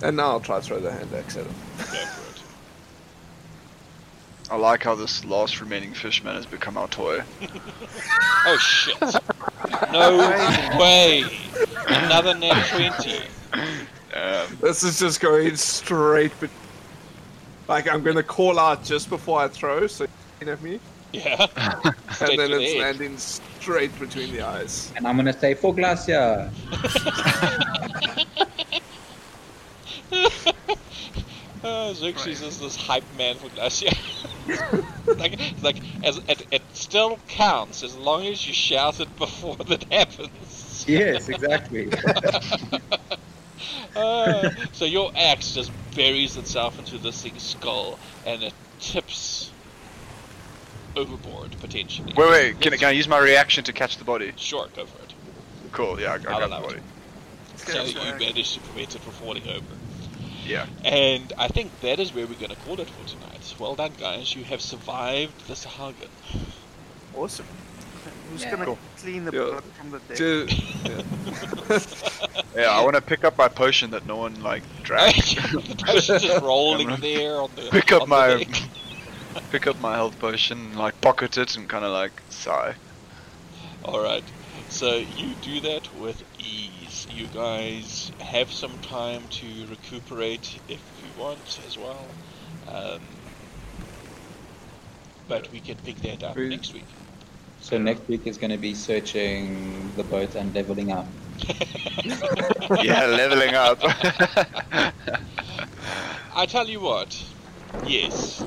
And now I'll try to throw the hand axe at him. Go for it. I like how this last remaining fishman has become our toy. Oh shit! No way! Another nat twenty. Um, This is just going straight, but like I'm gonna call out just before I throw, so you at me, Yeah. Straight and then to the it's landing straight between the eyes. And I'm gonna say for Glacia. Uh, Xerxes is this hype man for Glacier. like, like as it, it still counts as long as you shout it before that happens. Yes, exactly. Uh, so your axe just buries itself into this thing's skull and it tips overboard potentially. wait, wait. Can, I- can I use my reaction to catch the body? Sure, go for it. Cool. Yeah, I, I got the allow it. body. So you managed to prevent it from falling over. Yeah. And I think that is where we're going to call it for tonight. Well done, guys. You have survived the Sahuagin. Awesome. Who's Yeah. gonna Cool. clean the Yeah. blood from the dead? Ju- Yeah, I want to pick up my potion that no one like dragged. the potion's just rolling there on the pick up my pick up my health potion, like pocket it, and kind of like sigh. Alright, so you do that with ease. You guys have some time to recuperate if you want as well. Um, but we can pick that up We- next week. So next week is gonna be searching the boat and leveling up. yeah, leveling up. I tell you what, yes.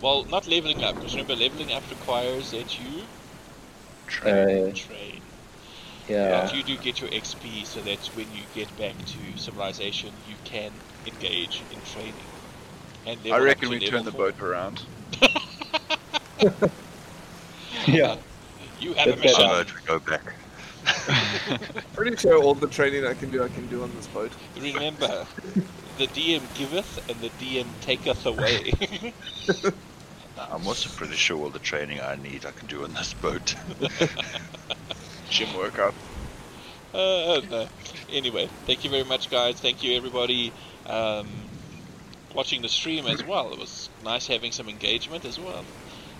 Well, not leveling up, because remember, leveling up requires that you Uh, train. yeah. But you do get your XP, so that's when you get back to civilization, you can engage in training. And I reckon we level turn the boat around. yeah. You have a That's mission. better. Alert, we go back. Pretty sure all the training I can do, I can do on this boat. Remember, the DM giveth and the DM taketh away. I'm also pretty sure all the training I need I can do on this boat. Gym workout. uh, no. Anyway, thank you very much, guys. Thank you, everybody, um, watching the stream as well. It was nice having some engagement as well.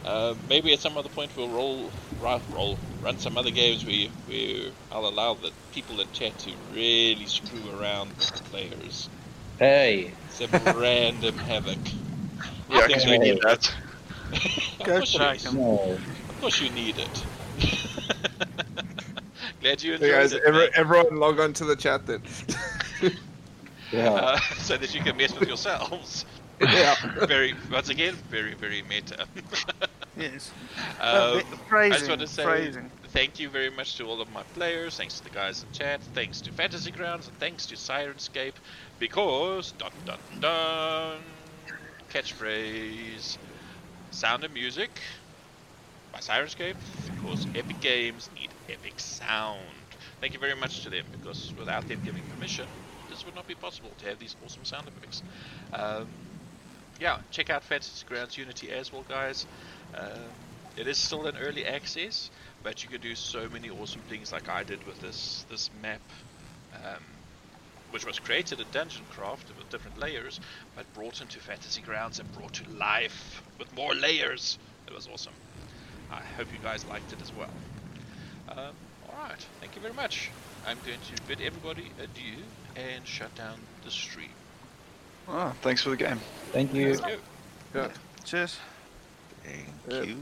Uh, maybe at some other point we'll roll, ru- roll, run some other games where, where I'll allow the people in chat to really screw around with the players. Hey. Some random havoc. Yeah, think because we we need need that. Of Go course, you, Kraken. No. of course you need it. Glad you Hey enjoyed guys, it. every, everyone log on to the chat then. Yeah. Uh, so that you can mess with yourselves. Yeah. Very, once again, very, very meta. Yes. um, phrasing, I just want to say phrasing. thank you very much to all of my players. Thanks to the guys in chat. Thanks to Fantasy Grounds, and thanks to Syrinscape. Because dun dun dun, catchphrase, sound and music by Syrinscape. Because epic games need epic sound. Thank you very much to them. Because without them giving permission, this would not be possible to have these awesome sound effects. Um, yeah, check out Fantasy Grounds Unity as well, guys. Um, it is still in early access, but you can do so many awesome things like I did with this this map, um, which was created in Dungeondraft with different layers, but brought into Fantasy Grounds and brought to life with more layers. It was awesome. I hope you guys liked it as well. Um, Alright, thank you very much. I'm going to bid everybody adieu and shut down the stream. Oh, thanks for the game. Thank you. Thank you. Yeah. Cheers. Thank Yeah. you.